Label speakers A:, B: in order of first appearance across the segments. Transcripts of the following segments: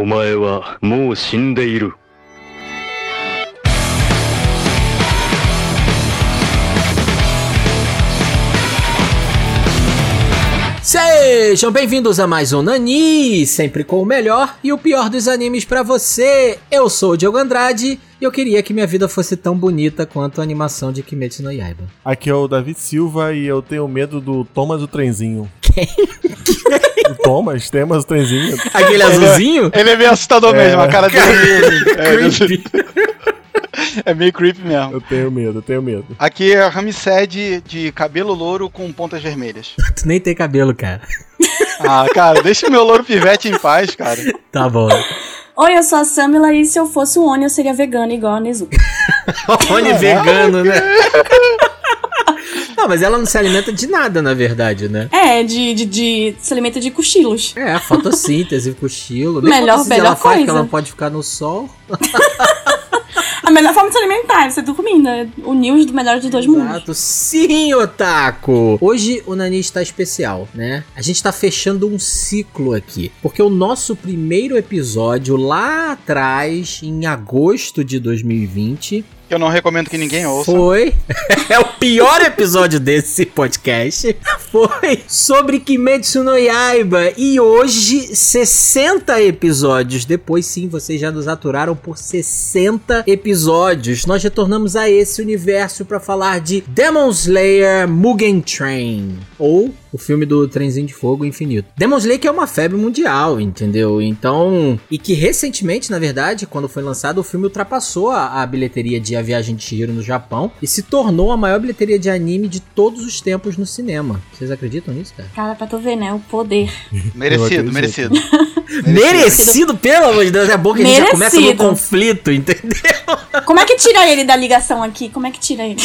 A: お前はもう死んでいる。
B: Sejam bem-vindos a mais um Nani, sempre com o melhor e o pior dos animes pra você. Eu sou o Diogo Andrade e eu queria que minha vida fosse tão bonita quanto a animação de Kimetsu no Yaiba.
C: Aqui é o David Silva e eu tenho medo do Thomas o Trenzinho.
B: Quem?
C: Thomas, o Trenzinho.
B: Aquele azulzinho?
D: Ele é meio assustador mesmo, a cara dele é meio,
B: Creepy.
D: é, é meio creepy mesmo.
C: Eu tenho medo, eu tenho medo.
D: Aqui é a Ramsed de cabelo louro com pontas vermelhas.
B: Tu nem tem cabelo, cara.
D: Ah, cara, deixa o meu louro pivete em paz, cara.
B: Tá bom.
E: Oi, eu sou a Samila e se eu fosse o Oni eu seria vegana igual a Nezuko.
B: Olha vegano, né? Não, mas ela não se alimenta de nada, na verdade, né?
E: É, de, de, de se alimenta de cochilos.
B: É, fotossíntese, cochilo. Nem
E: Melhor-
B: fotossíntese ela
E: melhor
B: faz,
E: coisa.
B: ela pode ficar no sol.
E: A melhor forma de se alimentar é você dormindo, é unir os melhores dos dois mundos.
B: Exato. Sim, Otaku! Hoje o Nani está especial, né? A gente está fechando um ciclo aqui. Porque o nosso primeiro episódio lá atrás, em agosto de 2020,
D: Que eu não recomendo que ninguém ouça.
B: foi. é o pior episódio desse podcast. Foi sobre Kimetsu no Yaiba. E hoje, 60 episódios depois, sim, vocês já nos aturaram por 60 episódios. Nós retornamos a esse universo para falar de Demon Slayer Mugen Train. Ou o filme do Trenzinho de Fogo Infinito. Demon Slayer que é uma febre mundial, entendeu? Então. E que recentemente, na verdade, quando foi lançado, o filme ultrapassou a, a bilheteria de A Viagem de Chihiro no Japão e se tornou a maior bilheteria de anime de todos os tempos no cinema. Vocês acreditam nisso, cara?
E: Cara, pra tu ver, né? O poder.
D: Merecido, merecido.
B: Merecido, pelo amor de Deus. É bom que a gente já começa no
E: Merecido.
B: conflito, entendeu?
E: Como é que tira ele da ligação aqui? Como é que tira ele?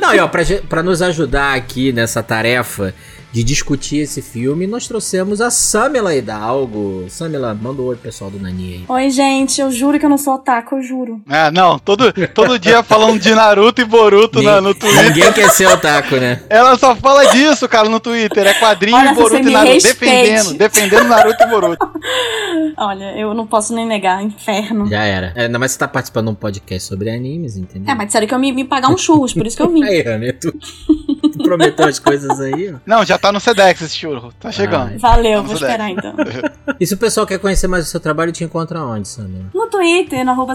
B: Não, e ó, pra, pra nos ajudar aqui nessa tarefa de discutir esse filme, nós trouxemos a Samela Hidalgo. Samela, manda um oi pessoal do Nani aí.
E: Oi, gente, eu juro que eu não sou otaku, eu juro.
D: Ah, não, todo, todo dia falando de Naruto e Boruto na- no Twitter.
B: Ninguém quer ser otaku, né?
D: Ela só fala disso, cara, no Twitter. É quadrinho
E: Olha,
D: e Boruto e Naruto.
E: respeite.
D: Defendendo, defendendo Naruto e Boruto.
E: Olha, eu não posso nem negar, inferno.
B: Já era. É, ainda mais você tá participando de um podcast sobre animes, entendeu?
E: É, mas disseram que eu me, me pagar um churros, por isso que eu vim.
B: Aí, Rami, tu, tu prometeu as coisas aí, ó.
D: Não, já tá no Sedex esse churro. Tá chegando.
B: Ai.
E: Valeu,
D: Vamos
E: vou esperar então.
B: E se o pessoal quer conhecer mais o seu trabalho, te encontra onde, Samela?
E: No Twitter, no arroba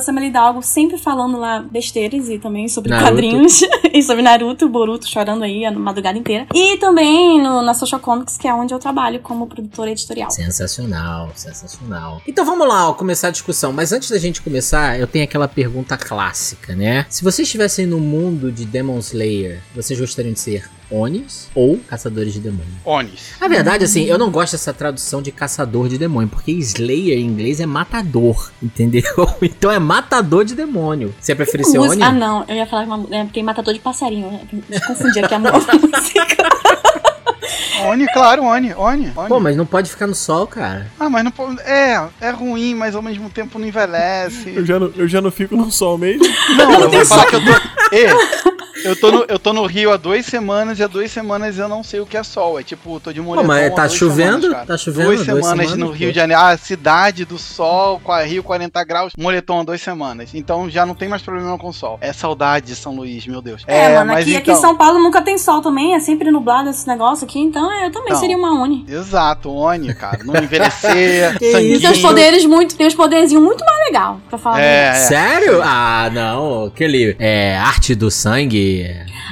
E: sempre falando lá besteiras e também sobre
B: Naruto.
E: quadrinhos. e sobre Naruto, Boruto chorando aí a madrugada inteira. E também no, na Social Comics, que é onde eu trabalho como produtora editorial.
B: Sensacional, sensacional. Então vamos lá, ó, começar a discussão. Mas antes da gente começar, eu tenho aquela pergunta clássica, né? Se vocês estivessem no mundo de Demon Slayer, vocês gostariam de ser Onis ou Caçadores de Demônio?
D: Onis.
B: Na verdade, assim, eu não gosto dessa tradução de caçador de demônio, porque Slayer em inglês é matador, entendeu? Então é matador de demônio. Você prefere ser
E: Usa-
B: Oni?
E: Ah, não, eu ia falar uma, é, tem matador de passarinho. Eu confundi aqui a música.
D: Oni, claro, Oni, Oni. Oni.
B: Pô, mas não pode ficar no sol, cara.
D: Ah, mas não pode. É, é ruim, mas ao mesmo tempo não envelhece.
C: Eu já não, eu já não fico no sol mesmo.
D: Não, eu vou falar que eu tô. Ê, eu tô, no, eu tô no Rio há duas semanas e há duas semanas eu não sei o que é sol. É tipo, tô de moletom
B: mas
D: há
B: tá
D: duas
B: chovendo?
D: semanas.
B: Tá chovendo
D: Duas
B: duas
D: semanas,
B: semanas,
D: no
B: pô.
D: Rio de Janeiro. Ah, cidade do sol, com a Rio 40 graus, moletom há duas semanas. Então já não tem mais problema com o sol. É saudade de São Luís, meu Deus.
E: É, mano,
D: mas
E: aqui, aqui
D: então-
E: em São Paulo nunca tem sol também, é sempre nublado esse negócio aqui, então eu também
D: Não.
E: seria uma Oni.
D: Exato, Oni, cara. Não envelhecer, sanguinho.
E: E tem os poderes muito, tem os poderzinhos muito mais legal, pra falar.
D: É, é.
B: Sério? Ah, não. Aquele. É. Arte do sangue.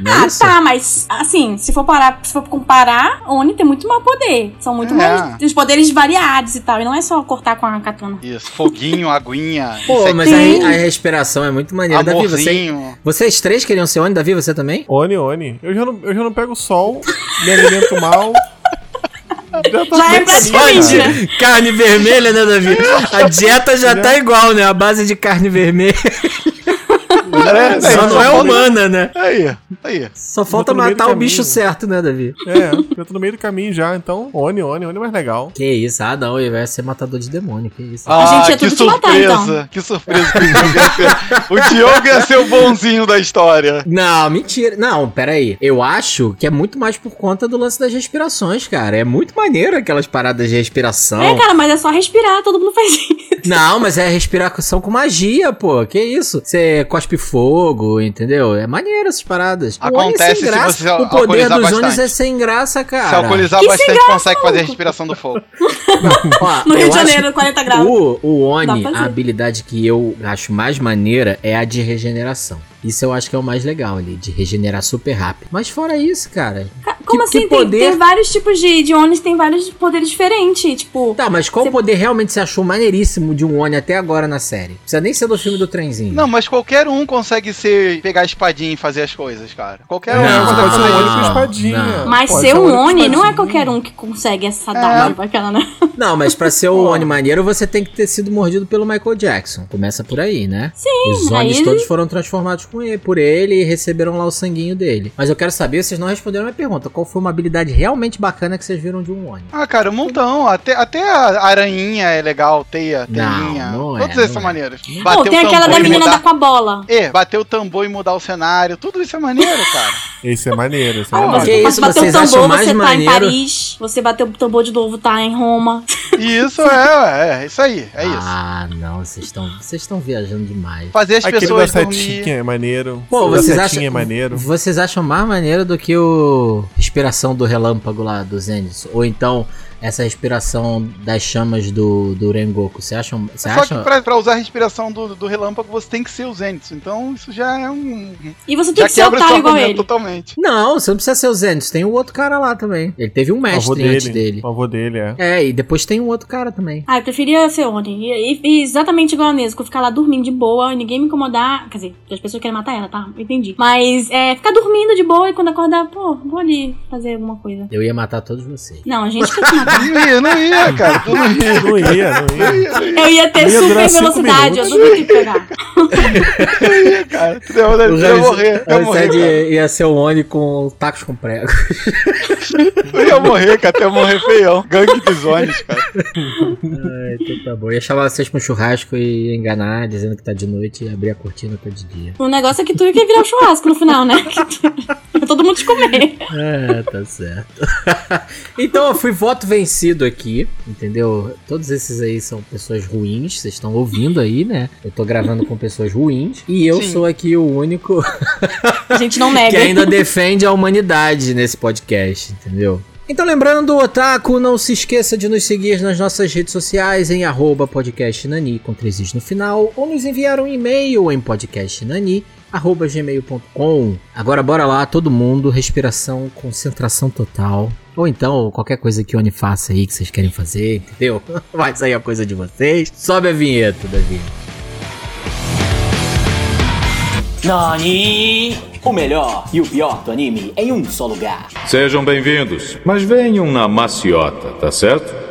B: Não é
E: Ah,
B: isso?
E: tá, mas assim, se for parar, se for comparar, Oni tem muito mais poder. São muito
D: É.
E: mais. Tem os poderes variados e tal. E não é só cortar com a katana.
D: Isso, foguinho, aguinha.
B: Pô, mas
E: Tem.
B: aí a respiração é muito maneira. Davi, você, vocês três queriam ser Oni? Davi, você também?
C: Oni, Oni. Eu já não, eu já não pego sol, me alimento mal. Já tá
E: Já é
C: bem
E: praticamente,
C: caminho,
E: né?
B: Carne vermelha, né, Davi? A dieta já tá igual, né? A base de carne vermelha.
D: Parece,
B: Só não é humana, né?
D: Aí, aí.
B: Só falta matar o bicho certo, né, Davi?
C: É, eu tô no meio do caminho já, então Oni, Oni, Oni é mais legal.
B: Que isso, ah não, ele vai ser matador de demônio, que isso.
D: Ah,
E: gente ia
D: que
E: tudo te matar,
D: surpresa.
E: então.
D: Que surpresa. que o Diogo ia ser- o Diogo ia ser o bonzinho da história.
B: Não, mentira. Não, peraí. Eu acho que é muito mais por conta do lance das respirações, cara. É muito maneiro aquelas paradas de respiração.
E: É, cara, mas é só respirar, todo mundo faz isso.
B: Não, mas é respiração com magia, pô. Que isso? Você cospe fogo, entendeu? É maneiro essas paradas. É
D: Acontece se
B: graça.
D: você
B: O poder dos
D: bastante.
B: é sem graça,
D: Se
B: cara.
D: alcoolizar
E: Que
D: bastante, consegue fazer a respiração do fogo.
B: Ó,
E: No Rio
B: eu
E: de Janeiro, 40 graus.
B: O, o Oni, a habilidade que eu acho mais maneira é a de regeneração. Isso eu acho que é o mais legal ali, de regenerar super rápido. Mas fora isso, cara.
E: Ca- Como
B: que
E: assim? Tem,
B: poder-
E: tem vários tipos de, de Onis, tem vários poderes diferentes. Tipo,
B: Tá, mas qual
E: Você-
B: poder realmente você achou maneiríssimo de um Oni até agora na série? Precisa nem ser do filme do trenzinho.
D: Não, mas qualquer um consegue ser, pegar a espadinha e fazer as coisas, cara. Qualquer um
B: Não,
D: consegue fazer
C: um Oni com
B: não,
C: espadinha.
B: não.
E: mas
C: Pode
E: ser um
C: Oni
E: não é qualquer um que consegue essa
D: É.
E: dádiva, aquela, né?
B: Não, mas pra ser o Oni maneiro, você tem que ter sido mordido pelo Michael Jackson. Começa por aí, né? Sim, Os
E: aí
B: Onis
E: ele-
B: todos foram transformados com ele, por ele e receberam lá o sanguinho dele. Mas eu quero saber, vocês não responderam a minha pergunta. Qual foi uma habilidade realmente bacana que vocês viram de um Oni?
D: Ah, cara, um montão. Até, até a aranhinha é legal, teia,
B: Não,
D: teinha.
B: não é,
D: Todas essas
B: não
D: são
B: é.
D: maneiras.
E: Pô,
D: Bater
E: tem aquela da menina
D: mudar...
E: da com a bola.
D: É, bater o tambor e mudar o cenário. Tudo isso é maneiro, cara.
C: Esse é maneiro, esse é
E: Ah,
C: maneiro.
B: que
E: você
B: isso,
E: bater
B: vocês
E: tambor,
B: mais
E: você tá em
B: maneiro?
E: Paris. Você bateu o tambor de novo, tá em Roma.
D: Isso é, é, isso aí, é isso.
B: Ah, não, vocês estão vocês estão viajando demais.
D: Fazer as
C: Aquele da
D: pessoas
C: setinha
D: dormir.
C: é maneiro.
B: Pô,
C: da
B: vocês acham,
C: é maneiro.
B: vocês acham mais maneiro do que o respiração do relâmpago lá do Zenith? Ou então essa respiração das chamas do, do Rengoku? Você acham, você
D: Só
B: acha?
D: que pra, pra usar a respiração do, do relâmpago, você tem que ser o Zenith. Então isso já é um.
E: E você tem
D: Já
E: que ser otário igual ele.
D: totalmente.
B: Não, você não precisa ser o Zenith. Tem o outro cara lá também. Ele teve um mestre antes
C: dele.
B: dele.
C: O avô dele, é.
B: É, e depois tem um outro cara também.
E: Ah, eu preferia ser Oni. E, e- e exatamente igual a Nesco, ficar lá dormindo de boa e ninguém me incomodar. Quer dizer, as pessoas querem matar ela, tá? Entendi. Mas é ficar dormindo de boa e quando acordar, pô, vou ali fazer alguma coisa.
B: Eu ia matar todos vocês.
E: Não, a gente quer
D: Não ia, não ia, cara. Tu não ia.
C: Não ia, não ia.
E: Eu ia ter
C: Ia durar
E: super velocidade, eu duvido que pegar.
D: Não ia, cara. Tu ia, tu ia
B: Ramsed-
D: morrer. Ia morrer, cara.
B: ia ser o Oni com tacos com prego.
D: Tu ia morrer, cara. Tu ia morrer feião. Gangue dos ônibus, cara.
B: Ah, então tá bom. Ia chamar vocês pra um churrasco e enganar, dizendo que tá de noite e abrir a cortina tá de dia.
E: O negócio é que tu ia virar o churrasco no final, né? Pra todo mundo te comer.
B: Ah, tá certo. então, eu fui voto vencido aqui, entendeu? Todos esses aí são pessoas ruins, vocês estão ouvindo aí, né? Eu tô gravando com pessoas ruins. E eu
D: Sim.
B: sou aqui o único
E: A gente não
B: que
E: nega.
B: ainda defende a humanidade nesse podcast, entendeu? Então lembrando, Otaku, não se esqueça de nos seguir nas nossas redes sociais em arroba podcastnani com três is no final ou nos enviar um e-mail em podcastnani arroba gmail.com Agora bora lá, todo mundo, respiração, concentração total. Ou então, qualquer coisa que o Oni faça aí que vocês querem fazer, entendeu? Vai sair a coisa de vocês. Sobe a vinheta, Davi.
F: Nani! O melhor e o pior do anime em um só lugar.
A: Sejam bem-vindos, mas venham na maciota, tá certo?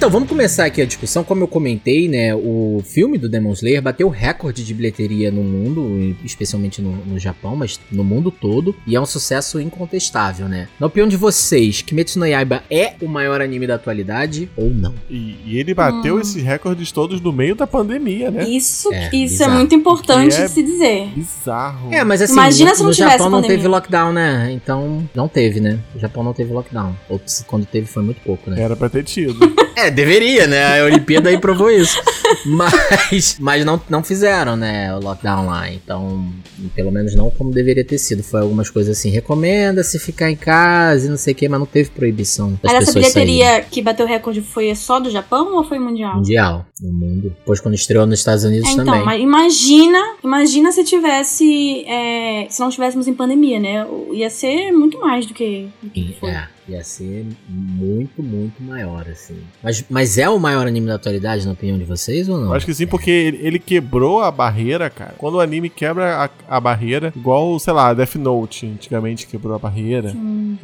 B: Então, vamos começar aqui a discussão. Como eu comentei, né, o filme do Demon Slayer bateu recorde de bilheteria no mundo, especialmente no, no Japão, mas no mundo todo, e é um sucesso incontestável, né? Na opinião de vocês, Kimetsu no Yaiba é o maior anime da atualidade ou não?
C: E, e ele bateu
E: Hum.
C: esses recordes todos no meio da pandemia, né?
E: Isso,
B: É,
E: isso
B: bizarro.
E: é muito importante
C: é-
E: de se dizer.
C: Bizarro.
B: É, mas assim,
E: Imagina
B: no,
E: se não
B: no
E: tivesse
B: Japão não
E: pandemia.
B: teve lockdown, né? Então, não teve, né? O Japão não teve lockdown. Ou quando teve foi muito pouco, né?
C: Era pra ter tido.
B: É, deveria, né? A Olimpíada aí provou isso. Mas, mas não, não fizeram, né? O lockdown lá. Então, pelo menos não como deveria ter sido. Foi algumas coisas assim, recomenda-se ficar em casa e não sei o que, mas não teve proibição das
E: Mas essa
B: pessoas saírem.
E: bilheteria que bateu recorde foi só do Japão ou foi mundial?
B: Mundial, no mundo. Depois quando estreou nos Estados Unidos
E: É, então,
B: também.
E: mas imagina, imagina se tivesse, é, se não tivéssemos em pandemia, né? Ia ser muito mais do que, do que foi.
B: É, Ia ser muito, muito maior, assim. Mas, mas é o maior anime da atualidade, na opinião de vocês, ou não?
C: Eu acho que sim, porque ele, ele quebrou a barreira, cara. Quando o anime quebra a, a barreira, igual, sei lá, Death Note antigamente quebrou a barreira.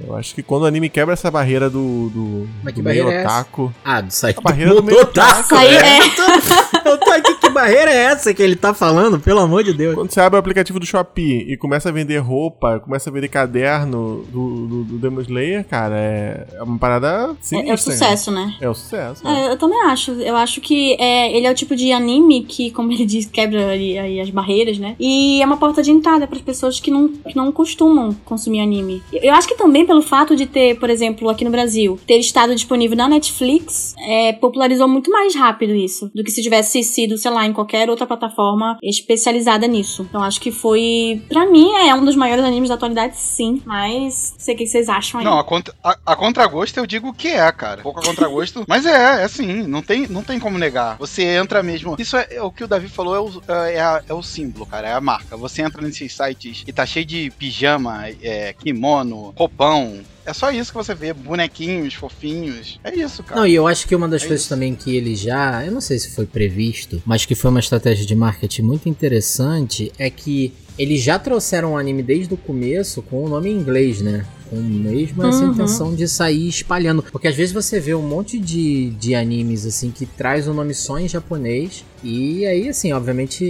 C: Eu acho que quando o anime quebra essa barreira do, do,
B: Mas que
C: do meio
B: barreira é
C: otaku.
B: Ah, do site
C: A barreira do
B: do
C: meio
B: otaku.
C: otaku, né?
E: é.
B: Eu tô aqui, que barreira é essa que ele tá falando? Pelo amor de Deus.
C: Quando você abre o aplicativo do Shopee e começa a vender roupa, começa a vender caderno do, do, do Demon Slayer, cara, é, é uma parada
E: É,
C: sinistra.
E: é o sucesso, né?
C: É o sucesso. né?
E: É, eu também acho. Eu acho que é, ele é o tipo de anime que, como ele diz, quebra ali, aí as barreiras, né? E é uma porta de entrada para as pessoas que não, que não costumam consumir anime. Eu acho que também pelo fato de ter, por exemplo, aqui no Brasil, ter estado disponível na Netflix, é, popularizou muito mais rápido isso do que se tivesse sido, sei lá, em qualquer outra plataforma especializada nisso. Então acho que foi, Pra mim, é um dos maiores animes da atualidade, sim. Mas sei o que vocês acham aí.
D: Não, a, a, a contragosto eu digo que é, cara. Pouco a contragosto. mas é, é assim, não tem, não tem como negar. Você entra mesmo. Isso é, é o que o Davi falou, é o, é, a- é o símbolo, cara, é a marca. Você entra nesses sites e tá cheio de pijama, é, kimono, roupão. É só isso que você vê, bonequinhos, fofinhos. É isso, cara.
B: Não, e eu acho que uma das
D: É
B: coisas
D: isso.
B: também que ele já, eu não sei se foi previsto, mas que foi uma estratégia de marketing muito interessante é que eles já trouxeram o anime desde o começo com o nome em inglês, né? Com mesmo essa
E: Uhum.
B: intenção de sair espalhando. Porque às vezes você vê um monte de, de animes assim que traz o nome só em japonês. E aí, assim, obviamente,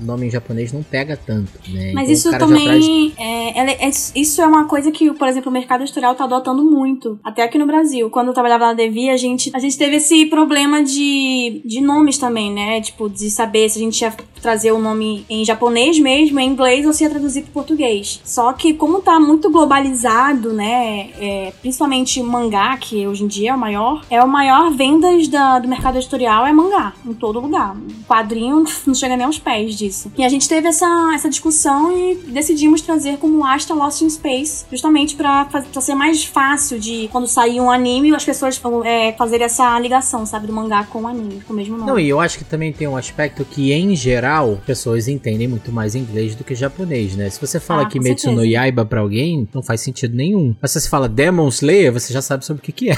B: o nome em japonês não pega tanto, né?
E: Mas
B: Então,
E: isso
B: já traz-
E: também. É, é- isso é uma coisa que, por exemplo, o mercado editorial tá adotando muito. Até aqui no Brasil. Quando eu trabalhava na Devi, a gente, a gente teve esse problema de, de nomes também, né? Tipo, de saber se a gente ia trazer o nome em japonês mesmo, em inglês, ou se ia traduzir pro português. Só que, como tá muito globalizado, né? é, principalmente mangá, que hoje em dia é o maior, é o maior vendas da- do mercado editorial é mangá, em todo lugar. O quadrinho não chega nem aos pés disso. E a gente teve essa, essa discussão e decidimos trazer como Asta Lost in Space, justamente pra ser mais fácil de, quando sair um anime, as pessoas é, fazerem essa ligação, sabe, do mangá com o anime, com o mesmo nome.
B: Não, e eu acho que também tem um aspecto que, em geral, pessoas entendem muito mais inglês do que japonês, né? Se você fala
E: Ah,
B: Kimetsu no. Yaiba pra alguém, não faz sentido nenhum. Mas se você fala Demon Slayer, você já sabe sobre o que que é.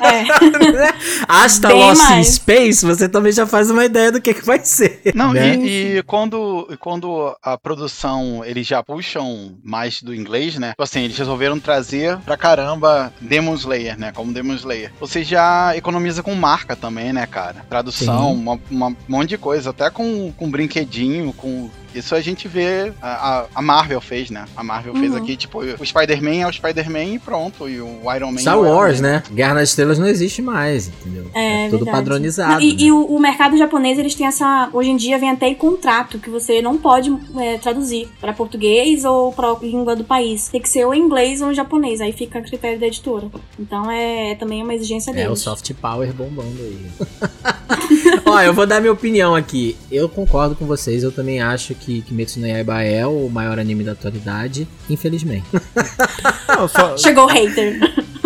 E: É.
B: Hasta
E: Bem
B: Lost in
E: mais.
B: Space, você também já faz uma ideia do que que vai ser.
D: Não,
B: né?
D: e, e quando, quando a produção eles já puxam mais do inglês, né? Tipo assim, eles resolveram trazer pra caramba Demon Slayer, né? Como Demon Slayer. Você já economiza com marca também, né, cara? Tradução, uma, uma- um monte de coisa. Até com, com brinquedinho, com. Isso a gente vê. A, a- Marvel fez, né? A Marvel fez
E: Uhum.
D: aqui, tipo, o Spider-Man é o Spider-Man e pronto. E o Iron Man
B: Star
D: é o Iron
B: Wars,
D: Man.
B: né? Guerra nas Estrelas não existe mais, entendeu?
E: É,
B: tudo
E: verdade.
B: padronizado.
E: Não, e
B: né?
E: e o, o mercado japonês, eles têm essa. Hoje em dia vem até em contrato que você não pode é, traduzir pra português ou pra língua do país. Tem que ser ou em inglês ou em japonês. Aí fica a critério da editora. Então é também uma exigência
B: É,
E: deles.
B: o soft power bombando aí. Ó, eu vou dar minha opinião aqui. Eu concordo com vocês, eu também acho que Kimetsu no Yaiba é o maior anime da atualidade, infelizmente.
C: Não, só,
E: Chegou o hater.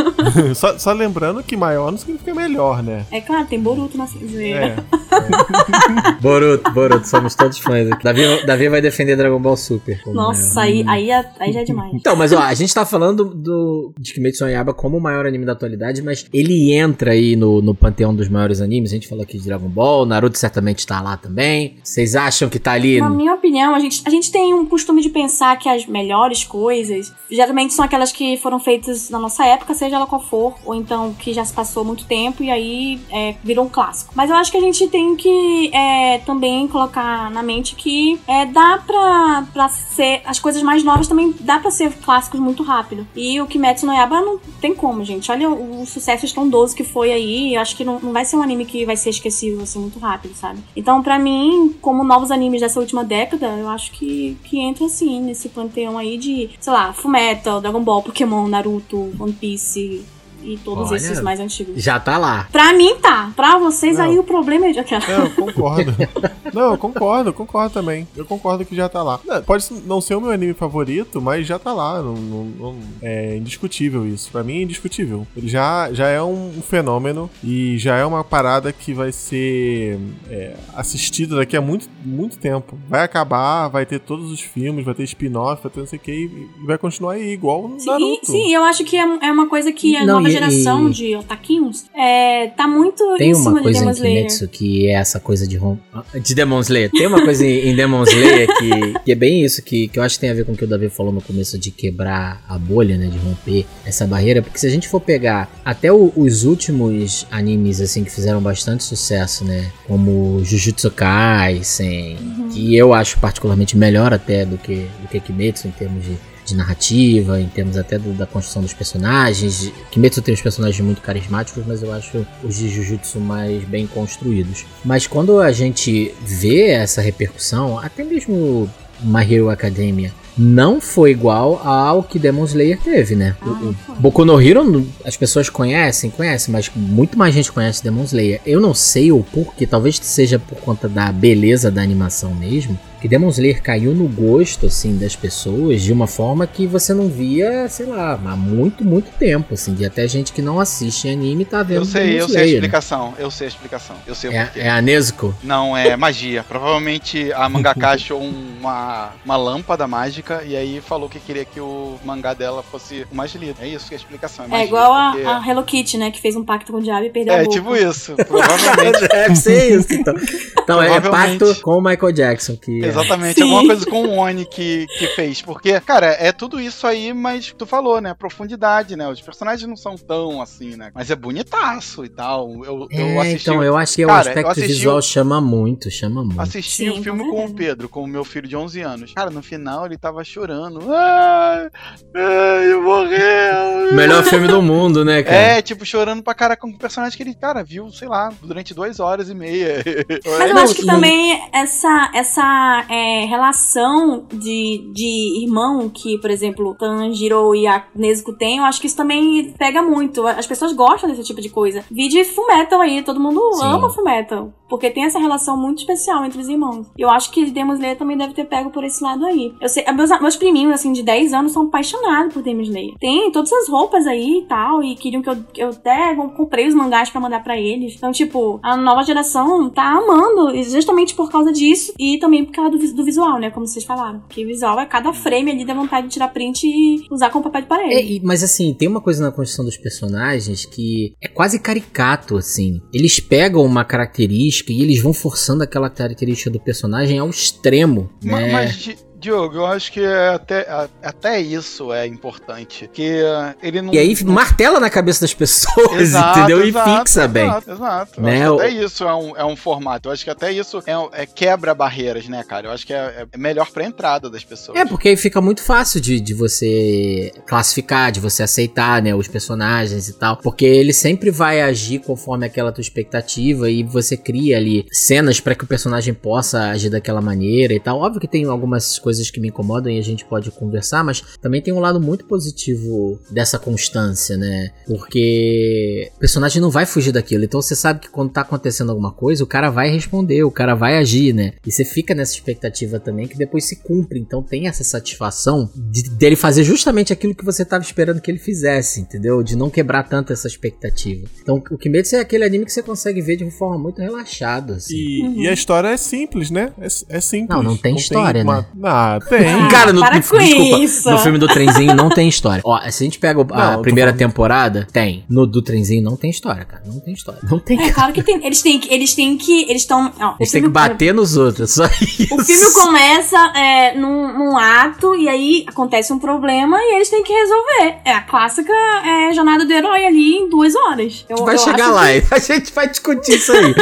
C: só, só lembrando que maior não significa melhor, né?
E: É claro, tem Boruto na zoeira.
C: É.
B: Boruto, Boruto, somos todos fãs aqui. Davi, Davi vai defender Dragon Ball Super.
E: Nossa,
B: maior.
E: aí, aí, é- aí já é demais.
B: Então, mas ó, a gente tá falando do, de Kimetsu no Yaiba como o maior anime da atualidade, mas ele entra aí no, no panteão dos maiores animes. A gente falou aqui de Dragon Ball, Naruto certamente tá lá também. Vocês acham que tá ali...
E: Na minha opinião, a gente, a gente tem um costume de pensar que as melhores coisas geralmente são aquelas que foram feitas na nossa época, seja ela qual for, ou então que já se passou muito tempo e aí é, virou um clássico. Mas eu acho que a gente tem que é, também colocar na mente que é, dá pra, pra ser. As coisas mais novas também dá pra ser clássicos muito rápido. E o Kimetsu no Yaiba não tem como, gente. Olha o, o sucesso estrondoso que foi aí. Eu acho que não, não vai ser um anime que vai ser esquecível assim muito rápido, sabe? Então, pra mim, como novos animes dessa última década, eu acho que, que entra assim nesse panteão aí de, sei lá, Fullmetal, Dragon Ball, Pokémon, Naruto, One Piece. see you. E todos
B: Olha.
E: esses mais antigos.
B: Já tá lá.
E: Pra mim tá. Pra vocês
C: Não.
E: aí o problema é de aquela.
C: Não, eu concordo. não, eu concordo, concordo também. Eu concordo que já tá lá. Não, pode não ser o meu anime favorito, mas já tá lá. Não, não- não- é indiscutível isso. Pra mim é indiscutível. Ele já, já é um fenômeno e já é uma parada que vai ser é, assistida daqui a muito, muito tempo. Vai acabar, vai ter todos os filmes, vai ter spin-off, vai ter não sei o que, e e vai continuar aí, igual no
E: Sim,
C: Naruto.
E: e- sim, eu acho que é, é uma coisa que a
B: Não,
E: nova
B: e-
E: geração
B: e-
E: de otaquinhos é, tá muito
B: Tem
E: em
B: uma
E: cima de
B: coisa
E: Demon
B: em
E: Slayer.
B: Kimetsu que é essa coisa de rom... de Demon Slayer. Tem uma coisa em em Demon Slayer que, que é bem isso, que, que eu acho que tem a ver com o que o Davi falou no começo de quebrar a bolha, né? De romper essa barreira. Porque se a gente for pegar até o- os últimos animes, assim, que fizeram bastante sucesso, né? Como Jujutsu Kaisen, que eu acho particularmente melhor até do que, do que Kimetsu em termos de de narrativa, em termos até do- da construção dos personagens. Kimetsu tem os personagens muito carismáticos, mas eu acho os de Jujutsu mais bem construídos. Mas quando a gente vê essa repercussão, até mesmo My Hero Academia não foi igual ao que Demon Slayer teve, né?
E: Ah,
B: O- o. Boku no Hero, as pessoas conhecem, conhecem, mas muito mais gente conhece Demon Slayer. Eu não sei o porquê, talvez seja por conta da beleza da animação mesmo, que Demon Slayer caiu no gosto, assim, das pessoas de uma forma que você não via, sei lá, há muito, muito tempo, assim, de até gente que não assiste anime tá vendo
D: Eu sei,
B: Demon
D: eu sei a
B: né?
D: explicação. Eu sei a explicação. Eu sei o porquê.
B: É, é a Nezuko?
D: Não, é magia. Provavelmente a mangaka achou uma, uma lâmpada mágica e aí falou que queria que o mangá dela fosse o mais lido. É isso que é a explicação. É,
E: É
D: magia,
E: igual a,
D: porque-
E: a Hello Kitty, né? Que fez um pacto com o diabo e perdeu a
D: É tipo isso. Provavelmente.
B: Deve ser isso, então. Então é pacto com o Michael Jackson, que é-
D: Exatamente,
E: Sim.
D: alguma coisa com o Oni que, que fez. Porque, cara, é tudo isso aí, mas tu falou, né? Profundidade, né? Os personagens não são tão assim, né? Mas é bonitaço e tal. Eu, eu
B: É,
D: assisti,
B: então, eu acho que o
D: Cara, eu
B: aspecto
D: assisti
B: visual
D: o-
B: chama muito, chama muito.
D: assisti o filme
E: com
D: o. Pedro, com o meu filho de 11 anos. Cara, no final ele tava chorando. Ai, ai, morreu.
B: Melhor filme do mundo, né, cara?
D: É, tipo, chorando pra cara com um personagem que ele, cara, viu, sei lá, durante duas horas e meia.
E: Mas eu
B: Não,
E: acho que também essa, essa é, relação de, de irmão que, por exemplo, Tanjiro e a Nezuko têm, eu acho que isso também pega muito. As pessoas gostam desse tipo de coisa. Vídeo Fullmetal aí, todo mundo
B: Sim.
E: ama Fullmetal. Porque tem essa relação muito especial entre os irmãos. Eu acho que Demon Slayer também deve ter pego por esse lado aí. Eu sei, meus, meus priminhos, assim, de 10 anos são apaixonados por Demon Slayer. Tem todas as roupas aí e tal, e queriam que eu, que eu até comprei os mangás pra mandar pra eles. Então, tipo, a nova geração tá amando, justamente por causa disso, e também por causa do, do visual, né, como vocês falaram. Porque o visual é cada frame ali, dá vontade de tirar print e usar como papel de parede.
B: É, e- mas assim, tem uma coisa na construção dos personagens que é quase caricato, assim. Eles pegam uma característica e eles vão forçando aquela característica do personagem ao extremo,
D: Ma-
B: né?
D: Mas, Diogo, eu acho que é até, até isso é importante. Que uh, ele não.
B: E aí martela na cabeça das pessoas,
D: Exato,
B: entendeu?
D: exato,
B: e fixa bem.
D: Exato, exato. Eu
B: Né, o-
D: até isso é um, é um formato. Eu acho que até isso é, é quebra barreiras, né, cara? Eu acho que é, é melhor pra entrada das pessoas.
B: É, porque aí fica muito fácil de, de você classificar, de você aceitar, né, os personagens e tal. Porque ele sempre vai agir conforme aquela tua expectativa e você cria ali cenas pra que o personagem possa agir daquela maneira e tal. Óbvio que tem algumas coisas que me incomodam e a gente pode conversar, mas também tem um lado muito positivo dessa constância, né? Porque o personagem não vai fugir daquilo. Então você sabe que quando tá acontecendo alguma coisa, o cara vai responder, o cara vai agir, né? E você fica nessa expectativa também que depois se cumpre. Então tem essa satisfação de, dele fazer justamente aquilo que você tava esperando que ele fizesse, entendeu? De não quebrar tanto essa expectativa. Então o Kimetsu é aquele anime que você consegue ver de uma forma muito relaxada, assim.
C: E,
E: Uhum.
C: e a história é simples, né? É, é simples.
B: Não, não tem história, né?
C: Ah, tem.
E: Ah,
B: Cara, no,
E: para
B: no-
E: com
B: desculpa,
E: isso.
B: no filme do trenzinho não tem história. Ó, se a gente pega
C: Não,
B: a
C: tô
B: primeira temporada, tem. No do trenzinho não tem história, cara. Não tem história. Não tem.
E: É claro que tem. Eles têm que. Eles têm que. Eles estão.
B: Eles têm que bater nos outros, só isso.
E: O filme começa é, num, num ato e aí acontece um problema e eles têm que resolver. É a clássica é, jornada do herói ali em duas horas. Eu,
B: vai
E: eu
B: chegar lá
E: que-
B: e a gente vai discutir isso aí.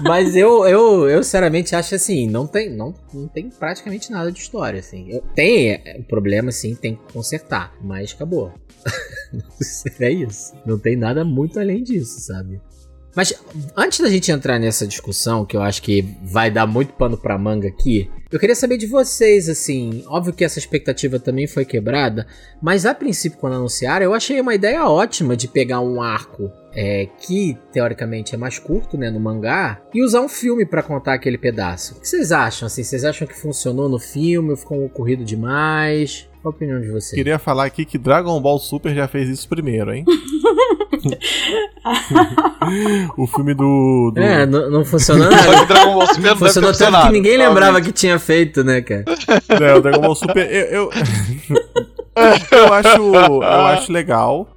B: Mas eu, eu, eu sinceramente acho assim, não tem, não, não tem praticamente nada de história, assim. Eu- tem é, o problema, sim, tem que consertar, mas acabou. é isso. Não tem nada muito além disso, sabe? Mas antes da gente entrar nessa discussão, que eu acho que vai dar muito pano pra manga aqui, eu queria saber de vocês, assim, óbvio que essa expectativa também foi quebrada, mas a princípio, quando anunciaram, eu achei uma ideia ótima de pegar um arco é, que teoricamente é mais curto, né, no mangá, e usar um filme pra contar aquele pedaço. O que vocês acham? Assim, vocês acham que funcionou no filme? Ou ficou corrido demais? Qual a opinião de vocês?
C: Queria falar aqui que Dragon Ball Super já fez isso primeiro, hein? o filme do. do-
B: É, não, não funcionou
D: Só
B: nada.
D: que Dragon Ball Super não
B: Funcionou tanto que ninguém lembrava
D: provavelmente.
B: que tinha feito, né, cara?
C: É, o Dragon Ball Super. Eu, eu, eu acho, eu acho legal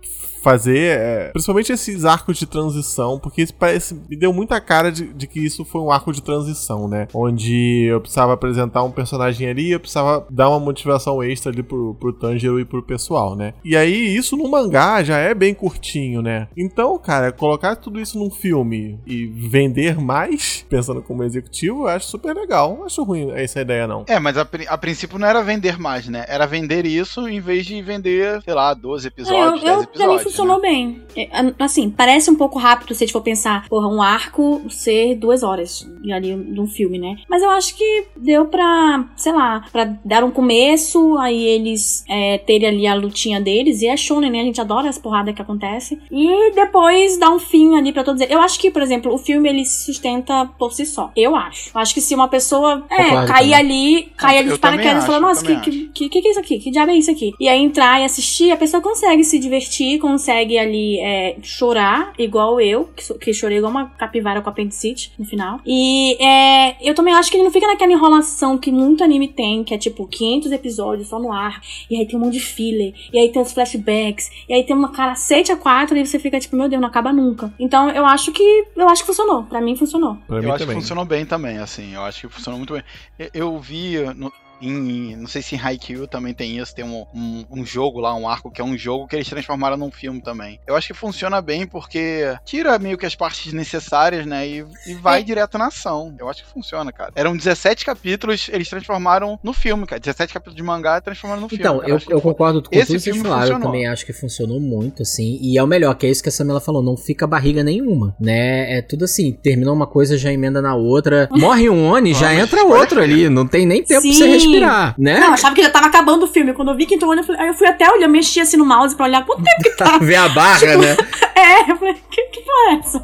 C: fazer, é, principalmente esses arcos de transição, porque isso parece, me deu muita cara de, de que isso foi um arco de transição, né? Onde eu precisava apresentar um personagem ali, eu precisava dar uma motivação extra ali pro, pro Tanjiro e pro pessoal, né? E aí, isso no mangá já é bem curtinho, né? Então, cara, colocar tudo isso num filme e vender mais, pensando como executivo, eu acho super legal. Não acho ruim essa ideia, não.
D: É, mas a, pri- a princípio não era vender mais, né? Era vender isso em vez de vender, sei lá, 12
E: É, eu,
D: episódios, 10
E: eu, pra mim
D: episódios.
E: Funcionou bem. É, Assim, parece um pouco rápido se a gente for pensar, porra, um arco ser duas horas ali de um filme, né? Mas eu acho que deu pra, sei lá, pra dar um começo, aí eles é, terem ali a lutinha deles, e é shonen, né? A gente adora as porradas que acontecem. E depois dar um fim ali pra todos eles. Eu acho que, por exemplo, o filme ele se sustenta por si só. Eu acho. Eu acho que se uma pessoa é, cair
B: também.
E: ali, cair ali de paraquedas e falar, nossa, que, que, que, que que é isso aqui? Que diabo é isso aqui? E aí entrar e assistir, a pessoa consegue se divertir, consegue ali é, chorar, igual eu, que, que chorei igual uma capivara com apendicite no final. E é, eu também acho que ele não fica naquela enrolação que muito anime tem, que é tipo 500 episódios só no ar, e aí tem um monte de filler, e aí tem os flashbacks, e aí tem uma caracete a quatro, e você fica tipo, meu Deus, não acaba nunca. Então eu acho que eu acho que funcionou. Pra mim funcionou.
C: Pra
D: Eu
C: mim
D: acho
C: também.
D: que funcionou bem também, assim. Eu acho que funcionou muito bem. Eu, eu vi no- em. Não sei se em Haikyuu também tem isso. Tem um, um, um jogo lá, um arco que é um jogo que eles transformaram num filme também. Eu acho que funciona bem porque tira meio que as partes necessárias, né? E, e vai
E: É.
D: direto na ação. Eu acho que funciona, cara. Eram 17 capítulos, eles transformaram no filme, cara. 17 capítulos de mangá transformaram no filme.
B: Então, eu, eu
D: foi-
B: concordo com
D: Esse
B: tudo que vocês
D: filme
B: falaram. Eu também acho que funcionou muito, assim. E é o melhor, que é isso que a Samela falou. Não fica barriga nenhuma, né? É tudo assim. Terminou uma coisa, já emenda na outra. Morre um Oni, já entra outro ali. Não tem nem tempo pra você
E: Sim.
B: Respirar, né?
E: Não, eu achava que já tava acabando o filme. Quando eu vi que entrou, eu falei, aí eu fui até olhar, mexi assim no mouse pra olhar quanto tempo que tá.
B: Ver a barra, né?
E: É, eu falei, que, que porra é essa?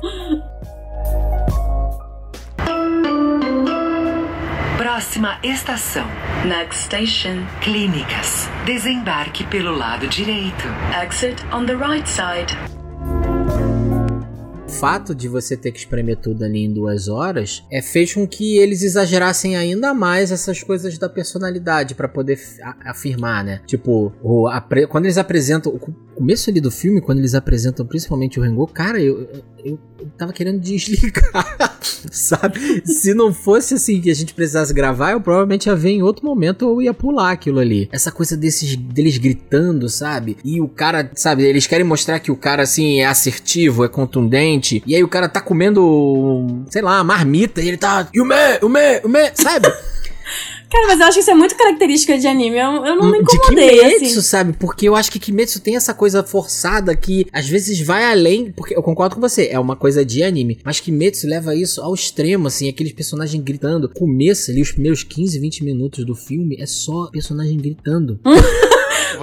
G: Próxima estação.
H: Next station,
G: Clínicas. Desembarque pelo lado direito.
H: exit on the right side.
B: O fato de você ter que espremer tudo ali em duas horas é fez com que eles exagerassem ainda mais essas coisas da personalidade pra poder afirmar, né? Tipo, o, quando eles apresentam. O co- começo ali do filme, quando eles apresentam principalmente o Rengoku, cara, eu, eu tava querendo desligar, sabe? Se não fosse assim que a gente precisasse gravar, eu provavelmente ia ver em outro momento ou ia pular aquilo ali. Essa coisa desses deles gritando, sabe? E o cara, sabe, eles querem mostrar que o cara assim é assertivo, é contundente, e aí o cara tá comendo, sei lá, marmita e ele tá, Yume, Yume, Yume, sabe?
E: Cara, mas eu acho que isso é muito característica de anime. Eu, eu não me
B: de
E: incomodei,
B: Kimetsu,
E: assim.
B: sabe? Porque eu acho que Kimetsu tem essa coisa forçada que às vezes vai além. Porque eu concordo com você, é uma coisa de anime. Mas Kimetsu leva isso ao extremo, assim, aqueles personagens gritando. Começa ali, os primeiros 15, 20 minutos do filme é só personagem gritando.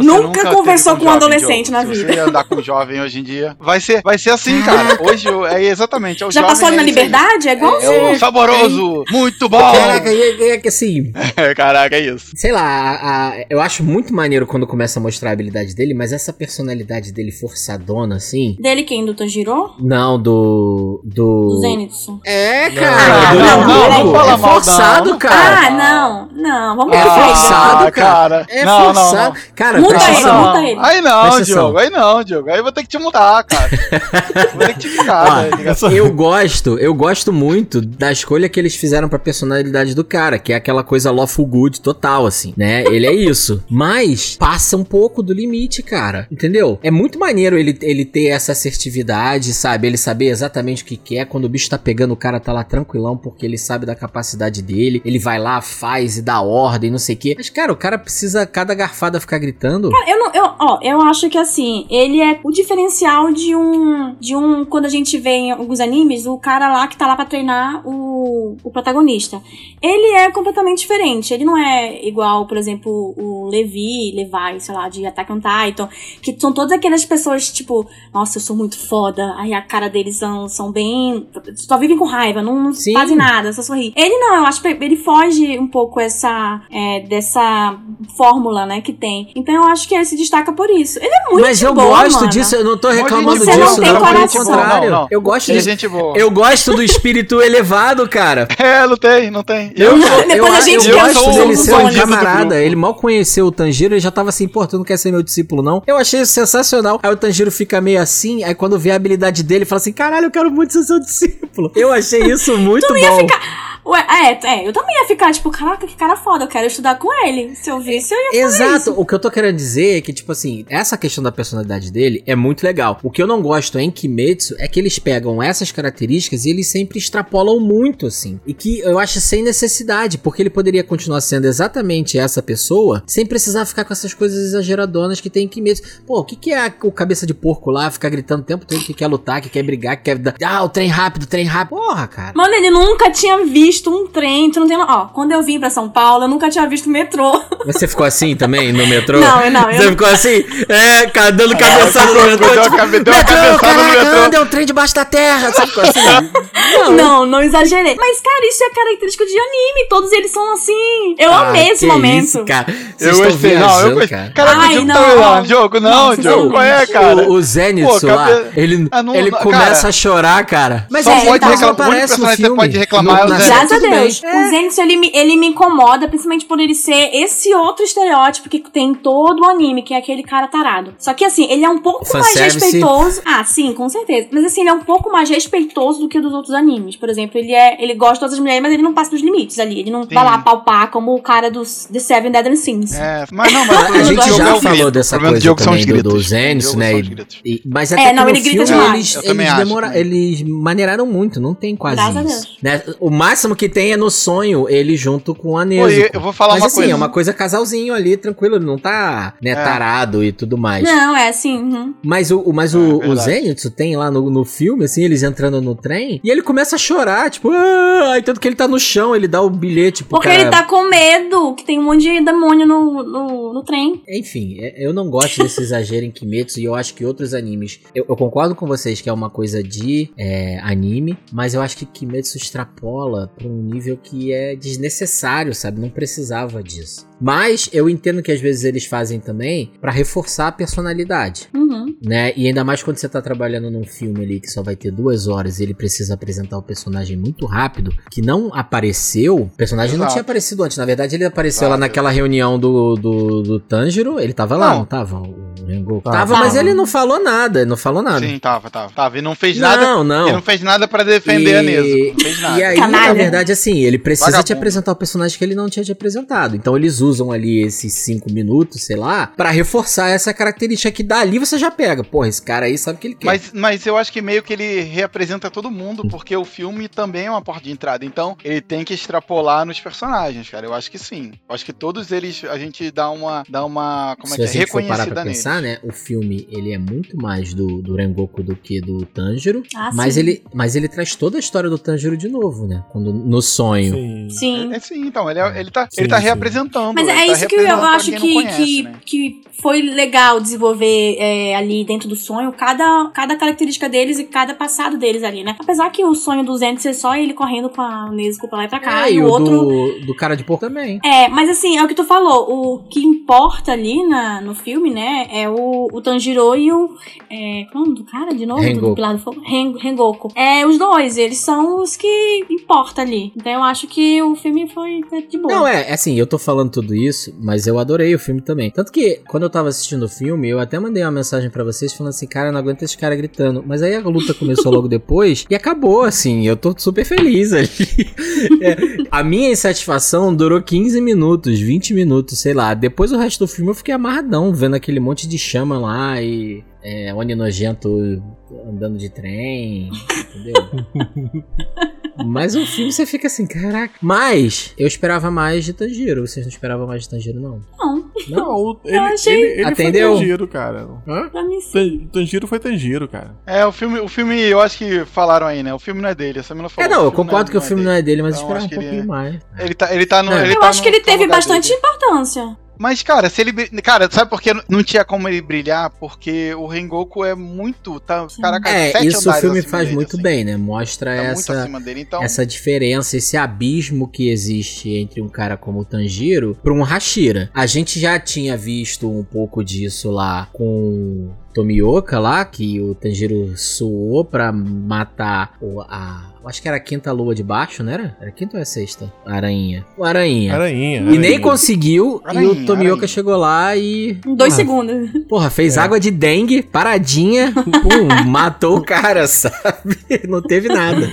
D: Você
E: Nunca
D: teve
E: conversou com um adolescente na
D: Se
E: vida.
D: você andar com um jovem hoje em dia, vai ser, vai ser assim, cara. Hoje é exatamente. É o
E: Já passou ali na
D: é
E: liberdade? É igual
D: É o saboroso, muito bom.
B: Caraca, é, é que assim,
D: Caraca, é isso.
B: sei lá, a- a- eu acho muito maneiro quando começa a mostrar a habilidade dele, mas essa personalidade dele forçadona, assim.
E: Dele quem? Do Tanjiro?
B: Não, do. Do.
E: Do Zenitsu?
B: É,
D: Não,
B: cara, do
E: não,
B: Rengoku.
E: não, não
D: fala
B: é
D: mal,
B: forçado,
D: não.
B: cara.
E: Ah, não. Não, vamos
B: É
E: ver
B: forçado,
D: Ah,
B: cara. É
D: Não, não,
B: forçado.
D: não.
B: Cara,
E: Muda ele, muda ele.
D: Aí não. Diogo. Aí não, Diogo. Aí eu vou ter que te mudar, cara. vou ter que te mudar, né? ligação.
B: Eu gosto, eu gosto muito da escolha que eles fizeram pra personalidade do cara, que é aquela coisa lawful good total, assim, né? Ele é isso. Mas passa um pouco do limite, cara. Entendeu? É muito maneiro ele, ele ter essa assertividade, sabe? Ele saber exatamente o que quer. Quando o bicho tá pegando, o cara tá lá tranquilão, porque ele sabe da capacidade dele. Ele vai lá, faz e dá ordem, não sei o quê. Mas, cara, o cara precisa cada garfada ficar gritando. Entendo.
E: Eu não, eu, ó, eu acho que assim, ele é o diferencial de um. De um. Quando a gente vê em alguns animes, o cara lá que tá lá pra treinar o, o protagonista. Ele é completamente diferente. Ele não é igual, por exemplo, o Levi, Levi, sei lá, de Attack on Titan. Que são todas aquelas pessoas, tipo, nossa, eu sou muito foda. Aí a cara deles são, são bem. Só vivem com raiva, não, fazem nada, só sorri. Ele não, eu acho que ele foge um pouco essa. é, dessa fórmula, né, que tem. Então eu acho que ele se destaca por isso. Ele é muito
B: Mas eu
E: boa,
B: gosto
E: mana.
B: disso, eu não tô reclamando
E: você não
B: disso,
E: tem
B: não, pelo
E: coração.
B: contrário.
D: Não, não.
B: Eu gosto
D: Tem
B: disso.
D: gente boa.
B: Eu gosto do espírito elevado, cara.
D: É, não tem, não tem.
B: Eu,
E: Depois
B: eu,
E: a gente
B: eu
E: quer
B: gosto
E: o
B: dele ser um camarada. Ele mal conheceu o Tanjiro, ele já tava assim, pô, tu não quer ser meu discípulo, não? Eu achei isso sensacional. Aí o Tanjiro fica meio assim, aí quando vê a habilidade dele, fala assim, caralho, eu quero muito ser seu discípulo. Eu achei isso muito
E: Tu não ia
B: bom.
E: ficar. Ué, é, é, eu também ia ficar, tipo, caraca, que cara foda, eu quero estudar com ele. Se eu visse, eu ia fazer
B: Exato,
E: isso.
B: o que eu tô querendo dizer é que, tipo assim, essa questão da personalidade dele é muito legal. O que eu não gosto em Kimetsu é que eles pegam essas características e eles sempre extrapolam muito, assim. E que eu acho sem necessidade, porque ele poderia continuar sendo exatamente essa pessoa sem precisar ficar com essas coisas exageradonas que tem em Kimetsu. Pô, o que, que é o cabeça de porco lá, ficar gritando o tempo todo que quer lutar, que quer brigar, que quer. dar- Ah, o trem rápido, o trem rápido. Porra, cara.
E: Mano, ele nunca tinha visto um trem. Tu não tem. Ó, quando eu vim pra São Paulo, eu nunca tinha visto metrô.
B: Você ficou assim também no metrô?
E: Não, eu não, eu
B: Você
E: não.
B: ficou assim, é, dando cabeçada no metrô.
D: deu uma cabeçada no metrô."
B: anda, é um trem debaixo da terra. Você ficou assim?
E: Não, não, exagerei. Mas, cara, isso é característico de anime. Todos eles são assim. Eu
B: Ah,
E: amei esse
B: que
E: momento.
B: Isso, cara. Vocês
D: Eu gostei, não, eu
B: viajando,
D: gostei.
B: cara.
D: Caraca,
E: Ai, não.
D: tá lá. Diogo, não,
E: Não,
D: Diogo,
E: não.
D: qual é, cara?
B: O, o Zenitsu lá,
D: cabe-
B: ele,
D: Ah, não-
B: ele
D: não,
B: começa
D: cara.
B: a chorar, cara. Mas
D: Só
B: ele
D: pode
B: tá-
D: reclamar-
B: não
D: único
B: aparece no
D: personagem que você
B: filme.
D: pode reclamar é o Zenitsu.
E: Graças a
B: tudo bem.
E: Deus. O Zenitsu, ele, me- ele me incomoda, principalmente por ele ser esse outro estereótipo que tem em todo o anime, que é aquele cara tarado. Só que, assim, ele é um pouco mais
B: Fanservice.
E: respeitoso. Ah, sim, com certeza. Mas, assim, ele é um pouco mais respeitoso do que o dos outros animes. Por exemplo, ele é ele gosta de todas as mulheres, mas ele não passa dos limites ali. Ele não vai lá palpar como o cara dos The Seven Deadly Sins.
D: É, mas não, mas
B: A gente já
D: é
B: falou
D: grito.
B: dessa coisa
D: Diogo
B: também do, do Zenitsu, né? E, e- mas até
E: É,
B: que
E: não,
B: no
E: ele grita
B: filme
E: demais.
B: eles, eles, demora- eles maneiraram muito, não tem quase
E: Graças a
B: isso. Né? O máximo que tem é no sonho, ele junto com a Nezuko.
D: Pô, eu vou falar
B: Mas
D: uma
B: assim,
D: coisa.
B: é uma coisa casalzinho ali, tranquilo, ele não tá né, tarado e tudo mais.
E: Não, é assim. uhum.
B: Mas o, o- mas
D: É,
B: o, o
D: verdade.
B: Zenitsu tem lá no, no filme, assim, eles entrando no trem, e ele começa a chorar, tipo, ah, aí tanto que ele tá no chão, ele dá o bilhete pro
E: Porque
B: cara.
E: ele tá com medo, que tem um monte de demônio no, no, no trem.
B: Enfim, é- eu não gosto desse exagero em Kimetsu e eu acho que outros animes. Eu, eu concordo com vocês que é uma coisa de é, anime, mas eu acho que Kimetsu extrapola pra um nível que é desnecessário, sabe? Não precisava disso. Mas eu entendo que às vezes eles fazem também pra reforçar a personalidade.
E: Uhum.
B: Né? E ainda mais quando você tá trabalhando num filme ali que só vai ter duas horas e ele precisa apresentar o personagem muito rápido, que não apareceu. O personagem não
D: Exato.
B: tinha aparecido antes. Na verdade, ele apareceu
D: Exato.
B: lá naquela reunião do, do, do Tanjiro. Ele tava lá,
D: Não.
B: não, tava? Rengoku.
C: Tava.
B: Tava, mas
E: Tava.
B: ele não falou nada. Ele não falou nada.
D: Sim, tava, tava. Tava. E não fez
B: Não,
D: nada.
B: não.
D: Ele não fez nada pra defender a Nezuko. Não fez nada.
B: E aí, na
E: Canalha.
B: verdade, assim, ele precisa te
D: Vagabundo.
B: apresentar o personagem que ele não tinha te apresentado. Então eles usam ali esses cinco minutos, sei lá, pra reforçar essa característica que dali você já pega. Porra, esse cara aí sabe o que ele quer.
D: Mas, mas eu acho que meio que ele reapresenta todo mundo, porque o filme também é uma porta de entrada. Então, ele tem que extrapolar nos personagens, cara. Eu acho que sim. Eu acho que todos eles a gente dá uma. Dá uma como é
B: Se
D: que é?
B: for parar
D: Reconhecida
B: pra
D: neles.
B: Pensar, né? O filme, ele é muito mais do, do Rengoku do que do Tanjiro.
E: Ah,
B: mas,
E: sim.
B: ele, mas ele traz toda a história do Tanjiro de novo, né? Quando, no sonho.
C: Sim.
E: Sim.
D: É, é sim, então, ele, é- ele tá,
C: Sim,
D: ele tá
C: sim.
D: reapresentando.
E: Mas
D: ele
E: é
D: tá
E: isso que eu acho que,
D: conhece,
E: que,
D: né?
E: que foi legal desenvolver é, ali dentro do sonho, cada, cada característica deles e cada passado deles ali, né? Apesar que o sonho do Zenith ser só ele correndo com a Nezuko pra lá e pra cá,
B: É,
E: e
B: e
E: o
B: o
E: outro...
B: do, do cara de porco também.
E: É, mas assim, é o que tu falou. O que importa ali na, no filme, né? É o, o Tanjiro e o. É, qual é do cara de novo?
B: Rengoku.
E: Do Pilar do Fogo? Ren- Rengoku. É, os dois, eles são os que importam ali. Então eu acho que o filme foi de boa.
B: Não, é, assim, eu tô falando tudo isso, mas eu adorei o filme também. Tanto que, quando eu tava assistindo o filme, eu até mandei uma mensagem pra vocês falando assim, cara, eu não aguento esse cara gritando. Mas aí a luta começou logo depois e acabou, assim, eu tô super feliz ali. É, a minha insatisfação durou 15 minutos, 20 minutos, sei lá. Depois o resto do filme eu fiquei amarradão, vendo aquele monte de chama lá e é, Oni nojento andando de trem, entendeu? Mas o filme você fica assim, caraca. Mas eu esperava mais de Tanjiro. Vocês não esperavam mais de Tanjiro, não?
E: Não,
C: Não, o- ele,
E: achei-
C: ele, ele
B: Atendeu?
C: foi Tanjiro, cara. Hã?
E: pra mim sim.
C: Tan- Tanjiro foi Tanjiro, cara.
D: É, o filme, o filme, eu acho que falaram aí, né? O filme não é dele, essa menina
B: É,
D: falou.
B: não, eu
D: filme
B: concordo que o filme não é dele, mas eu
D: Então,
B: esperava um
D: que ele-
B: pouquinho mais.
D: Ele tá, ele tá no.
B: É.
D: ele
E: Eu
D: tá
E: acho
D: no-
E: que ele teve bastante
D: dele.
E: importância.
D: Mas, cara, se ele. Cara, sabe por que não tinha como ele brilhar? Porque o Rengoku é muito. Tá, caraca,
B: É,
D: sete
B: isso o filme faz
D: dele,
B: muito
D: assim.
B: bem, né? Mostra
D: Tá
B: essa,
D: dele, então.
B: essa diferença, esse abismo que existe entre um cara como o Tanjiro para um Hashira. A gente já tinha visto um pouco disso lá com Tomioka lá, que o Tanjiro suou pra matar o, a. Acho que era a quinta lua de baixo, não era? Era a quinta ou é a sexta? A aranha. O aranha.
C: Aranhinha.
B: E
C: aranhinha.
B: nem conseguiu, e
D: Aranha,
B: o Tomioka
D: aranha.
B: chegou lá e.
E: Em dois
B: porra,
E: segundos.
B: Porra, fez
C: É.
B: água de dengue, paradinha, pum, matou o cara, sabe? Não teve nada.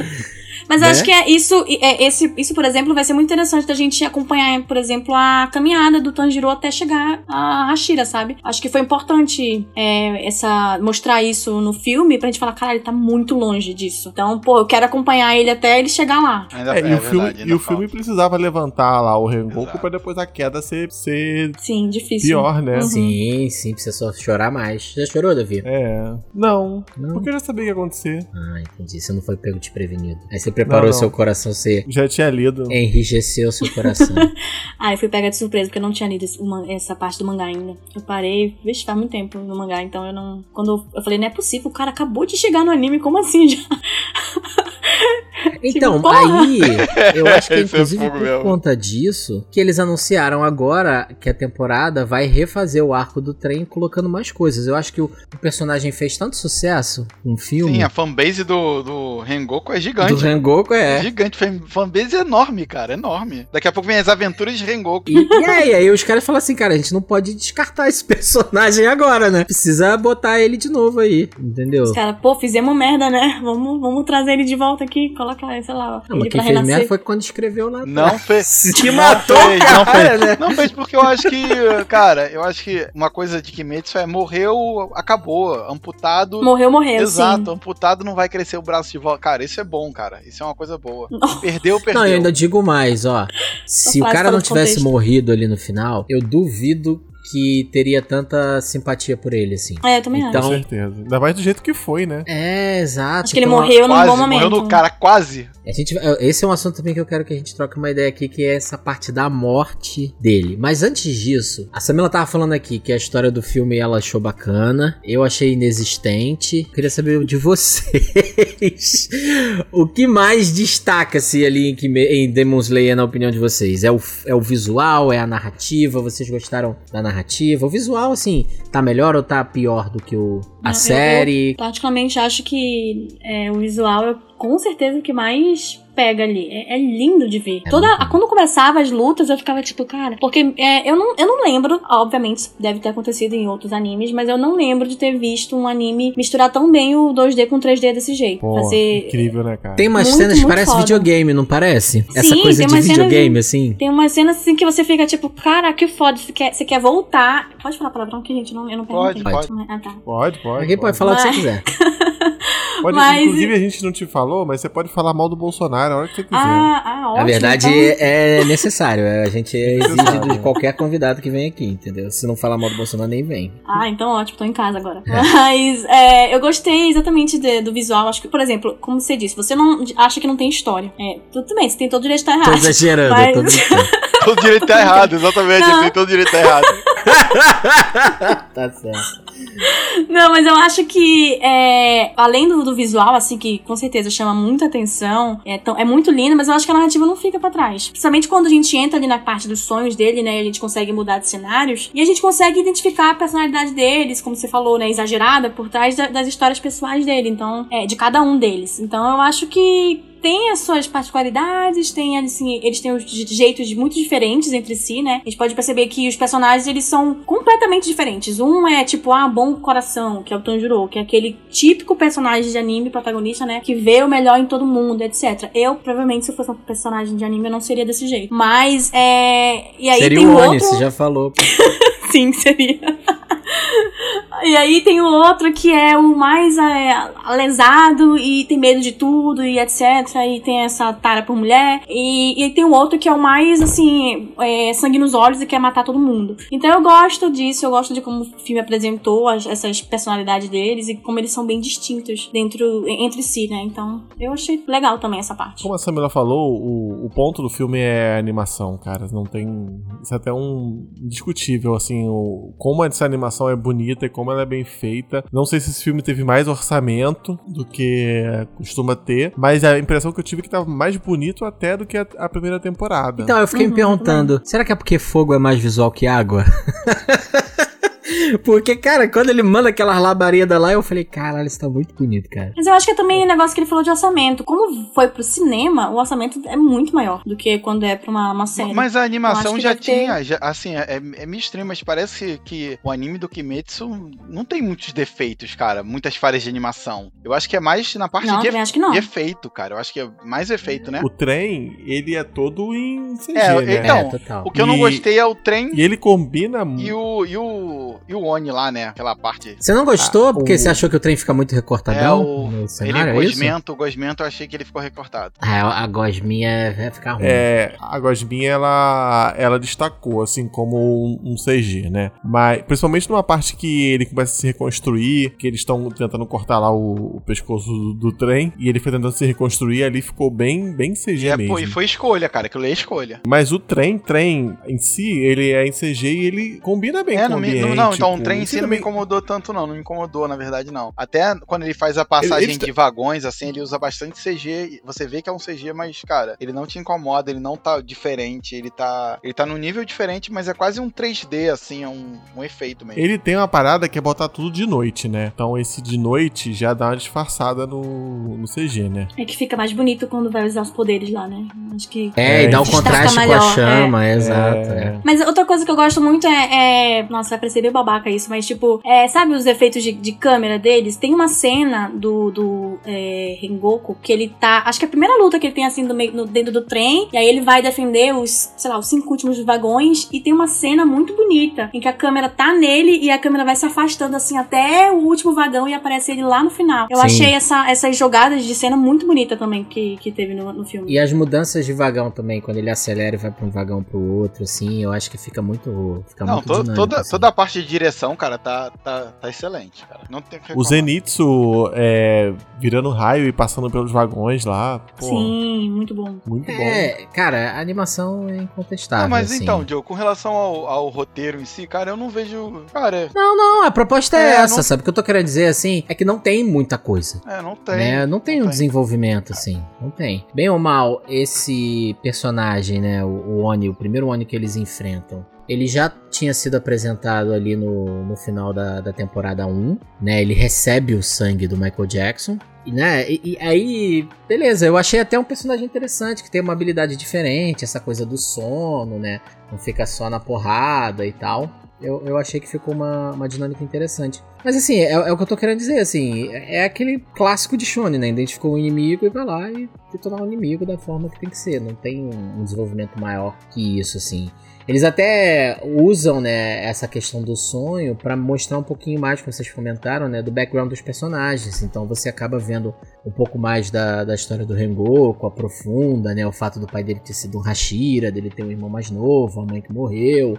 E: Mas
B: Né?
E: eu acho que é isso, é, esse, isso, por exemplo, vai ser muito interessante da gente acompanhar, por exemplo, a caminhada do Tanjiro até chegar a Hashira, sabe? Acho que foi importante é, essa, mostrar isso no filme pra gente falar, cara, ele tá muito longe disso. Então, pô, eu quero acompanhar ele até ele chegar lá.
D: Ainda,
C: É,
D: é,
C: e o, filme,
D: verdade,
C: e o filme precisava levantar lá o Rengoku
D: Exato.
C: pra depois a queda ser, ser
E: Sim, difícil.
C: pior, né?
E: Uhum.
B: Sim, sim, precisa só chorar mais. Já chorou, Davi?
C: É. Não,
B: Não?
C: porque eu já sabia o que ia acontecer.
B: Ah, entendi. Você não foi pego desprevenido. Aí você preparou
C: Não, não.
B: seu coração, você
C: Já tinha lido.
B: enrijeceu seu coração.
E: Ah, eu fui pega de surpresa porque eu não tinha lido essa parte do mangá ainda. Eu parei, vixe, faz muito tempo no mangá, então eu não. Quando eu, eu falei, não é possível, o cara acabou de chegar no anime, como assim já?
B: Então,
E: porra!
B: aí, eu acho que é
D: é
B: inclusive
D: fogo
B: por
D: mesmo.
B: conta disso que eles anunciaram agora que a temporada vai refazer o arco do trem colocando mais coisas. Eu acho que o, o personagem fez tanto sucesso no filme.
D: Sim, a fanbase do, do Rengoku é gigante.
B: do Rengoku
D: É
B: é.
D: gigante, fan- fanbase enorme, cara, enorme. Daqui a pouco vem as aventuras de Rengoku.
B: E, e aí, aí os caras falam assim, cara, a gente não pode descartar esse personagem agora, né? Precisa botar ele de novo aí, entendeu?
E: Os caras, pô, fizemos merda, né? Vamos, vamos trazer ele de volta aqui, colocar, sei lá,
B: Não, mas quem fez merda foi quando escreveu lá.
D: Não fez. Não
B: matou
D: fez,
B: o
D: não
B: cara,
D: fez.
B: né?
D: Não fez porque eu acho que, cara, eu acho que uma coisa de Kimetsu é morreu, acabou, amputado.
E: Morreu, morreu,
D: Exato,
E: sim.
D: amputado não vai crescer o braço de volta. Cara, isso é bom, cara. Isso é uma coisa boa.
E: Não.
D: Perdeu, perdeu.
B: Não, eu ainda digo mais, ó. Se o cara não tivesse
E: contexto.
B: morrido ali no final, eu duvido que teria tanta simpatia por ele, assim.
E: É, eu também
B: Então-
C: Com
E: acho.
C: certeza. Ainda mais do jeito que foi, né?
B: É, exato.
E: Acho que ele
B: Então,
E: morreu num
D: quase,
E: bom momento.
D: morreu no cara, quase.
B: A gente, esse é um assunto também que eu quero que a gente troque uma ideia aqui, que é essa parte da morte dele. Mas antes disso, a Samila tava falando aqui que a história do filme ela achou bacana, eu achei inexistente. Queria saber de vocês. o que mais destaca-se ali em, em Demon Slayer, na opinião de vocês? É o, é o visual, é a narrativa? Vocês gostaram da narrativa? O visual, assim, tá melhor ou tá pior do que o, a
E: Não, eu-
B: série?
E: Particularmente acho que é, o visual é com certeza o que mais pega ali. É, é lindo de ver.
B: É
E: Toda, quando começava as lutas, eu ficava tipo, cara. Porque é, eu, não, eu não lembro, obviamente, isso deve ter acontecido em outros animes, mas eu não lembro de ter visto um anime misturar tão bem o 2D com 3D desse jeito.
C: Pô,
E: Fazer.
C: incrível, né, cara?
B: Tem umas
E: Muito,
B: cenas que
E: muito
B: parecem
E: foda.
B: videogame, não parece? Essa
E: Sim,
B: coisa
E: tem
B: de videogame,
E: de-
B: assim.
E: Tem umas cenas assim que você fica tipo, cara, que foda, você quer, você quer voltar. Pode falar palavrão aqui, gente? Eu não, eu não
D: Pode,
E: perguntei.
D: pode.
E: Ah, tá.
C: Pode, pode.
B: Alguém pode falar o que você quiser.
C: Pode-
E: Mas-
C: Inclusive, a gente não te falou, mas você pode falar mal do Bolsonaro a hora que você quiser.
E: Ah, ah, ótimo.
B: Na verdade,
E: então-
B: é necessário. A gente exige de qualquer convidado que vem aqui, entendeu? Se não falar mal do Bolsonaro, nem vem.
E: Ah, então ótimo, tô em casa agora. Mas é, eu gostei exatamente de- do visual. Acho que, por exemplo, como você disse, você não acha que não tem história. É, tudo bem, você tem todo o direito de estar
B: Tô
E: errado.
B: exagerando,
E: Mas-
B: tô brincando.
D: Todo direito tá errado, exatamente.
E: Não.
D: Ele tem todo direito tá errado.
B: tá certo.
E: Não, mas eu acho que, é, além do, do visual, assim, que com certeza chama muita atenção, é, tão- é muito lindo, mas eu acho que a narrativa não fica pra trás. Principalmente quando a gente entra ali na parte dos sonhos dele, né, e a gente consegue mudar de cenários, e a gente consegue identificar a personalidade deles, como você falou, né, exagerada, por trás da- das histórias pessoais dele, então, é, de cada um deles. Então eu acho que tem as suas particularidades, tem assim, eles têm os jeitos muito diferentes entre si, né? A gente pode perceber que os personagens eles são completamente diferentes. Um é tipo, ah, bom coração, que é o Tanjiro, que é aquele típico personagem de anime protagonista, né? Que vê o melhor em todo mundo, etc. Eu, provavelmente, se eu fosse um personagem de anime, eu não seria desse jeito. Mas, é. E aí
B: Seria
E: tem
B: o Oni,
E: outro.
B: você já falou.
E: Sim, seria. E aí tem o outro que é o mais é, lesado e tem medo de tudo e etc. E tem essa tara por mulher. E, e tem o outro que é o mais, assim, é, sangue nos olhos e quer matar todo mundo. Então eu gosto disso, eu gosto de como o filme apresentou as- essas personalidades deles e como eles são bem distintos dentro, entre si, né? Então eu achei legal também essa parte.
C: Como a Samila falou, o, o ponto do filme é animação, cara. Não tem. Isso é até um indiscutível, assim, o, como essa animação é bonita e como ela é bem feita. Não sei se esse filme teve mais orçamento do que costuma ter, mas a impressão que eu tive é que tava mais bonito até do que a, a primeira temporada.
B: Então, eu fiquei me
E: Uhum,
B: perguntando, será que é porque fogo é mais visual que água? porque, cara, quando ele manda aquelas labaredas lá, eu falei, caralho, isso tá muito bonito, cara.
E: Mas eu acho que é também o negócio que ele falou de orçamento. Como foi pro cinema, o orçamento é muito maior do que quando é pra uma, uma série.
D: Mas a animação já
E: deve ter-
D: tinha, já- assim, é, é meio estranho, mas parece que o anime do Kimetsu não tem muitos defeitos, cara, muitas falhas de animação. Eu acho que é mais na parte
E: Não,
D: de,
E: acho que não.
D: de efeito, cara. Eu acho que é mais efeito, né?
C: O trem, ele é todo em CG,
D: É,
C: né?
D: Então,
B: é, total.
D: O que eu não
C: E-
D: gostei é o trem
C: E ele combina
D: e o, e o, e o Oni lá, né? Aquela parte.
B: Você não gostou
C: Ah,
B: porque
C: o-
B: você achou que o trem fica muito recortadão
D: É, o-
B: no
D: Ele
B: cenário, é
D: gosmento, o gosmento, eu achei que ele ficou recortado.
B: Ah, a gosminha vai ficar ruim.
C: É, a Gosminha, ela, ela destacou, assim, como um, um CG, né? Mas, principalmente numa parte que ele começa a se reconstruir, que eles estão tentando cortar lá o, o pescoço do, do trem, e ele foi tentando se reconstruir, ali ficou bem, bem CG
D: é,
C: mesmo.
D: pô, e foi escolha, cara. Aquilo é escolha.
C: Mas o trem, trem em si, ele é em CG e ele combina bem
D: É,
C: com
D: não,
C: o ambiente.
D: não, não, então o
C: com-
D: trem em si não me incomodou tanto, não. Não me incomodou, na verdade, não. Até quando ele faz a passagem
C: Ele-
D: de vagões, assim, ele usa bastante CG. Você vê que é um CG, mas, cara, ele não te incomoda, ele não tá diferente, ele tá. Ele tá num nível diferente, mas é quase um 3D, assim, é um, um efeito mesmo.
C: Ele tem uma parada que é botar tudo de noite, né? Então esse de noite já dá uma disfarçada no, no CG, né?
E: É que fica mais bonito quando vai usar os poderes lá, né? Acho que.
B: É, e dá um contraste com a chama, exato.
C: É.
B: é.
E: Mas outra coisa que eu gosto muito é. é- Nossa, vai parecer meio babaca isso, mas tipo, é, sabe os efeitos de, de câmera deles? Tem uma cena do, do é, Rengoku que ele tá. Acho que é a primeira luta que ele tem assim do meio, no, dentro do trem. E aí ele vai defender os, sei lá, os cinco últimos vagões. E tem uma cena muito bonita em que a câmera tá nele e a câmera vai se afastando assim até o último vagão e aparece ele lá no final. Eu
B: Sim.
E: achei essa, essas jogadas de cena muito bonita também que, que teve no, no filme.
B: E as mudanças de vagão também, quando ele acelera e vai pra um vagão pro outro, assim, eu acho que fica muito. Fica
D: Não,
B: muito
D: to-
B: dinâmico,
D: toda,
B: assim.
D: toda a parte de direção, cara, tá, tá, tá excelente, cara. Não tem o que
C: O
D: reclamar.
C: Zenitsu é, virando raio e passando pelos vagões lá. Pô,
E: Sim, muito bom.
C: muito bom.
B: É, cara, a animação é incontestável.
D: Não, mas
B: assim.
D: então, Joe, com relação ao, ao roteiro em si, cara, eu não vejo. Cara,
B: Não, não, a proposta é,
D: É,
B: essa,
D: não-
B: sabe? O que eu tô querendo dizer, assim, é que não tem muita coisa.
D: é, não tem.
B: né? Não tem um
D: tem.
B: desenvolvimento, assim. Não tem. Bem ou mal, esse personagem, né? O, o Oni, o primeiro Oni que eles enfrentam. Ele já tinha sido apresentado ali no, no final da, da temporada 1, né? Ele recebe o sangue do Michael Jackson. Né? E, e aí, beleza, eu achei até um personagem interessante, que tem uma habilidade diferente, essa coisa do sono, né? Não fica só na porrada e tal. Eu, eu achei que ficou uma, uma dinâmica interessante. Mas assim, é, é o que eu tô querendo dizer, assim, é aquele clássico de Shonen, né? Identificou um inimigo e vai lá e detonar o inimigo da forma que tem que ser. Não tem um, um desenvolvimento maior que isso, assim. Eles até usam, né, essa questão do sonho pra mostrar um pouquinho mais, como vocês comentaram, né, do background dos personagens. Então você acaba vendo um pouco mais da, da história do Rengoku, aprofunda, né, o fato do pai dele ter sido um Hashira, dele ter um irmão mais novo, a mãe que morreu,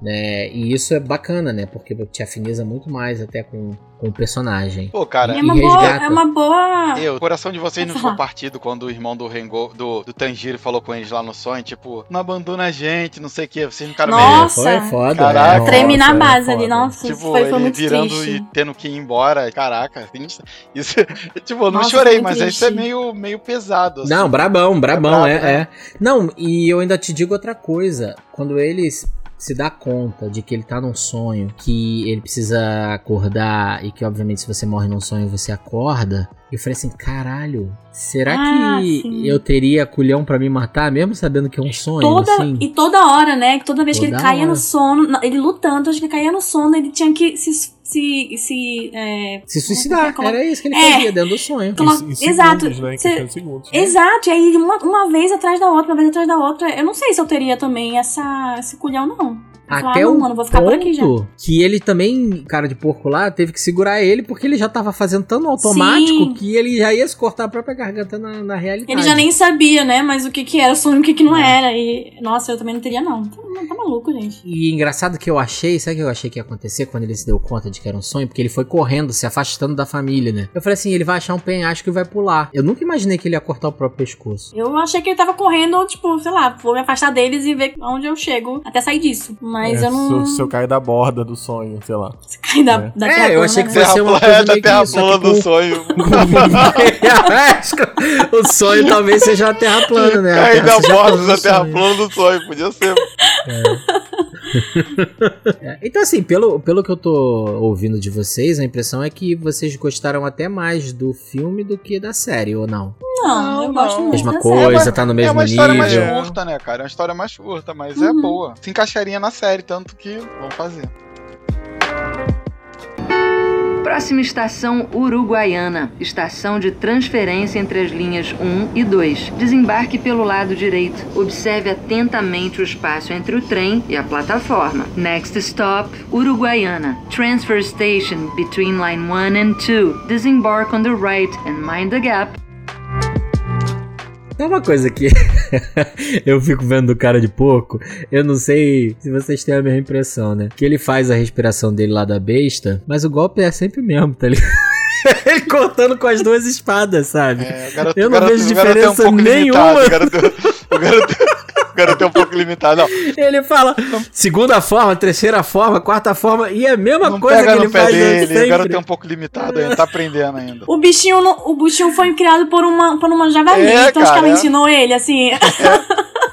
B: né, e isso é bacana, né, porque te afiniza muito mais até com, com o personagem.
D: Pô, cara,
E: é, uma boa, é uma boa.
D: Eu, o coração de vocês não ficou partido quando o irmão do Rengo, do, do Tanjiro falou com eles lá no sonho, tipo, não abandona a gente, não sei o que, vocês ficaram
E: Nossa.
D: meio.
B: Foi foda,
D: Caraca.
B: é,
E: Treme na
C: Nossa, é
E: base ali, nossa,
D: Tipo,
E: foi, foi
D: ele
E: muito
D: virando
E: triste.
D: e tendo que ir embora. Caraca, isso. Tipo, eu não
E: Nossa,
D: chorei, mas
E: triste.
D: isso é meio, meio pesado. assim.
B: Não, brabão, brabão,
D: É
B: é,
D: brabo,
B: é,
D: né?
B: Não, e eu ainda te digo outra coisa. Quando eles se dá conta de que ele tá num sonho, que ele precisa acordar e que, obviamente, se você morre num sonho, você acorda. Eu falei assim, caralho, será
E: Ah,
B: que
E: sim.
B: eu teria culhão pra me matar, mesmo sabendo que é um sonho,
E: Toda,
B: assim?
E: E toda hora, né? Toda vez que ele
B: Toda
E: caía
B: hora.
E: no sono, ele lutando, acho que ele caía no sono, ele tinha que se. Se, se é,
B: Se suicidar,
E: Colo-
B: era isso que ele
E: É.
B: fazia dentro do sonho.
E: Colo-
C: Em- em segundos,
E: Exato.
C: Né? Em
E: Cê-
C: segundos.
E: Exato, e aí uma, uma vez atrás da outra, uma vez atrás da outra. Eu não sei se eu teria também essa, esse culhão, não.
B: Até
E: ah, não,
B: o
E: mano, vou ficar por aqui já.
B: ponto que ele também, cara de porco lá, teve que segurar ele porque ele já tava fazendo tão automático
E: Sim.
B: que ele já ia se cortar a própria garganta na, na realidade.
E: Ele já nem sabia, né? Mas o que que era sonho e o que que não era. E, nossa, eu também não teria, não. Tá, tá maluco, gente.
B: E engraçado que eu achei, sabe o que eu achei que ia acontecer quando ele se deu conta de que era um sonho? Porque ele foi correndo, se afastando da família, né? Eu falei assim, ele vai achar um penhasco e vai pular. Eu nunca imaginei que ele ia cortar o próprio pescoço.
E: Eu achei que ele tava correndo, tipo, sei lá, vou me afastar deles e ver onde eu chego até sair disso. Mas
C: É,
E: eu não.
C: se, eu, se eu cair da borda do sonho, sei lá.
E: cair da,
C: É.
E: da
B: É,
E: terra
B: eu achei que
E: né?
B: fosse ser uma
D: Terra
B: coisa
D: plana,
B: meio que
D: terra plana
B: que
D: do sonho.
B: o sonho talvez seja a terra plana, né?
D: Cair da borda da terra plana do sonho, podia ser.
B: É, Então, assim, pelo, pelo que eu tô ouvindo de vocês, a impressão é que vocês gostaram até mais do filme do que da série, ou não?
E: Não, eu
D: Não,
E: gosto muito.
B: Mesma
E: da
B: coisa,
E: série.
B: tá no
D: É
B: mesmo
D: uma história mais
B: nível.
D: curta, né, cara? É uma história mais curta, mas é
E: Uhum.
D: boa. Se encaixaria na série, tanto que vamos fazer.
G: Próxima estação Uruguaiana, estação de transferência entre as linhas 1 e 2. Desembarque pelo lado direito. Observe atentamente o espaço entre o trem e a plataforma. Next stop, Uruguaiana. Transfer station between line 1 and 2. Disembark on the right and mind the gap.
B: Tem uma coisa que eu fico vendo do cara de porco, eu não sei se vocês têm a mesma impressão, né? Que ele faz a respiração dele lá da besta, mas o golpe é sempre o mesmo, tá ligado? ele cortando com as duas espadas, sabe?
D: É, garoto,
B: Eu não
D: garoto-
B: vejo
D: é um
B: diferença
D: pouco
B: nenhuma.
D: limitado, garoto, o garoto, garoto é um pouco limitado. Não,
B: Ele fala segunda forma, terceira forma, quarta forma, e é a mesma
D: não
B: coisa
D: pega
B: que
D: no
B: ele
D: pé
B: faz
D: dele.
B: sempre.
D: O garoto é um pouco limitado ainda, tá aprendendo ainda.
E: O bichinho, o bichinho foi criado por uma, por uma javali.
D: É,
E: então acho que
D: cara,
E: ela
D: é.
E: ensinou ele, assim.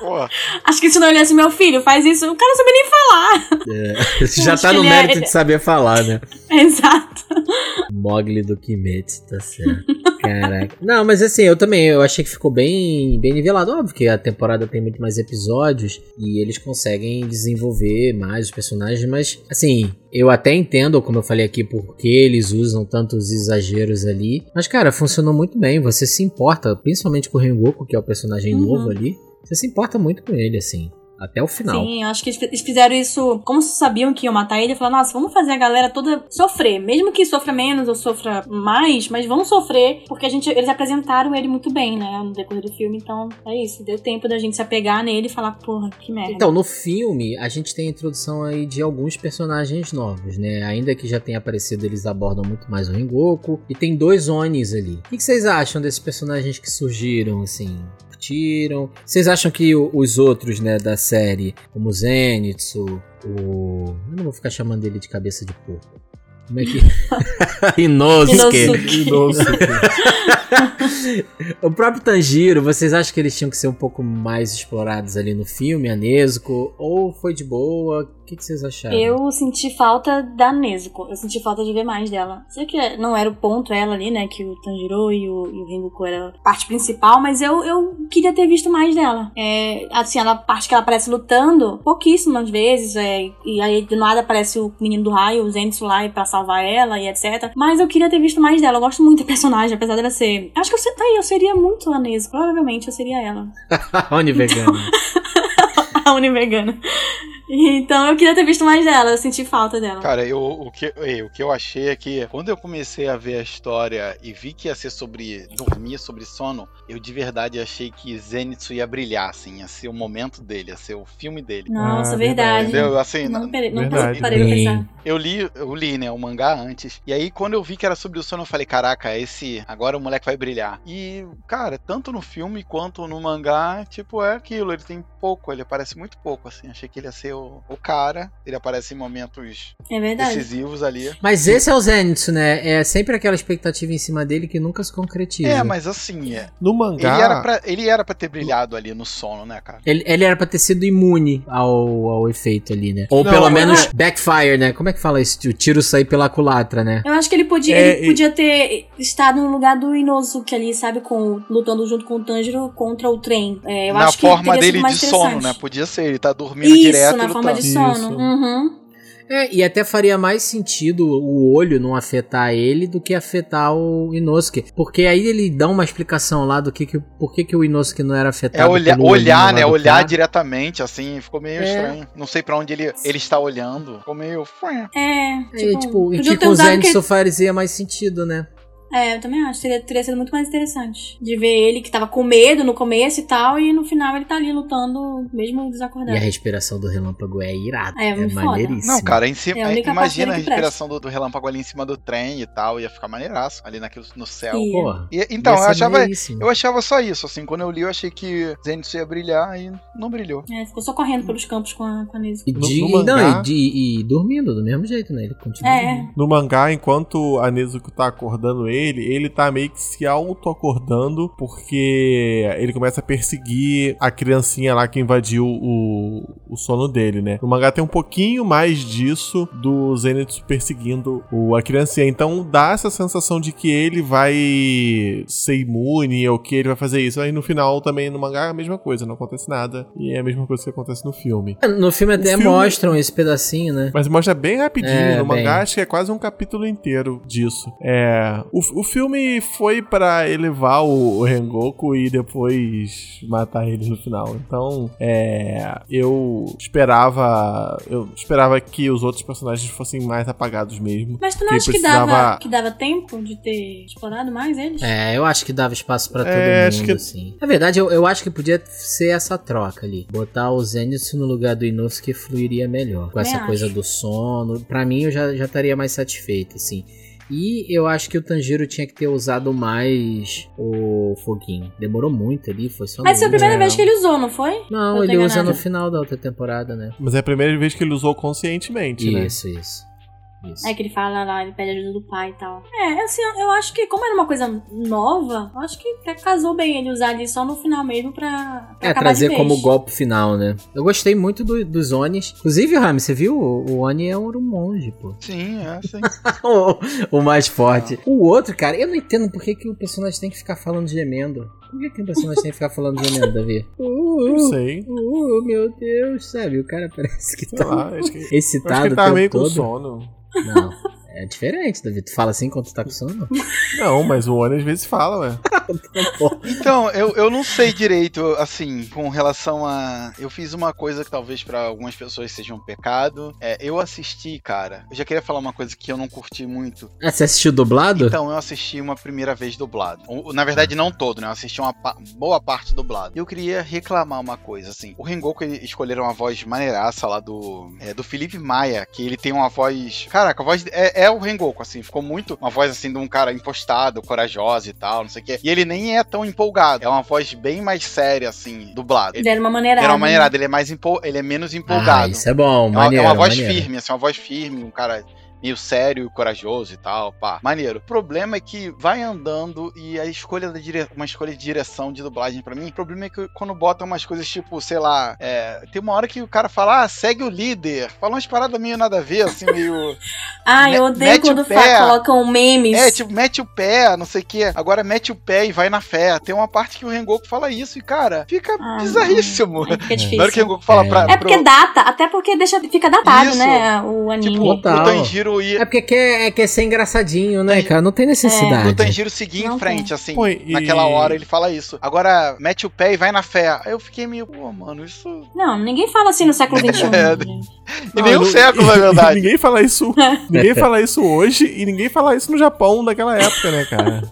D: Porra.
E: acho que ensinou ele assim, meu filho, faz isso. O cara não sabia nem falar.
B: Já
E: Acho
B: tá
E: que
B: no
E: é-
B: mérito de saber falar, né?
E: Exato.
B: Mogli do Kimetsu, tá certo. Caraca. Não, mas assim, eu também, eu achei que ficou bem, bem nivelado. Óbvio que a temporada tem muito mais episódios e eles conseguem desenvolver mais os personagens, mas assim, eu até entendo, como eu falei aqui, porque eles usam tantos exageros ali. Mas, cara, funcionou muito bem. Você se importa, principalmente com o Rengoku, que é o personagem
E: Uhum.
B: novo ali. Você se importa muito com ele, assim. Até o final.
E: Sim, acho que eles fizeram isso, como sabiam que iam matar ele, falaram, nossa, vamos fazer a galera toda sofrer. Mesmo que sofra menos ou sofra mais, mas vamos sofrer, porque a gente, eles apresentaram ele muito bem, né, no decorrer do filme, então é isso. Deu tempo da gente se apegar nele e falar, porra, que merda.
B: Então, no filme, a gente tem a introdução aí de alguns personagens novos, né? Ainda que já tenha aparecido, eles abordam muito mais o Rengoku. E tem dois Onis ali. O que vocês acham desses personagens que surgiram, assim? Curtiram? Vocês acham que os outros, né, da série, como o Zenitsu, o... Eu não vou ficar chamando ele de cabeça de porco. Como é que... Inosuke.
E: Inosuke.
B: o próprio Tanjiro, vocês acham que eles tinham que ser um pouco mais explorados ali no filme, a Nezuko? Ou foi de boa? O que, que vocês acharam?
E: Eu senti falta da Nezuko. Eu senti falta de ver mais dela. Sei que não era o ponto ela ali, né? Que o Tanjiro e o, e o Rengoku era a parte principal, mas eu, eu queria ter visto mais dela. É, assim, ela, a parte que ela aparece lutando, pouquíssimas vezes. É, e aí do nada aparece o menino do raio, o Zenitsu lá, pra salvar ela e etc. Mas eu queria ter visto mais dela. Eu gosto muito da personagem, apesar dela ser. Acho que eu, tá aí, eu seria muito a Nezuko. Provavelmente eu seria ela.
B: Oni vegano.
E: a Univegana. Então eu queria ter visto mais dela, eu senti falta dela.
D: Cara, eu, o, que, ei, o que eu achei é que quando eu comecei a ver a história e vi que ia ser sobre dormir, sobre sono, eu de verdade achei que Zenitsu ia brilhar, assim, ia ser o momento dele, ia ser o filme dele.
E: Nossa,
C: Ah,
E: verdade.
D: Entendeu? Assim,
E: Não, não
C: Verdade.
E: parei pra pensar.
D: eu li, eu li, né, o mangá antes. E aí, quando eu vi que era sobre o sono, eu falei, caraca, esse. Agora o moleque vai brilhar. E, cara, tanto no filme quanto no mangá, tipo, é aquilo. Ele tem pouco, ele aparece muito pouco, assim. Achei que ele ia ser o, o cara. Ele aparece em momentos
E: É verdade.
D: decisivos ali.
B: Mas esse é o Zenitsu, né? É sempre aquela expectativa em cima dele que nunca se concretiza.
D: É, mas assim, é,
C: No
D: ele,
C: mangá.
D: era pra, ele era pra ter brilhado ali no sono, né, cara?
B: Ele, ele era pra ter sido imune ao, ao efeito ali, né? Ou
C: Não,
B: pelo menos backfire, né? Como é que fala isso? O tiro sair pela culatra, né?
E: Eu acho que ele podia,
C: É,
E: ele podia ter estado no lugar do Inosuke ali, sabe? Com, lutando junto com o Tanjiro contra o trem. É, eu
D: Na
E: acho que
D: forma dele de sono, né? Podia ser, ele tá dormindo
E: Isso,
D: direto
E: na
D: e
E: forma de sono. Uhum.
B: É, e até faria mais sentido o olho não afetar ele do que afetar o Inosuke. Porque aí ele dá uma explicação lá do que, que por que, que o Inosuke não era afetado.
D: É
B: olhinho
D: olhar né? Olhar
B: cara.
D: diretamente, assim, ficou meio
B: É.
D: estranho. Não sei pra onde ele, ele está olhando. Ficou meio.
E: É,
B: É, tipo, em
E: podia
B: que
E: ter
B: com o
E: usado que-
B: Zenitsu fazia mais sentido, né?
E: É, eu também acho. Seria, teria sido muito mais interessante. De ver ele que tava com medo no começo e tal, e no final ele tá ali lutando, mesmo
B: E
E: desacordado.
B: a respiração do relâmpago é irada.
E: É,
B: É,
E: muito
B: maneiríssimo.
D: Não, cara, em cima,
E: É a
D: imagina a respiração do, do relâmpago ali em cima do trem e tal, ia ficar maneiraço ali naquilo, no céu.
E: Ia.
B: Porra.
D: E- então, eu achava,
B: maneiríssimo.
D: eu achava só isso, assim, quando eu li eu achei que Zenitsu ia brilhar e não brilhou.
E: É, ficou só correndo pelos campos com a, com a Nezuko.
B: E,
C: No-
B: de-
C: no
B: e
C: mangá-
B: não, e, de- e dormindo do mesmo jeito, né? Ele continua.
E: É.
C: No mangá, enquanto a Nezuko tá acordando ele, ele tá meio que se auto-acordando porque ele começa a perseguir a criancinha lá que invadiu o, o sono dele, né? No mangá tem um pouquinho mais disso do Zenitsu perseguindo o, a criancinha. Então dá essa sensação de que ele vai ser imune ou que ele vai fazer isso. Aí no final também no mangá é a mesma coisa, não acontece nada. E é a mesma coisa que acontece no filme.
B: No filme até
C: filme-
B: mostram esse pedacinho, né?
C: Mas mostra bem rapidinho.
B: É,
C: no mangá
B: bem.
C: acho que é quase um capítulo inteiro disso. É, o, o filme foi pra elevar o, o Rengoku e depois matar ele no final. Então, é, eu esperava, eu esperava que os outros personagens fossem mais apagados mesmo.
E: Mas tu não
C: Que
E: acha que
C: precisava-
E: dava, que dava tempo de ter explorado mais eles?
B: É, eu acho que dava espaço pra todo
C: É, acho
B: mundo,
C: que-
B: assim. Na verdade, eu, eu acho que podia ser essa troca ali. Botar o Zenitsu no lugar do Inosuke fluiria melhor. Com essa coisa
E: acho.
B: do sono. Pra mim, eu já, já estaria mais satisfeito, assim. E eu acho que o Tanjiro tinha que ter usado mais o foguinho. Demorou muito ali, foi só
E: Mas foi a primeira vez que ele usou, não foi?
B: Não,
E: Eu
B: ele usa no final da outra temporada, né?
C: Mas é a primeira vez que ele usou conscientemente, né?
B: Isso, isso. Isso.
E: É que ele fala lá, ele pede ajuda do pai e tal. É, assim, eu acho que, como era uma coisa nova, eu acho que até casou bem ele usar ali só no final mesmo pra, pra
B: É, trazer
E: vez.
B: como golpe final, né? Eu gostei muito do- dos Onis. Inclusive, Rami, você viu? O, o Oni é um monge, pô.
D: Sim, é assim.
B: o, o mais forte. O outro, cara, eu não entendo por que, que o personagem tem que ficar falando gemendo. Por que, que o personagem tem que ficar falando gemendo, Davi?
C: Não
B: Uh,
C: sei.
B: uh, meu Deus, sabe? O cara parece que
C: Sei
B: tá
C: lá, acho que, acho
B: excitado
C: que ele
B: tempo
C: meio com
B: todo.
C: sono.
B: Não, é diferente, Davi. Tu fala assim quando tu tá com sono?
C: Não, mas o Oni às vezes fala, ué.
D: Então, eu, eu não sei direito, assim, com relação a. Eu fiz uma coisa que talvez pra algumas pessoas seja um pecado. É, eu assisti, cara. Eu já queria falar uma coisa que eu não curti muito.
B: Ah, você assistiu dublado?
D: Então, eu assisti uma primeira vez dublado. Na verdade, não todo, né? Eu assisti uma pa- boa parte dublado. E eu queria reclamar uma coisa, assim. O Rengoku, ele escolheram uma voz maneiraça lá do, é, do Felipe Maia, que ele tem uma voz... Caraca, a voz é, é o Rengoku, assim. Ficou muito uma voz, assim, de um cara impostado, corajoso e tal, não sei o quê. E ele nem é tão empolgado. É uma voz bem mais séria, assim, dublado. Ele,
E: Deram uma maneirada.
D: era uma maneirada. Ele é, mais empol... ele é menos
B: Ah,
D: empolgado.
B: isso é bom,
D: É uma,
B: maneiro,
D: é uma voz
B: maneiro.
D: firme, assim, uma voz firme, um cara meio sério, corajoso e tal, pá. Maneiro. O problema é que vai andando e a escolha da dire... uma escolha de direção de dublagem pra mim, o problema é que quando botam umas coisas tipo, sei lá, é, tem uma hora que o cara fala, ah, segue o líder. Fala umas paradas meio nada a ver, assim, meio...
E: Ah, eu
D: Me-
E: odeio quando
D: o pé.
E: colocam memes.
D: É, tipo, mete o pé, não sei o quê. Agora mete o pé e vai na fé. Tem uma parte que o Rengoku fala isso e, cara, fica
E: Ah,
D: bizarríssimo.
E: Aí fica
D: Na hora que o
E: difícil.
D: Rengoku fala
B: É.
D: pra...
E: É porque
D: pro-
E: data, até porque deixa, fica datado,
D: Isso.
E: né? O anime.
D: Tipo, o. Tanjiro ia...
B: É porque quer, é, quer ser engraçadinho, né, cara? Não tem
D: O
B: necessidade.
D: Tanjiro seguir
E: Não
D: em frente, assim.
C: Pô, e-
D: Naquela hora ele fala isso. Agora, mete o pé e vai na fé. Aí eu fiquei meio, pô, mano, isso.
E: Não, ninguém fala assim no século XXI.
D: É,
E: gente.
D: E nem um
C: não-
D: século, na verdade.
C: ninguém fala isso. ninguém fala isso hoje e ninguém fala isso no Japão daquela época, né, cara?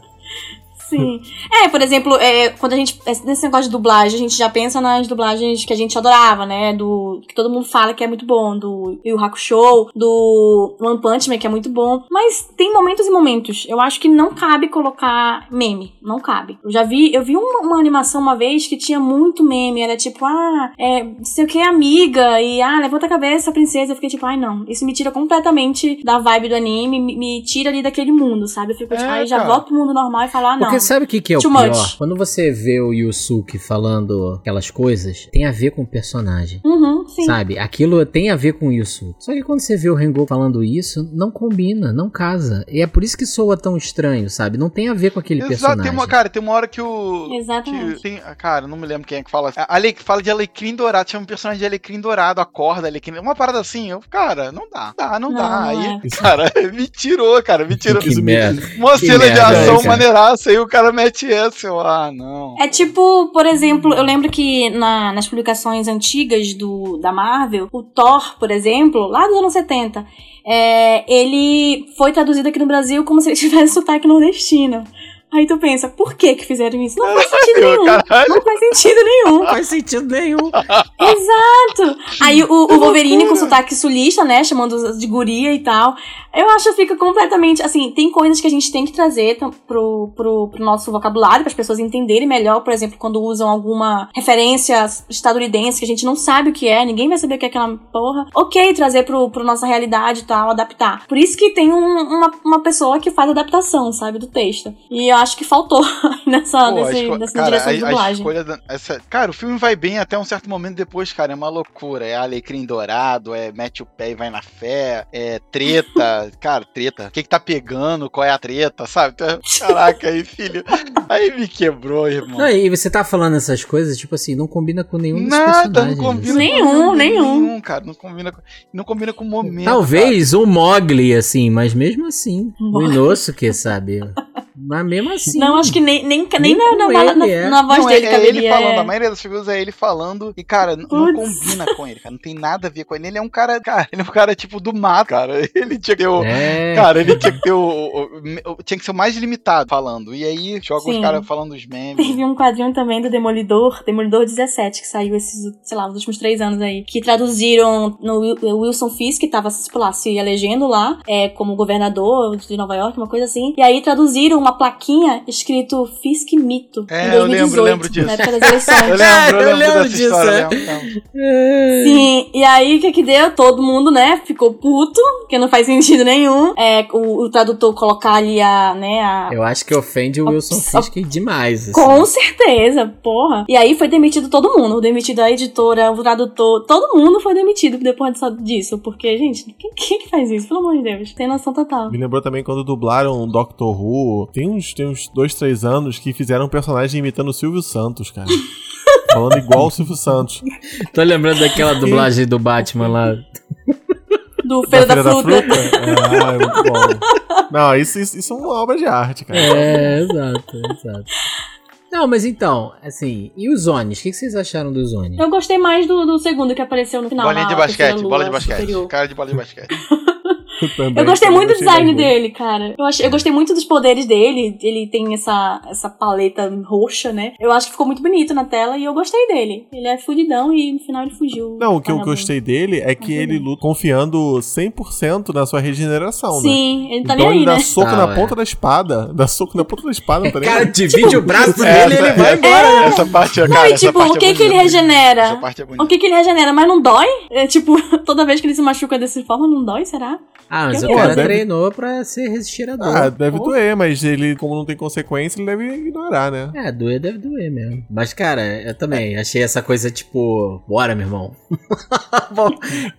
E: Sim. É, por exemplo, é, quando a gente. Nesse negócio de dublagem, a gente já pensa nas dublagens que a gente adorava, né? Do. Que todo mundo fala que é muito bom. Do Yu Hakusho, do One Punch Man, que é muito bom. Mas tem momentos e momentos. Eu acho que não cabe colocar meme. Não cabe. Eu já vi. Eu vi uma, uma animação uma vez que tinha muito meme. Era tipo, ah, é. Sei o que, amiga. E ah, levanta a cabeça, princesa. Eu fiquei tipo, ai não. Isso me tira completamente da vibe do anime. Me, me tira ali daquele mundo, sabe? Eu fico tipo,
D: É,
E: ai, já volto pro mundo normal e falo, ah, não.
B: Porque sabe o que, que é o pior?
E: much.
B: Quando você vê o Yusuke falando aquelas coisas, tem a ver com o personagem.
E: Uhum, sim.
B: Sabe? Aquilo tem a ver com o Yusuke. Só que quando você vê o Rengoku falando isso, não combina, não casa. E é por isso que soa tão estranho, sabe? Não tem a ver com aquele
D: Exato,
B: personagem.
D: tem uma, cara, tem uma hora que o.
E: Exatamente.
D: que tem, cara, não me lembro quem é que fala. A Ale, fala de Alecrim Dourado, chama um personagem de Alecrim Dourado, acorda Alecrim. Uma parada assim, eu, cara, não dá, dá, não,
E: Não,
D: dá.
E: não
D: Aí,
E: é.
D: cara, me tirou, cara, me tirou.
B: Que merda.
D: Uma
B: Que
D: cena de
B: merda,
D: ação
B: cara.
D: maneiraça, aí o cara mete essa, eu, ah, não.
E: É tipo, por exemplo, eu lembro que na- nas publicações antigas do, da Marvel, o Thor, por exemplo, lá dos anos 70, é, ele foi traduzido aqui no Brasil como se ele tivesse sotaque nordestino. Aí tu pensa, por que que fizeram isso? Não faz sentido nenhum.
D: Caralho.
E: Não faz sentido nenhum.
B: Não faz sentido nenhum.
E: Exato! Aí o, o Wolverine com sotaque sulista, né? Chamando de guria e tal. Eu acho que fica completamente. Assim, tem coisas que a gente tem que trazer pro, pro, pro nosso vocabulário, para as pessoas entenderem melhor. Por exemplo, quando usam alguma referência estadunidense que a gente não sabe o que é, ninguém vai saber o que é aquela porra. Ok, trazer pro, pro nossa realidade e tal, adaptar. Por isso que tem um- uma, uma pessoa que faz adaptação, sabe, do texto. E eu acho que faltou nessa,
D: Pô, esco-
E: nessa
D: cara,
E: direção
D: a,
E: de dublagem.
D: da- essa- cara, o filme vai bem até um certo momento depois, cara, é uma loucura. É alecrim dourado, é mete o pé e vai na fé, é treta, cara, treta. O que que tá pegando, qual é a treta, sabe? Então, Caraca, aí, filho, aí me quebrou, irmão.
B: Não, e você tá falando essas coisas, tipo assim, não combina com nenhum dos
D: Nada, não
B: personagens.
D: combina
E: Nenhum,
D: com
E: nenhum.
D: cara, não combina com, não combina com o momento.
B: Talvez o Mogli, assim, mas mesmo assim. O. Inosuke, sabe? Mas mesmo assim.
E: Não, acho que nem, nem, nem,
B: Nem
E: na, na, na,
B: ele,
E: na-
B: é.
E: na voz
D: Não, é,
E: dele
D: é
E: caberia.
D: ele falando,
E: é.
D: a maioria das figuras é ele falando, e cara, n- não combina com ele, cara, não tem nada a ver com ele. Ele é um cara, cara, ele é um cara tipo do mato, cara. Ele tinha que ter o.
B: É.
D: Cara, ele tinha que ter o, o- o- Tinha que ser o mais limitado falando. E aí, joga os
E: Sim.
D: caras falando os memes.
E: Teve um quadrinho também do Demolidor, Demolidor 17, que saiu esses, sei lá, nos últimos três anos aí, que traduziram no o Wilson Fisk, que tava, sei lá, se elegendo lá, é, como governador de Nova York, uma coisa assim. E aí traduziram uma plaquinha escrito Fisk Mito.
D: É,
E: em
D: eu lembro,
E: 2018,
D: lembro disso.
E: Na época das eleições.
D: Eu lembro, eu
B: Eu
D: lembro,
B: lembro
D: dessa
B: disso,
D: história.
B: é.
D: lembro, lembro.
E: Sim, e aí o que que deu? Todo mundo, né, ficou puto, porque não faz sentido nenhum. É, o, o tradutor colocar ali a, né, a,
B: Eu acho que ofende o Wilson Fisk demais. assim.
E: Com certeza, porra. E aí foi demitido todo mundo. Demitido a editora, o tradutor, todo mundo foi demitido depois disso-. Porque, gente, quem, quem que faz isso? Pelo amor de Deus. Tem noção total.
C: Me lembrou também quando dublaram Doctor Who. Tem uns, tem uns dois, três anos que fizeram um personagem imitando o Silvio Santos, cara. Falando igual o Silvio Santos.
B: Tô lembrando daquela dublagem do Batman lá.
E: Do Feira da,
C: Feira
E: Fruta.
C: É, é muito bom. Não, isso, isso, isso é uma obra de arte, cara.
B: É, exato, exato. Não, mas então, assim, e os Onis? O que vocês acharam dos Onis?
E: Eu gostei mais do, do segundo que apareceu no final.
D: Bolinha de basquete, bola de basquete.
E: superior.
D: Cara de bola de basquete.
C: também,
E: Eu gostei muito do design dele, cara. Eu, achei, eu gostei muito dos poderes dele. Ele tem essa, essa paleta roxa, né? Eu acho que ficou muito bonito na tela e eu gostei dele. Ele é fudidão e no final ele fugiu.
C: Não, o que eu gostei dele é que ele luta confiando 100% na sua regeneração, né?
E: Sim, ele tá
C: então
E: nem
C: ele
E: aí,
C: dá
E: né?
C: soco
B: Tá,
C: na
B: é.
C: ponta da espada. Dá soco na ponta da espada, não tá
B: Cara, divide o braço dele
D: Essa-
B: e ele vai embora.
D: Essa parte,
E: Não,
D: cara,
E: e
D: essa
E: tipo,
D: parte
E: o que
D: é
E: que ele regenera?
D: Essa parte é bonita.
E: O que que ele regenera? Mas não dói? É, tipo, toda vez que ele se machuca dessa forma, não dói, será?
B: Ah, mas o cara
C: Deve-
B: treinou pra ser resistir a dor.
C: Ah, deve
B: Pô.
C: doer, mas ele, como não tem consequência, ele deve ignorar, né?
B: É, doer deve doer mesmo. Mas, cara, eu também achei essa coisa tipo, bora, meu irmão. Bom,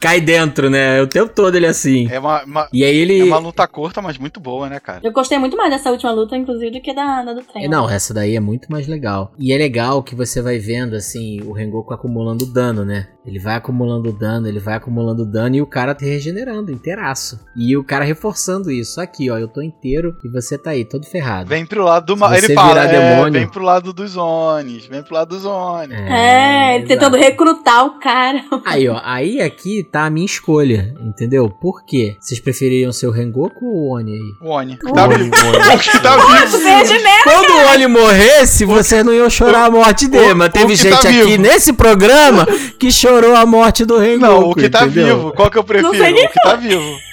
B: Cai dentro, né? O tempo todo ele é assim.
D: É uma, uma-
B: E aí ele.
D: é uma luta curta, mas muito boa, né, cara?
E: Eu gostei muito mais dessa última luta, inclusive, do que da, da do trem.
B: É, Não, essa daí é muito mais legal. E é legal que você vai vendo, assim, o Rengoku acumulando dano, né? Ele vai acumulando dano, ele vai acumulando dano e o cara tá regenerando, inteiraço. E o cara reforçando isso. Aqui, ó, eu tô inteiro e você tá aí, todo ferrado.
D: Vem pro lado do mal. Ele fala, é,
B: demônio-
D: vem pro lado dos Onis, vem pro lado dos Onis.
E: É, ele
B: exato.
E: tentando recrutar o cara.
B: Aí, ó, aí aqui tá a minha escolha, entendeu? Por quê? Vocês prefeririam ser o Rengoku ou o Oni aí?
D: O Oni.
E: O
D: Tá
C: Oni,
D: vivo.
C: Oni.
D: O que tá vivo.
B: Quando o Oni morresse, vocês não iam chorar a morte dele, mas teve gente
D: tá
B: aqui nesse programa que chorou a morte do Rengoku.
D: Não, o que tá
B: entendeu?
D: vivo. Qual que eu prefiro? O que tá vivo.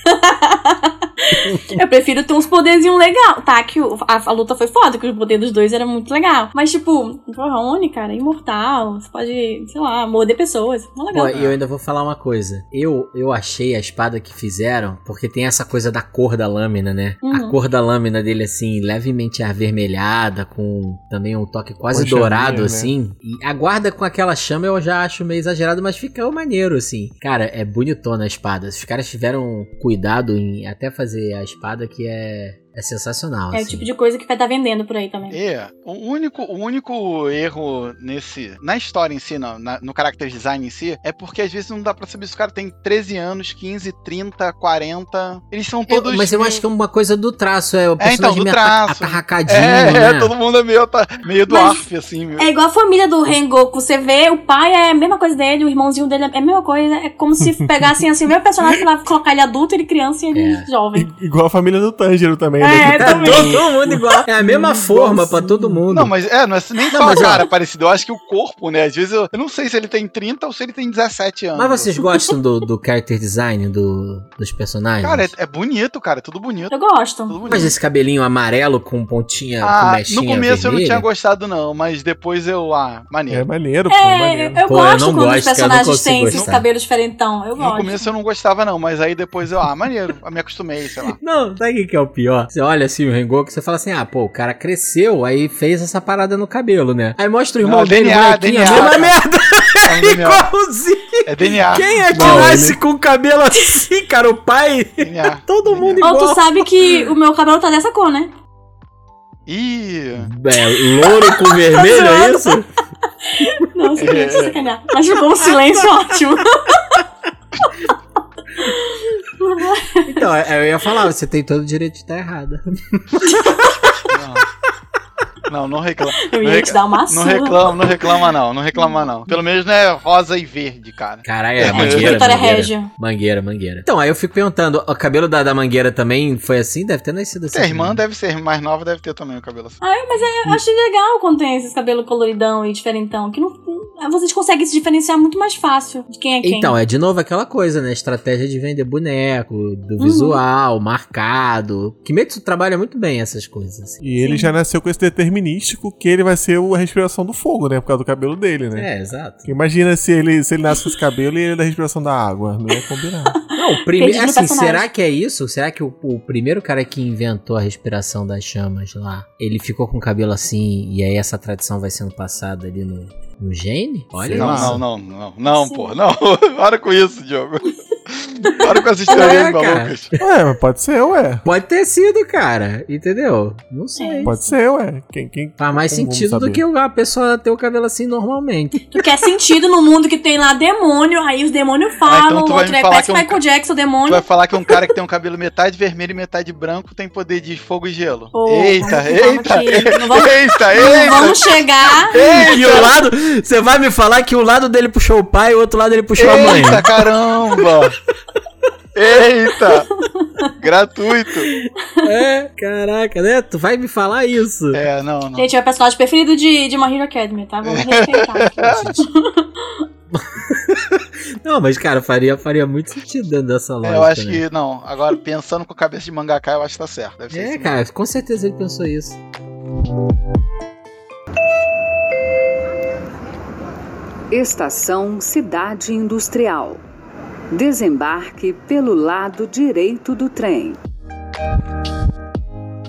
E: Eu prefiro ter uns poderzinhos legal. Tá, que a, a luta foi foda, que o poder dos dois era muito legal. Mas, tipo, o Rony, cara, é imortal. Você pode, sei lá, morder pessoas. É legal.
B: Pô, e eu ainda vou falar uma coisa. Eu, eu achei a espada que fizeram, porque tem essa coisa da cor da lâmina, né? A
E: Uhum.
B: cor da lâmina dele, assim, levemente avermelhada, com também um toque quase
C: chaminha,
B: dourado,
C: né?
B: assim. E a guarda com aquela chama eu já acho meio exagerado, mas fica maneiro, assim. Cara, é bonitona a espada. Os caras tiveram cuidado em até fazer a espada que é, é sensacional,
E: É o
B: assim.
E: tipo de coisa que vai estar vendendo por aí também.
D: É, o único, o único erro nesse. Na história em si, não, na- no character design em si, é porque às vezes não dá pra saber se o cara tem 13 anos, 15, 30, 40. Eles são
B: Eu-
D: todos.
B: mas eu acho que é uma coisa do traço, é o
D: É, então,
B: personagem
D: do
B: meio
D: traço.
B: atarracadinho,
D: É,
B: né?
D: é, todo mundo é meio, tá, meio do
E: Mas-
D: ARF, assim. Meio...
E: É igual a família do Rengoku. Você vê, o pai é a mesma coisa dele, o irmãozinho dele é a mesma coisa. É como se pegassem assim, o mesmo personagem lá, colocar ele adulto, ele criança e ele
B: É.
E: jovem.
C: I- Igual a família do Tanjiro também,
E: É,
C: né?
E: também.
B: Todo mundo igual. É a mesma forma pra todo mundo.
D: Não, mas é, não é nem
B: Não,
D: só a cara parecido, eu acho que o corpo, né? Às vezes eu, eu não sei se ele tem 30 ou se ele tem 17 anos.
B: Mas vocês gostam do, do character design do, dos personagens?
D: Cara, é, é bonito, cara, é tudo bonito.
E: Eu gosto.
D: Tudo bonito.
B: Mas esse cabelinho amarelo com pontinha, com
D: Ah,
B: mechinha
D: no começo eu não tinha
B: vermelha?
D: gostado, não, mas depois eu. Ah,
C: É
D: maneiro.
C: maneiro, pô,
E: É,
C: maneiro.
E: eu
B: Pô, eu
E: gosto
B: não
E: quando
B: gosto,
E: os
B: eu
E: personagens têm esses cabelos diferentão. Eu
D: No
E: gosto.
D: começo eu não gostava, não, mas aí depois eu, ah, maneiro, eu me acostumei, sei lá.
B: Não, sabe o que é o pior? Você olha assim o Rengoku, você fala assim, ah, pô, o cara cresceu, aí fez essa parada no cabelo, né? Aí mostra o irmão
D: Não,
B: dele,
D: DNA,
B: a
D: DNA,
B: mesma
D: cara.
B: merda,
D: É DNA.
B: igualzinho.
D: É DNA.
B: Quem é que
C: Não,
B: nasce com o cabelo assim, cara? O pai?
D: DNA.
B: Todo mundo
E: Ou
B: igual.
E: tu sabe que o meu cabelo tá dessa cor, né?
D: Ih.
B: É, louro com vermelho, é isso?
E: Não, você quer sacanear. Mas ficou um silêncio ótimo.
B: Então, eu ia falar, você tem todo o direito de estar errada.
D: Não, não reclama.
E: Eu
D: Não,
E: ia
D: rec-
E: te dar uma
D: não
E: surra.
D: reclama, não reclama não, não reclama não. Pelo menos não é rosa e verde, cara.
B: Caralho, é
D: É,
B: mangueira,
E: Vitória
B: mangueira.
E: Régia.
B: Mangueira, mangueira. Então, aí eu fico perguntando, o cabelo da, da mangueira também foi assim? Deve ter nascido assim.
D: A irmã deve ser mais nova, deve ter também o cabelo assim.
E: Ah, mas é, eu acho legal quando tem esses cabelos coloridão e diferentão. Que não, não- vocês conseguem se diferenciar muito mais fácil de quem é quem.
B: Então, é de novo aquela coisa, né? Estratégia de vender boneco, do
E: Uhum.
B: visual, marcado. Kimetsu trabalha muito bem essas coisas. assim.
C: E ele
E: Sim.
C: já nasceu com esse determinístico que ele vai ser o- a respiração do fogo, né? Por causa do cabelo dele, né?
B: É, exato.
C: Imagina se ele, se ele nasce com esse cabelo e ele é da respiração da água. Não ia combinar.
B: Não, o primeiro. Assim, será que é isso? Será que o, o primeiro cara que inventou a respiração das chamas lá, ele ficou com o cabelo assim e aí essa tradição vai sendo passada ali no, no gene? Olha
C: Sei
D: Não,
C: lá.
B: isso.
D: não, não, não, não,
E: Sim.
D: pô, não. Para com isso, Diogo. Para com essas teorias
B: É,
D: malucas.
C: Ué, mas pode ser, ué.
B: Pode ter sido, cara. Entendeu? Não sei.
C: Pode ser, ué. Quem, quem...
B: Faz mais sentido do que a pessoa ter o cabelo assim normalmente.
E: Tu quer sentido no mundo que tem lá demônio, aí os demônios falam,
D: então tu
E: o
D: vai
E: outro
D: me
E: é
D: falar
E: parece
D: que é um
E: Michael Jackson,
D: Tu
E: demônio.
D: vai falar que um cara que tem um cabelo metade vermelho e metade branco tem poder de fogo e gelo.
E: Pô,
D: eita, eita,
E: que- não vamos-
D: eita,
E: Não
D: eita.
E: vamos chegar.
B: E o lado. Você vai me falar que o lado dele puxou o pai e o outro lado ele puxou a mãe.
D: Eita, caramba! Eita! Gratuito!
B: É, caraca, né? Tu vai me falar isso.
D: É, não, não.
E: Gente, é o personagem preferido de, de My Hero Academy, tá? Vamos respeitar. aqui.
B: Não, mas, cara, faria, faria muito sentido dentro dessa lógica.
D: É, eu acho
B: né?
D: que não. Agora, pensando com a cabeça de mangaká, eu acho que tá certo. Deve ser
B: É,
D: assim.
B: cara, com certeza ele pensou isso.
G: Estação Cidade Industrial. Desembarque pelo lado direito do trem.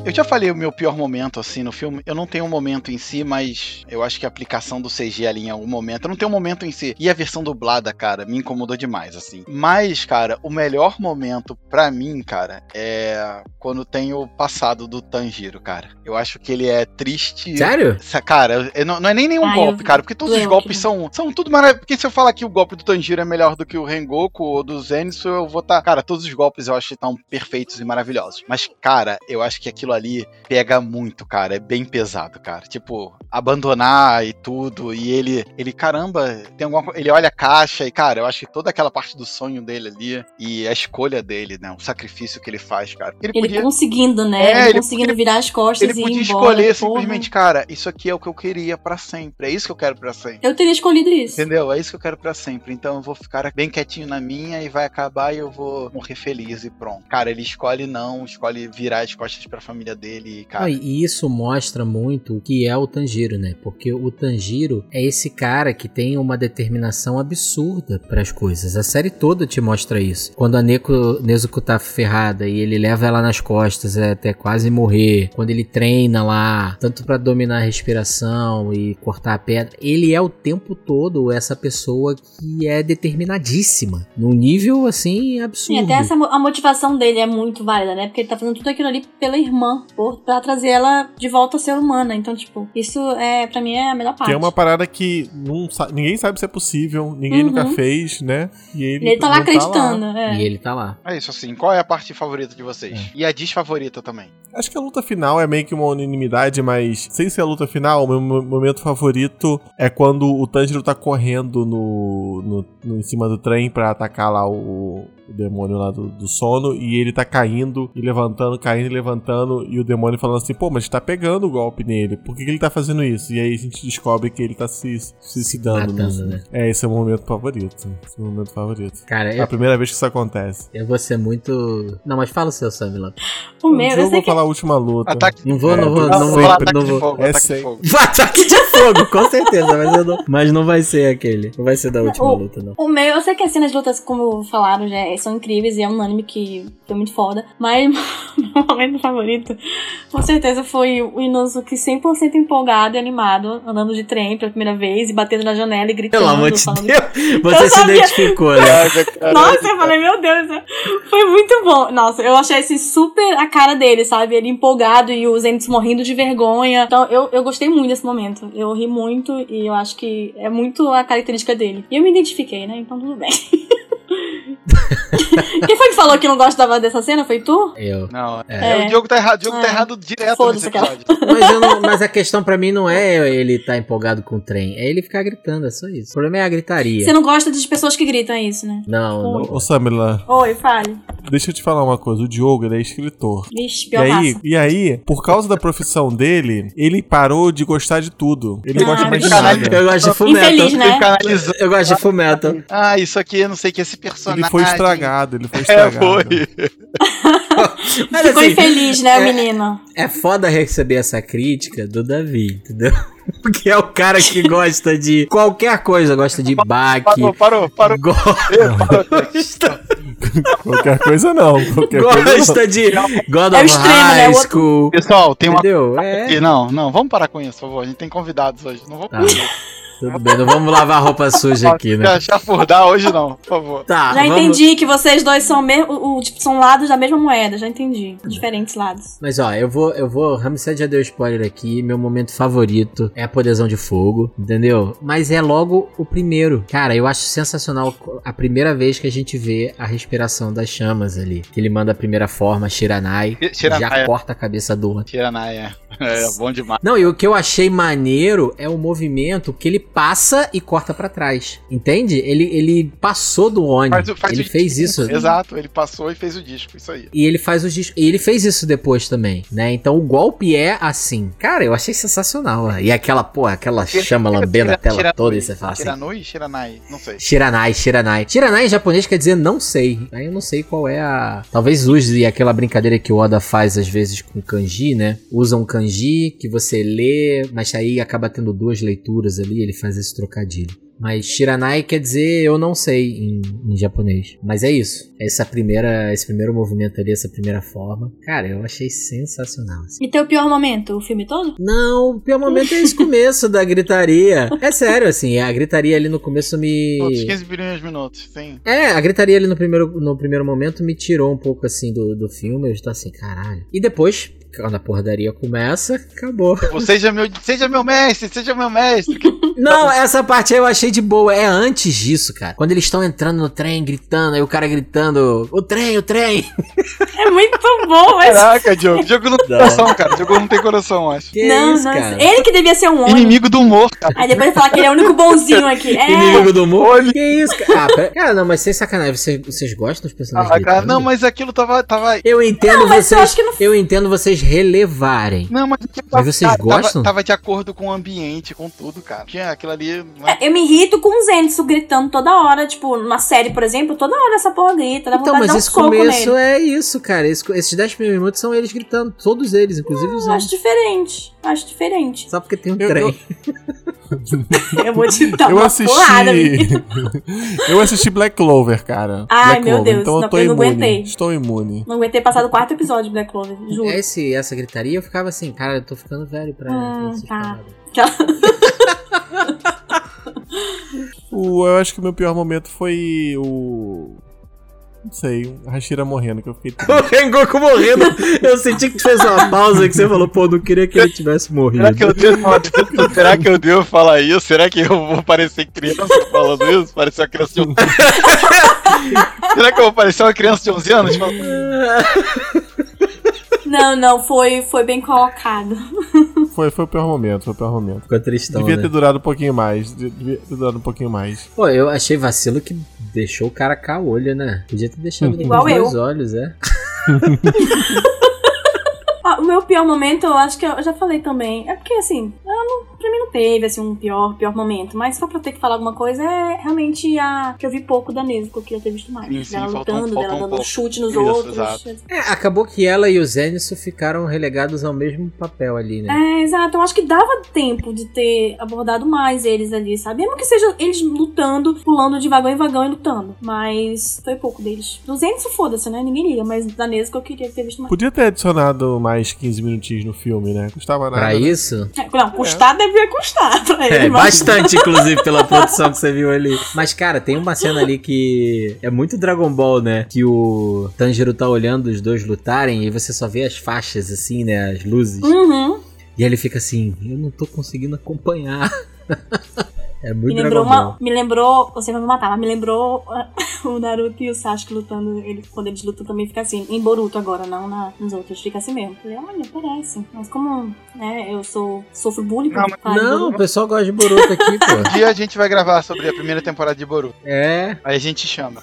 D: Eu já falei o meu pior momento, assim, no filme. Eu não tenho um momento em si, mas eu acho que a aplicação do CG ali em algum momento. Eu não tenho um momento em si. E a versão dublada, cara, me incomodou demais, assim. Mas, cara, o melhor momento pra mim, cara, é quando tem o passado do Tanjiro, cara. Eu acho que ele é triste.
B: Sério?
D: Cara, não, não é nem nenhum
E: Ah,
D: golpe, cara, porque todos os golpes são, são tudo maravilhoso. Porque se eu falar que o golpe do Tanjiro é melhor do que o Rengoku ou do Zenitsu, eu vou estar. Cara, todos os golpes eu acho que estão perfeitos e maravilhosos. Mas, cara, eu acho que aquilo aquilo ali pega muito, cara. É bem pesado, cara. Tipo, abandonar e tudo. E ele, ele caramba, tem alguma Ele olha a caixa e, cara, eu acho que toda aquela parte do sonho dele ali e a escolha dele, né? O sacrifício que ele faz, cara. Ele,
E: Ele
D: podia.
E: conseguindo, né?
D: É,
E: ele,
D: ele
E: conseguindo
D: podia-
E: virar as costas
D: Ele
E: e ir
D: podia
E: embora.
D: escolher
E: porra.
D: simplesmente, cara, isso aqui é o que eu queria pra sempre. É isso que eu quero pra sempre.
E: Eu teria escolhido isso.
D: Entendeu? É isso que eu quero pra sempre. Então eu vou ficar bem quietinho na minha e vai acabar e eu vou morrer feliz e pronto. Cara, ele escolhe não, escolhe virar as costas pra família dele e, cara.
B: E isso mostra muito o que é o Tanjiro, né? Porque o Tanjiro é esse cara que tem uma determinação absurda para as coisas. A série toda te mostra isso. Quando a Neko, Nezuko tá ferrada e ele leva ela nas costas até quase morrer. Quando ele treina lá, tanto para dominar a respiração e cortar a pedra, ele é o tempo todo essa pessoa que é determinadíssima. Num nível assim absurdo.
E: Sim, até essa, a motivação dele é muito válida, né? Porque ele tá fazendo tudo aquilo ali pela irmã, por, pra trazer ela de volta a ser humana. Então, tipo, isso é, pra mim, é a melhor parte.
C: Que é uma parada que não sa- ninguém sabe se é possível, ninguém
E: Uhum.
C: nunca fez, né? E ele,
E: Ele tá lá acreditando, é.
B: E ele tá lá.
D: É isso assim. Qual é a parte favorita de vocês? E a desfavorita também.
C: Acho que a luta final é meio que uma unanimidade, mas sem ser a luta final, o meu mo- momento favorito é quando o Tanjiro tá correndo no, no, no- em cima do trem pra atacar lá o, o demônio lá do, do sono e ele tá caindo e levantando, caindo e levantando e o demônio falando assim, pô, mas tá pegando o golpe nele, por que, que ele tá fazendo isso? E aí a gente descobre que ele tá se suicidando.
B: matando,
C: no-
B: né?
C: É, esse é o momento favorito. Esse é o momento favorito.
B: Cara,
C: É a
B: eu,
C: primeira vez que isso acontece.
B: eu vou ser muito. Não, mas fala o seu, Samila.
E: O meu,
C: eu
E: eu
C: vou
E: que
C: falar a última luta.
D: Ataque
B: Não vou,
C: É,
B: não vou,
C: não,
B: não
C: não
B: vou.
C: vou
D: ataque
B: Não
D: de
B: vou.
D: fogo,
C: É
D: ataque de fogo.
B: Ataque de fogo, com certeza, mas, eu não, mas não vai ser aquele. Não vai ser da última
E: O-
B: luta, não.
E: O meu, eu sei que as cenas de lutas, como falaram, já são incríveis e é um anime que foi muito foda. Mas meu momento favorito, com certeza, foi o Inosuke 100% empolgado e animado, andando de trem pela primeira vez e batendo na janela e gritando.
B: Pelo amor de
E: falando-
B: Deus, você
E: Eu
B: se
E: sabia.
B: identificou, né?
E: Nossa, eu falei, meu Deus, foi muito bom. Nossa, eu achei esse super a cara dele, sabe? Ele empolgado e os Zenitsu morrendo de vergonha. Então, eu, eu gostei muito desse momento. Eu ri muito e eu acho que é muito a característica dele. E eu me identifiquei, né? Então, tudo bem. Quem foi que falou que não gostava dessa cena? Foi tu?
B: Eu.
D: Não,
E: É.
D: o Diogo tá errado. O Diogo tá
E: É.
D: errado direto nesse episódio.
B: Mas, eu não- mas a questão pra mim não é ele estar empolgado com o trem, é ele ficar gritando, é só isso. O problema é a gritaria.
E: Você não gosta de pessoas que gritam é isso, né?
B: Não, não.
C: Ô Samila,
E: Oi, fale.
C: deixa eu te falar uma coisa. O Diogo, ele é escritor.
E: Vixe,
C: E
E: pior
C: aí,
E: raça.
C: e aí, por causa da profissão dele, ele parou de gostar de tudo. Ele
E: Ah,
C: gosta mais de nada.
B: Eu gosto de fumeto.
E: Infeliz, né?
B: Eu gosto de fumeto.
D: Ah, isso aqui, eu não sei que esse personagem.
C: Ele foi estragado, ele foi
D: É,
C: estragado.
D: foi.
B: Mas
E: Ficou
B: assim,
E: infeliz, né,
B: é-
E: menino?
B: é foda receber essa crítica do Davi, entendeu? Porque é o cara que gosta de qualquer coisa, gosta de baque,
D: Parou, parou, parou.
B: gosta,
C: Qualquer coisa não. Qualquer coisa não.
B: gosta de God
E: É
B: of
E: extremo, né?
B: High School,
D: Pessoal, tem uma.
B: entendeu? É,
D: Não, não, vamos parar com isso, por favor. A gente tem convidados hoje. Não vamos.
B: Tá. Tudo bem, não vamos lavar roupa suja aqui, né?
D: Chafurdar hoje não, por favor.
B: Tá,
E: Já
B: vamos...
E: entendi que vocês dois são, o, o- tipo, são lados da mesma moeda, já entendi. Diferentes lados.
B: Mas ó, eu vou, eu vou. Ramsed já deu spoiler aqui. Meu momento favorito é a poderão de fogo, entendeu? Mas é logo o primeiro. Cara, eu acho sensacional a primeira vez que a gente vê a respiração das chamas ali. Que ele manda a primeira forma, Shiranai,
D: Shiranai,
B: já
D: é.
B: corta a cabeça do outro.
D: Tiranaia. É, bom demais.
B: Não, e o que eu achei maneiro é o movimento que ele passa e corta pra trás. Entende? Ele, ele passou do Oni.
D: Faz o- faz
B: ele fez isso.
D: Exato, ele passou e fez o disco, isso aí.
B: E ele faz os discos. E ele fez isso depois também, né? Então o golpe é assim. Cara, eu achei sensacional. ó. E aquela, pô, aquela chama lambendo a tela toda e você fala assim.
D: Shiranui, Shiranai, não sei.
B: Shiranai, Shiranai. Shiranai em japonês quer dizer não sei. Aí eu não sei qual é a. Talvez use aquela brincadeira que o Oda faz às vezes com kanji, né? Usa um kanji que você lê, mas aí acaba tendo duas leituras ali, ele faz esse trocadilho. Mas Shiranai quer dizer eu não sei em, em japonês. Mas é isso. Essa primeira, esse primeiro movimento ali, essa primeira forma. Cara, eu achei sensacional. assim.
E: E teu pior momento? O filme todo?
B: Não, o pior momento é esse começo da gritaria. É sério, assim, a gritaria ali no começo me.
D: Outros 15 bilhões de minutos, sim.
B: É, a gritaria ali no primeiro, no primeiro momento me tirou um pouco assim do, do filme. Eu estou assim, caralho. E depois, quando a porradaria começa, acabou.
D: Seja meu, seja meu mestre, seja meu mestre.
B: Não, essa parte aí eu achei de boa. É antes disso, cara. Quando eles estão entrando no trem, gritando, aí o cara gritando: O trem, o trem.
E: É muito bom, mas.
D: Caraca, Diogo. Diogo não tem coração, cara. Diogo não tem coração, acho.
B: Que
E: não,
B: isso,
E: não.
B: cara?
E: Ele que devia ser um homem.
D: Inimigo do humor, cara.
E: Aí depois ele fala que ele é o único bonzinho aqui. É.
B: Inimigo do humor? Que isso, cara? Ah, pera- cara, não, mas sem sacanagem, vocês, vocês gostam dos personagens
D: Ah, cara,
B: gritando?
D: não, mas aquilo tava. tava...
B: Eu entendo
E: Não, mas eu
B: vocês.
E: acho que não-
B: Eu entendo vocês relevarem.
D: Não, mas,
B: Mas vocês
D: tava-
B: gostam?
D: Tava, de acordo com o ambiente, com tudo, cara. Tinha aquilo ali. né?
E: É, Eu me irrito com o Zenitsu gritando toda hora, tipo, numa série, por exemplo, toda hora essa porra grita, dá
B: Então, mas
E: um
B: esse
E: soco
B: começo
E: nele.
B: é isso, cara. Esse- esses 10 primeiros minutos são eles gritando. Todos eles, inclusive os
E: Eu acho diferente, acho diferente.
B: Só porque tem um
C: Eu-
B: trem.
E: Eu vou te dar
C: Eu
E: uma
C: assisti.
E: porrada,
C: eu assisti Black Clover, cara.
E: Ai,
C: Black
E: meu
C: Clover,
E: Deus,
C: Então eu
E: não,
C: tô
E: eu não
C: imune.
E: aguentei.
C: Estou imune.
E: Não aguentei passar do quarto episódio de Black Clover, juro.
B: Esse, essa gritaria eu ficava assim, cara, eu tô ficando velho pra, pra essas
E: tá.
C: O, eu acho que o meu pior momento foi o. Não sei, a Hashira morrendo, que eu fiquei. triste.
B: O Rengoku morrendo. Eu senti que tu fez uma pausa que você falou, pô, não queria que ele tivesse morrido.
D: Será que eu devo, será que eu devo falar isso? Será que eu vou parecer criança falando isso? Parecer uma criança de 11 Será que eu vou parecer uma criança de 11 anos?
E: Não, não, foi, foi bem colocado.
C: Foi, foi o pior momento, foi o pior momento.
B: Ficou tristão,
C: Devia
B: né?
C: ter durado um pouquinho mais. de- Devia ter durado um pouquinho mais.
B: Pô, eu achei vacilo que deixou o cara caolho, né? Podia ter deixado ele
E: Igual
B: com
E: eu.
B: dois olhos, é.
E: O meu pior momento, eu acho que eu já falei também. É porque, assim, eu não, pra mim não teve, assim, um pior, pior momento. Mas se for pra eu ter que falar alguma coisa, é realmente a que eu vi pouco da Nezuko, que eu ter visto mais.
D: Sim, sim,
E: dela
D: faltou um-
E: lutando, dela
D: um
E: dando
D: pouco.
E: chute nos
D: Isso,
E: outros.
D: exato.
B: É, acabou que ela e o Zenitsu ficaram relegados ao mesmo papel ali, né?
E: É, exato. Eu acho que dava tempo de ter abordado mais eles ali, sabe? Mesmo que seja eles lutando, pulando de vagão em vagão e lutando. Mas foi pouco deles. Dos Zenitsu, foda-se, né? Ninguém liga. Mas da Nezuko eu queria ter visto mais.
C: Podia ter adicionado mais 15 minutinhos no filme, né? Custava nada.
B: Pra
C: né?
B: isso?
E: É, Não, custar devia custar pra ele.
B: É,
E: mas-
B: bastante, inclusive, pela produção que você viu ali. Mas, cara, tem uma cena ali que é muito Dragon Ball, né? Que o Tanjiro tá olhando os dois lutarem e você só vê as faixas, assim, né? As luzes.
E: Uhum.
B: E aí ele fica assim, eu não tô conseguindo acompanhar. é
E: Me
B: muito
E: lembrou,
B: Dragon Ball.
E: uma, me lembrou, você vai me matar, mas me lembrou ah, o Naruto e o Sasuke lutando, ele, quando eles lutam também fica assim, em Boruto agora, não na, nos outros, fica assim mesmo. Falei, olha, parece, mas como, né, eu sou, sofro bullying,
D: Não,
E: quando
D: mas-
B: Não, o pessoal gosta de Boruto aqui, pô.
D: Um dia a gente vai gravar sobre a primeira temporada de Boruto.
B: É.
D: Aí a gente chama.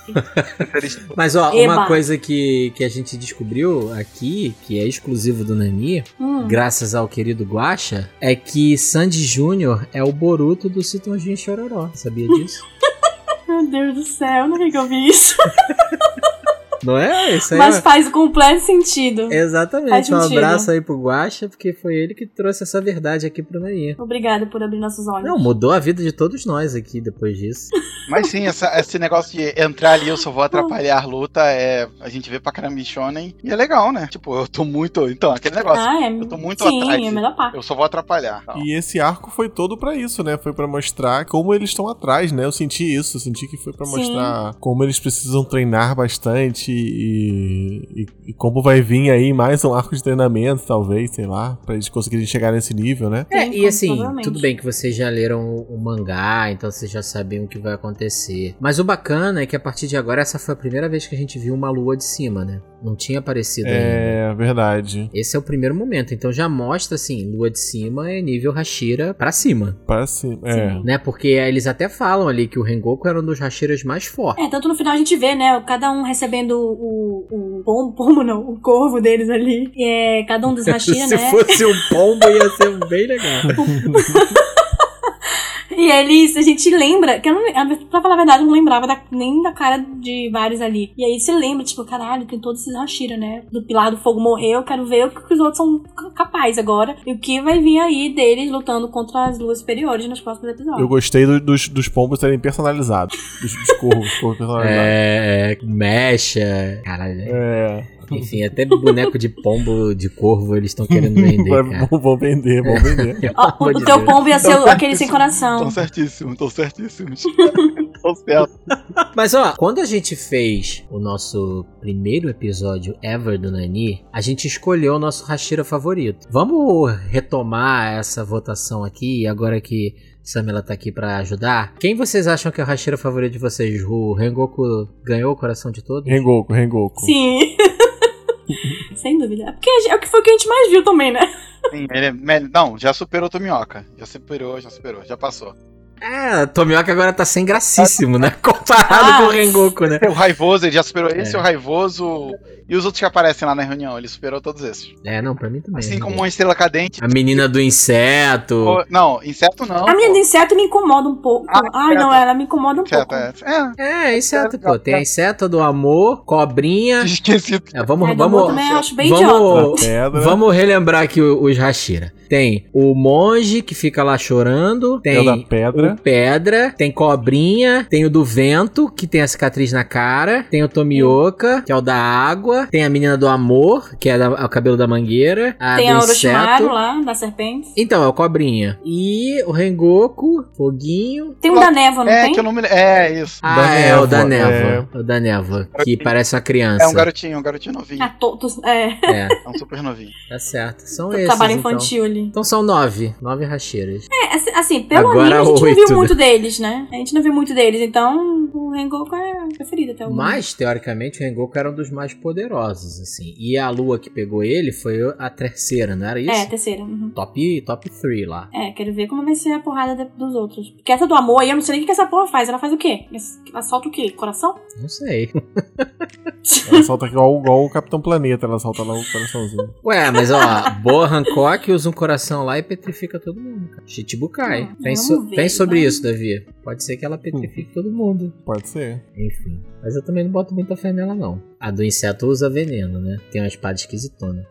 B: Mas ó,
E: Eba.
B: uma coisa que, que a gente descobriu aqui, que é exclusivo do Nani,
E: Hum.
B: graças ao querido Guacha, é que Sandy Júnior é o Boruto do Citonjinho Chororó. Sabia disso?
E: Meu Deus do céu, não sei que eu vi isso.
B: Não é? Isso aí
E: Mas
B: é...
E: faz completo sentido. Faz
B: Exatamente. Um
E: sentido.
B: abraço aí pro Guacha, porque foi ele que trouxe essa verdade aqui pro Nani.
E: Obrigada por abrir nossos olhos.
B: Não, mudou a vida de todos nós aqui depois disso.
D: Mas sim, essa- esse negócio de entrar ali, eu só vou atrapalhar a luta, é, a gente vê pra caramba em Shonen. E é legal, né? Tipo, eu tô muito. Então, aquele negócio.
E: ah, é.
D: eu tô muito
E: Sim,
D: atrás.
E: é a melhor parte.
D: Eu só vou atrapalhar. Tal.
C: E esse arco foi todo pra isso, né? Foi pra mostrar como eles estão atrás, né? Eu senti isso, eu senti que foi pra
E: Sim.
C: mostrar como eles precisam treinar bastante e, e, e como vai vir aí mais um arco de treinamento, talvez, sei lá, pra eles conseguirem chegar nesse nível, né?
B: É, e assim, tudo bem que vocês já leram o, o mangá, então vocês já sabem o que vai acontecer. Mas o bacana é que a partir de agora, essa foi a primeira vez que a gente viu uma lua de cima, né? Não tinha aparecido ainda.
C: É, verdade.
B: Esse é o primeiro momento, então já mostra assim, lua de cima é nível Hashira pra cima,
C: Parece. É.
B: né? Porque eles até falam ali que o Rengoku era um dos Hashiras mais fortes.
E: É, tanto no final a gente vê, né, cada um recebendo o, o pombo, pombo não, o corvo deles ali. E é, cada um dos Hashira,
B: Se
E: né?
B: fosse um pombo ia ser bem legal.
E: E eles, a gente lembra, que eu não, pra falar a verdade, eu não lembrava da- nem da cara de vários ali. E aí você lembra, tipo, caralho, tem todos esses Hashira, né? Do Pilar do Fogo morreu, eu quero ver o que os outros são ca- capazes agora. E o que vai vir aí deles lutando contra as luas superiores nos próximos episódios.
C: Eu gostei do- dos, dos pombos serem personalizados. Dos, dos corvos, corvos personalizados.
B: É, é, mecha, caralho.
C: É.
B: Enfim, até boneco de pombo, de corvo, eles estão querendo vender, cara.
C: Vão, vender, vão vender.
B: Pelo amor
E: o
B: de
E: teu pombo ia ser o- aquele sem coração.
D: certíssimos, tão certíssimos. tão certo.
B: Mas ó, quando a gente fez o nosso primeiro episódio ever do Nani, a gente escolheu o nosso Hashira favorito. Vamos retomar essa votação aqui, agora que Samela tá aqui pra ajudar. Quem vocês acham que é o Hashira favorito de vocês? O Rengoku ganhou o coração de todos?
C: Rengoku, Rengoku.
E: Sim. Sem dúvida. É porque é o que foi que a gente mais viu também, né?
D: Sim, ele é Não, já superou o Tomioka. Já superou, já superou, já passou.
B: É, Tomioka agora tá sem gracíssimo, né? Comparado
E: Ah.
B: com o Rengoku, né?
D: O Raivoso, ele já superou esse,
B: É.
D: o Raivoso e os outros que aparecem lá na reunião. Ele superou todos esses.
B: É, não, pra mim também.
D: Assim como uma estrela cadente.
B: A menina do inseto.
D: Pô, Não, inseto não.
E: A minha
D: pô.
E: do inseto me incomoda um pouco.
D: Ah,
E: Ai, não,
D: inseto.
E: ela me incomoda um
D: Inseto,
E: pouco.
D: é. É,
B: É, inseto, pô. Tem a inseto do amor, cobrinha.
D: esqueci.
B: É, vamos,
E: amor
B: vamos,
E: também eu acho bem idiota.
B: vamos,
C: pedra.
B: vamos relembrar aqui o- os Hashira. Tem o monge que fica lá chorando.
C: Tem o
B: Tem
C: da pedra.
B: o pedra. Tem cobrinha. Tem o do vento, que tem a cicatriz na cara. Tem o Tomioka, que é o da água. Tem a menina do amor, que é da- o cabelo da mangueira. A
E: Tem
B: do
E: a Orochimaru lá, da serpente.
B: Então, é o cobrinha. E o Rengoku, foguinho.
E: Tem um da névoa, não
D: É,
E: tem?
D: que eu não me lembro. É, isso.
B: Ah,
C: Da
B: é o da
C: névoa,
B: névoa. O da névoa. Que parece uma criança.
D: É um garotinho, um garotinho novinho.
E: Ah, to, to- é,
B: É,
D: É um super novinho.
B: tá certo. São esses.
E: trabalho
B: então.
E: infantil
B: Então são nove. Nove racheiras.
E: É, assim, assim, pelo
B: Agora
E: anime a gente não
B: oito,
E: viu
B: né?
E: muito deles, né? A gente não viu muito deles, então o Rengoku é preferido até o momento.
B: Mas, teoricamente, o Rengoku era um dos mais poderosos, assim. E a lua que pegou ele foi a terceira, não era isso?
E: É, terceira. uhum.
B: Top, top 3 lá.
E: É, quero ver como vai ser a porrada de- dos outros. Porque essa do amor aí, eu não sei nem o que essa porra faz. Ela faz o quê? Ela solta o quê? Coração?
B: Não sei.
C: Ela solta igual, igual o Capitão Planeta, ela solta lá o coraçãozinho.
B: Ué, mas ó, Boa Hancock usa um coração lá e petrifica todo mundo. cara. Chichibukai.
E: Hum,
B: Pense,
E: ver,
B: pense sobre
E: vai.
B: isso, Davi. Pode ser que ela petrifique todo mundo.
C: Pode ser.
B: Enfim. Mas eu também não boto muita fé nela, não. A do inseto usa veneno, né? Tem uma espada esquisitona.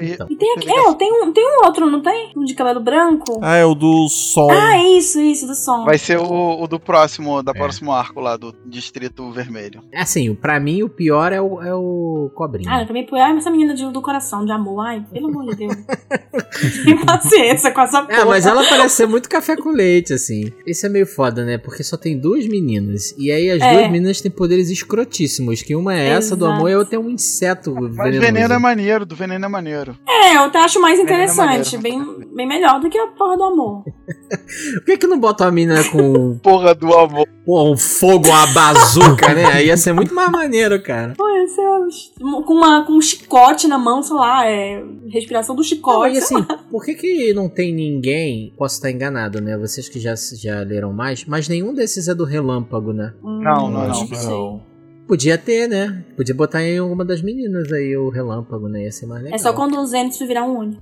B: Então.
E: E tem aqui, é, tem um, tem um outro, não tem? Um de cabelo branco?
C: Ah, é o do som.
E: Ah, isso, isso, do som.
D: Vai ser o, o do próximo, da
B: É.
D: próximo arco lá, do Distrito Vermelho.
B: Assim, pra mim o pior é o, é o cobrinha.
E: Ah, eu também põe essa menina de- do coração, de amor. Ai, pelo amor de Deus. Tem paciência com essa porra.
B: É, mas ela parece ser muito café com leite, assim. Isso é meio foda, né? Porque só tem duas meninas. E aí as
E: É.
B: duas meninas têm poderes escrotíssimos. Que uma é essa do
E: Exato.
B: amor e a outra é um inseto
D: Mas
B: venenoso.
D: veneno é maneiro, do veneno é maneiro.
E: É, eu até acho mais
D: é
E: interessante.
D: maneiro.
E: Bem, bem melhor do que a porra do amor.
B: Por que que não bota uma menina com
D: Porra do amor.
B: pô, um fogo, uma bazuca, né? Aí ia ser muito mais maneiro, cara.
E: Pô, esse é com, uma, com um chicote na mão, sei lá, é. Respiração do
B: Não,
E: chicote.
B: e
E: sei
B: assim, por que que não tem ninguém... Posso estar enganado, né? Vocês que já, já leram mais. Mas nenhum desses é do relâmpago, né?
D: Não, não,
C: acho
D: não.
C: que
E: sei.
C: não.
B: Podia ter, né? Podia botar em alguma das meninas aí o relâmpago, né? Ia ser mais legal.
E: É só quando o Zenitsu virar um Oni.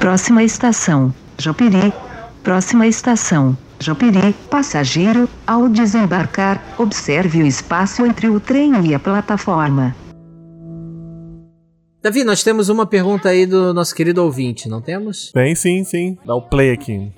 G: Próxima estação, Jopiri. Próxima estação, Jopiri. Passageiro, ao desembarcar, observe o espaço entre o trem e a plataforma.
B: Davi, nós temos uma pergunta aí do nosso querido ouvinte, não temos?
C: Tem sim, sim. Dá o play aqui.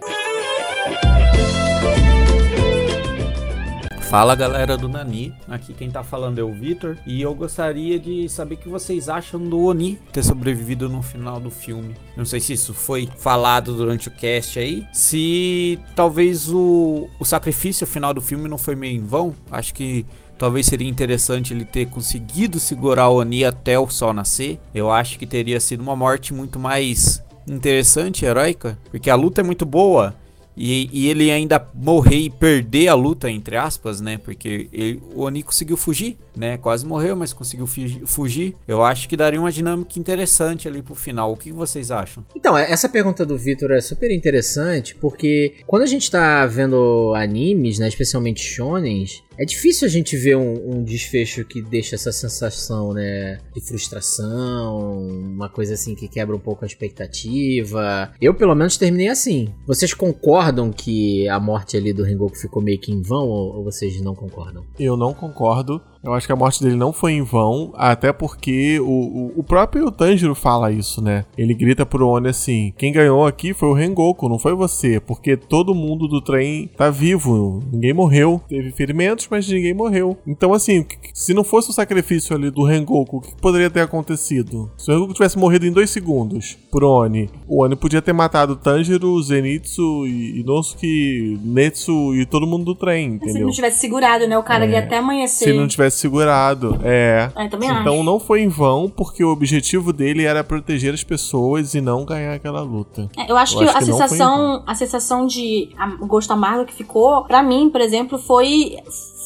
I: Fala galera do Nani, aqui quem tá falando é o Vitor e eu gostaria de saber o que vocês acham do Oni ter sobrevivido no final do filme. Não sei se isso foi falado durante o cast aí, se talvez o, o sacrifício final do filme não foi meio em vão. Acho que talvez seria interessante ele ter conseguido segurar o Oni até o sol nascer. Eu acho que teria sido uma morte muito mais interessante, heróica, porque a luta é muito boa. E, e ele ainda morrer e perder a luta, entre aspas, né? Porque ele- o Oni conseguiu fugir, né? Quase morreu, mas conseguiu fugi- fugir. Eu acho que daria uma dinâmica interessante ali pro final. O que vocês acham?
B: Então, essa pergunta do Vitor é super interessante, porque quando a gente tá vendo animes, né, especialmente shonens, é difícil a gente ver um, um desfecho que deixa essa sensação, né, de frustração, uma coisa assim que quebra um pouco a expectativa. Eu, pelo menos, terminei assim. Vocês concordam que a morte ali do Rengoku ficou meio que em vão, ou, ou vocês não concordam?
C: Eu não concordo. Eu acho que a morte dele não foi em vão, até porque o, o, o próprio Tanjiro fala isso, né? Ele grita pro Oni assim: quem ganhou aqui foi o Rengoku, não foi você, porque todo mundo do trem tá vivo, ninguém morreu. Teve ferimentos, mas ninguém morreu. Então, assim, se não fosse o sacrifício ali do Rengoku, o que poderia ter acontecido? Se o Rengoku tivesse morrido em dois segundos por Oni, o Oni podia ter matado Tanjiro, Zenitsu, Inosuke, Netsu e todo mundo do trem,
E: Se
C: entendeu?
E: não tivesse segurado, né? O cara
C: É.
E: ia até amanhecer.
C: Se não tivesse segurado, é.
E: Também
C: Então
E: acho.
C: não foi em vão, porque o objetivo dele era proteger as pessoas e não ganhar aquela luta.
E: É, Eu acho
C: Eu
E: que
C: acho
E: a
C: que
E: sensação, a sensação de gosto amargo que ficou, pra mim, por exemplo, foi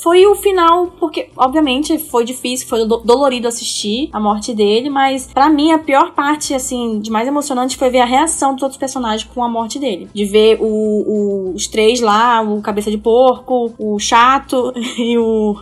E: foi o final, porque obviamente foi difícil, foi do- dolorido assistir a morte dele, mas pra mim a pior parte assim, de mais emocionante foi ver a reação dos outros personagens com a morte dele. De ver o, o- os três lá, o cabeça de porco, o chato e o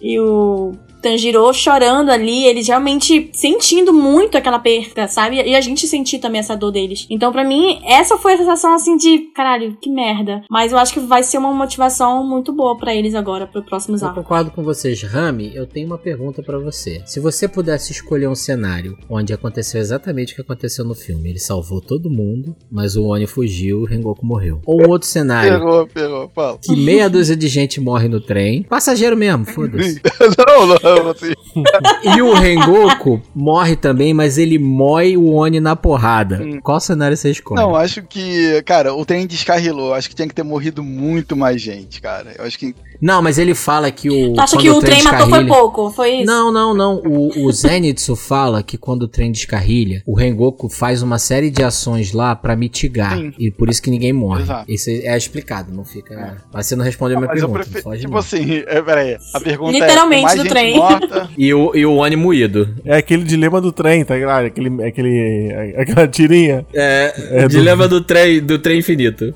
E: e o Tanjiro chorando ali, eles realmente sentindo muito aquela perda, sabe? E a gente sentir também essa dor deles. Então, pra mim, essa foi a sensação assim de, caralho, que merda. Mas eu acho que vai ser uma motivação muito boa pra eles agora, pro próximos
B: Eu
E: arcos.
B: concordo com vocês, Rami. Eu tenho uma pergunta pra você. Se você pudesse escolher um cenário onde aconteceu exatamente o que aconteceu no filme, ele salvou todo mundo, mas o Oni fugiu e o Rengoku morreu. Ou um outro cenário
D: Pegou, pegou, fala.
B: que meia dúzia de gente morre no trem, passageiro mesmo, foda-se.
D: não, não, assim.
B: E o Rengoku morre também, mas ele mói o Oni na porrada. Qual cenário você escolhe?
D: Não, acho que, cara, o trem descarrilou. Acho que tinha que ter morrido muito mais gente, cara. Eu acho que.
B: Não, mas ele fala que o.
E: Tu acha
B: quando
E: que o trem matou foi
B: descarrilha-
E: pouco? Foi isso?
B: Não, não, não. O, o Zenitsu fala que quando o trem descarrilha, o Rengoku faz uma série de ações lá pra mitigar.
D: Sim.
B: E por isso que ninguém morre.
D: Exato.
B: Isso é explicado, não fica. Mas você não respondeu a minha
D: Mas eu
B: pergunta.
D: prefiro.
B: foge
D: Tipo
B: não.
D: assim, é, peraí. A pergunta
E: Literalmente
D: é. mais
E: do
D: gente
E: trem.
D: Morta,
B: E o, e o Oni moído.
C: É aquele dilema do trem, tá ligado? Aquele, aquele, aquela tirinha.
B: É,
C: É do-
B: dilema do trem, do trem infinito.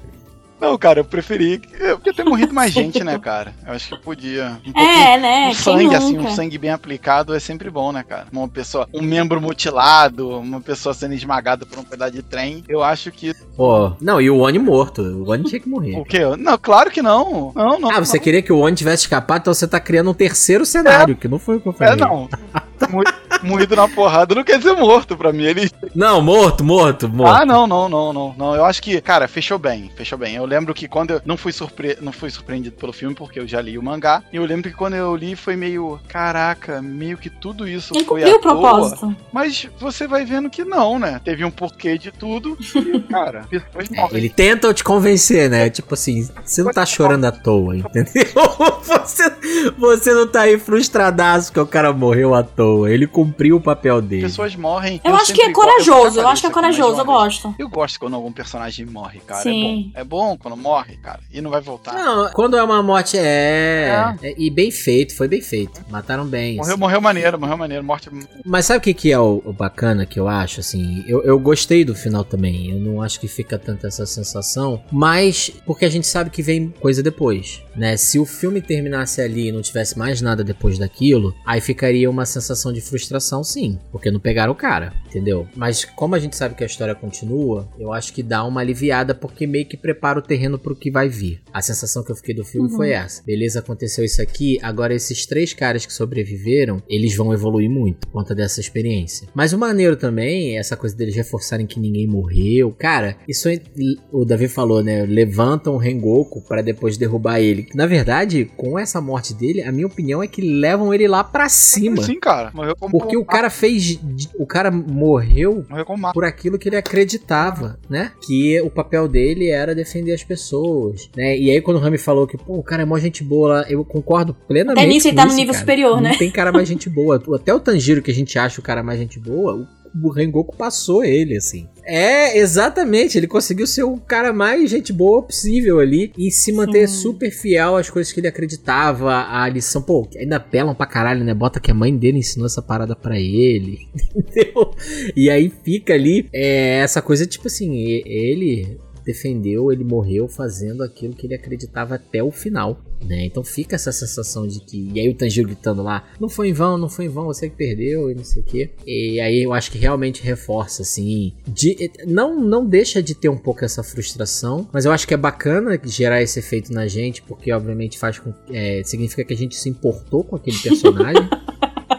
D: Não, cara, eu preferi. Eu podia ter morrido mais gente, né, cara? Eu acho que podia. Um
E: É, né?
D: Um
E: Quem
D: sangue, assim, um sangue bem aplicado é sempre bom, né, cara? Uma pessoa, um membro mutilado, uma pessoa sendo esmagada por um pedaço de trem. Eu acho que.
B: Pô, não, e o Oni morto. O Oni tinha que morrer.
D: O quê? Não, claro que não. Não, não.
B: Ah, você
D: não.
B: queria que o Oni tivesse escapado, então você tá criando um terceiro cenário, que não foi o que eu falei.
D: É, não. Mo- Moído na porrada não quer dizer morto pra mim. Ele.
B: Não, morto, morto, morto.
D: Ah, não, não, não, não, não. Eu acho que, cara, fechou bem, fechou bem. Eu lembro que quando eu não fui, surpre... não fui surpreendido pelo filme, porque eu já li o mangá. E eu lembro que quando eu li foi meio. Caraca, meio que tudo isso
E: Ele
D: foi à
E: o propósito.
D: Mas você vai vendo que não, né? Teve um porquê de tudo. E, cara, pessoas
B: É,
D: morrem.
B: ele tenta te convencer, né? Tipo assim, você não tá chorando à toa, entendeu? Você, você não tá aí frustradaço que o cara morreu à toa. Ele cumpriu o papel dele.
D: Pessoas morrem.
E: Eu acho que é corajoso,
D: já
E: eu acho que é corajoso, eu gosto.
D: Eu gosto quando algum personagem morre, cara.
E: Sim.
D: É bom. É bom quando morre, cara. E não vai voltar.
B: Não, quando é uma morte é... é- E bem feito, foi bem feito. Mataram bem.
D: Morreu,
B: assim.
D: morreu maneiro, morreu maneiro. Morte.
B: Mas sabe o que, que é o, o bacana que eu acho? Assim, eu, eu gostei do final também. Eu não acho que fica tanto essa sensação. Mas porque a gente sabe que vem coisa depois. Né? Se o filme terminasse ali e não tivesse mais nada depois daquilo, aí ficaria uma sensação de frustração, sim. Porque não pegaram o cara, entendeu? Mas como a gente sabe que a história continua, eu acho que dá uma aliviada porque meio que prepara o terreno pro que vai vir. A sensação que eu fiquei do filme
E: Uhum.
B: foi essa. Beleza, aconteceu isso aqui, agora esses três caras que sobreviveram, eles vão evoluir muito por conta dessa experiência. Mas o maneiro também, é essa coisa deles reforçarem que ninguém morreu. Cara, isso é, o Davi falou, né? Levantam o Rengoku pra depois derrubar ele. Na verdade, com essa morte dele, a minha opinião é que levam ele lá pra cima.
D: Sim, cara. Morreu como.
B: Porque o cara fez. O cara morreu
D: Morreu
B: por aquilo que ele acreditava, né? Que o papel dele era defender as pessoas, né? E aí quando o Rami falou que, pô, o cara é mó gente boa lá, eu concordo plenamente
E: Até nisso ele tá no nível
B: cara.
E: superior,
B: Não
E: né?
B: tem cara mais gente boa. Até o Tanjiro que a gente acha o cara mais gente boa, o o Rengoku passou ele, assim. É, exatamente. Ele conseguiu ser o cara mais gente boa possível ali e se manter
E: Sim.
B: super fiel às coisas que ele acreditava, à lição. Pô, ainda pelam pra caralho, né? Bota que a mãe dele ensinou essa parada pra ele. Entendeu? E aí fica ali é, essa coisa, tipo assim, ele defendeu, ele morreu fazendo aquilo que ele acreditava até o final. Né? Então fica essa sensação de que. E aí o Tanjiro gritando lá: não foi em vão, não foi em vão, você que perdeu e não sei o quê. E aí eu acho que realmente reforça, assim. De, não, não deixa de ter um pouco essa frustração, mas eu acho que é bacana gerar esse efeito na gente, porque obviamente faz com. É, significa que a gente se importou com aquele personagem.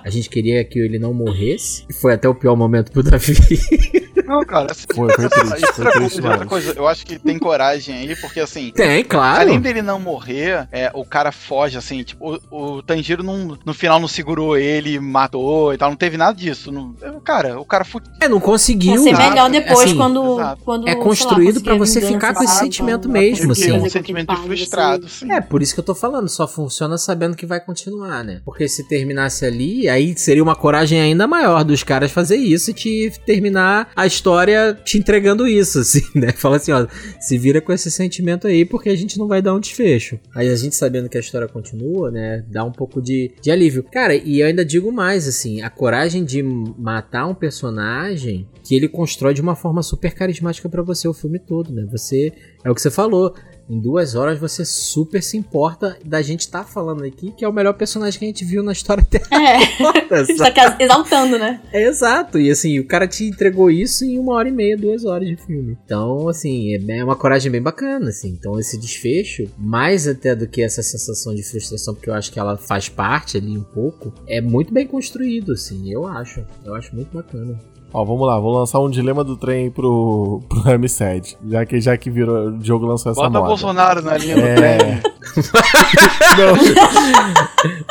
B: A gente queria que ele não morresse. Foi até o pior momento pro Davi.
D: Não, cara. assim,
C: Foi, foi triste, foi
D: coisa,
C: triste
D: outra coisa, eu acho que tem coragem aí, porque assim.
B: Tem, claro.
D: Além dele não morrer, é, o cara foge, assim, tipo, o, o Tanjiro não, no final não segurou ele, matou e tal, não teve nada disso. Não, é, cara, o cara fudido.
B: É, não conseguiu.
E: Ia ser melhor depois,
B: Assim,
E: quando,
D: exato.
E: quando.
B: É construído pra
E: conseguir
B: você ficar com esse sentimento mesmo, assim.
D: um sentimento frustrado,
E: assim.
D: sim.
B: É, por isso que eu tô falando, só funciona sabendo que vai continuar, né? Porque se terminasse ali, aí seria uma coragem ainda maior dos caras fazer isso e te terminar a história te entregando isso, assim, né? Fala assim, ó, se vira com esse sentimento aí, porque a gente não vai dar um desfecho. Aí a gente sabendo que a história continua, né? Dá um pouco de, de alívio. Cara, e eu ainda digo mais, assim, a coragem de matar um personagem que ele constrói de uma forma super carismática pra você o filme todo, né? Você, é o que você falou, em duas horas você super se importa da gente estar falando aqui que é o melhor personagem que a gente viu na história até
E: É,
B: agora,
E: a gente tá exaltando, né?
B: É exato, e assim, o cara te entregou isso em uma hora e meia, duas horas de filme. Então, assim, é é uma coragem bem bacana, assim. Então, esse desfecho, mais até do que essa sensação de frustração, porque eu acho que ela faz parte ali um pouco, é muito bem construído, assim, eu acho. Eu acho muito bacana.
C: Ó, vamos lá, vou lançar um dilema do trem pro, pro M7. Já que, já que virou, o jogo lançou essa
D: Bota
C: moda.
D: Bolsonaro na linha do
C: É.
D: trem.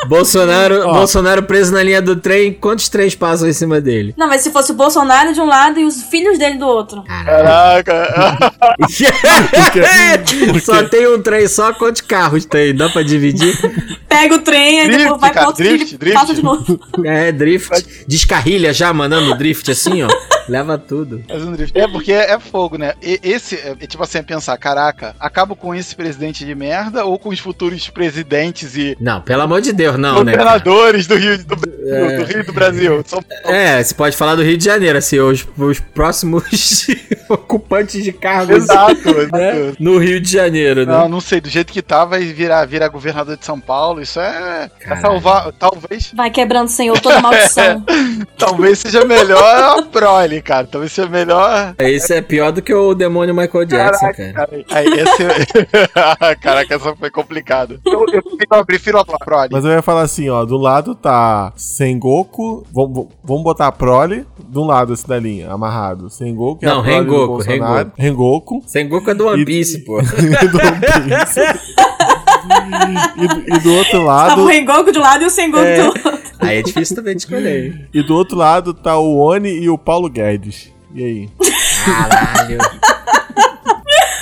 B: Bolsonaro,
C: Ó.
B: Bolsonaro preso na linha do trem, quantos trens passam em cima dele?
E: Não, mas se fosse o Bolsonaro de um lado e os filhos dele do outro.
D: Caraca.
B: Só tem um trem só, quantos carros tem? Dá pra dividir?
E: Pega o trem e
D: Drift,
E: depois vai
D: cara,
E: pro outro
D: drift,
E: filho,
D: drift.
E: passa de novo.
B: É, drift. Descarrilha já, mandando drift assim, ó. Leva tudo.
D: Faz um drift. É, porque é, é fogo, né? E- esse, é, é tipo assim, é pensar, caraca, acabo com esse presidente de merda ou com os futuros presidentes e
B: Não, pelo amor de Deus, não, né?
D: governadores do Rio do, Brasil, do Rio e do Brasil? São
B: É, você pode falar do Rio de Janeiro, assim, os, os próximos ocupantes de cargos
D: Exato,
B: né? no Rio de Janeiro, né?
D: Não, não sei, do jeito que tá, vai virar, virar governador de São Paulo. Isso é. é salvar. Talvez.
E: Vai quebrando o senhor toda maldição.
D: Talvez seja melhor a prole, cara. Talvez seja melhor.
B: Isso é pior do que o demônio Michael Jackson, cara.
D: Cara, aí, esse... Caraca, essa foi complicada. Eu, eu prefiro- eu prefiro a prole.
C: Mas eu ia falar assim, ó, do lado tá Sengoku, vamos, vamos botar a prole, de um lado esse da linha, amarrado. Sengoku é
B: Não,
C: a prole do
B: Rengoku,
C: Bolsonaro. Rengoku.
B: Sengoku é do One Piece, pô.
C: e, do One Piece. e, do- e do outro lado,
E: o Rengoku de um lado e o Sengoku
B: É.
E: do outro.
B: Aí é difícil também de escolher.
C: e do outro lado tá o Oni e o Paulo Guedes. E aí?
B: Caralho.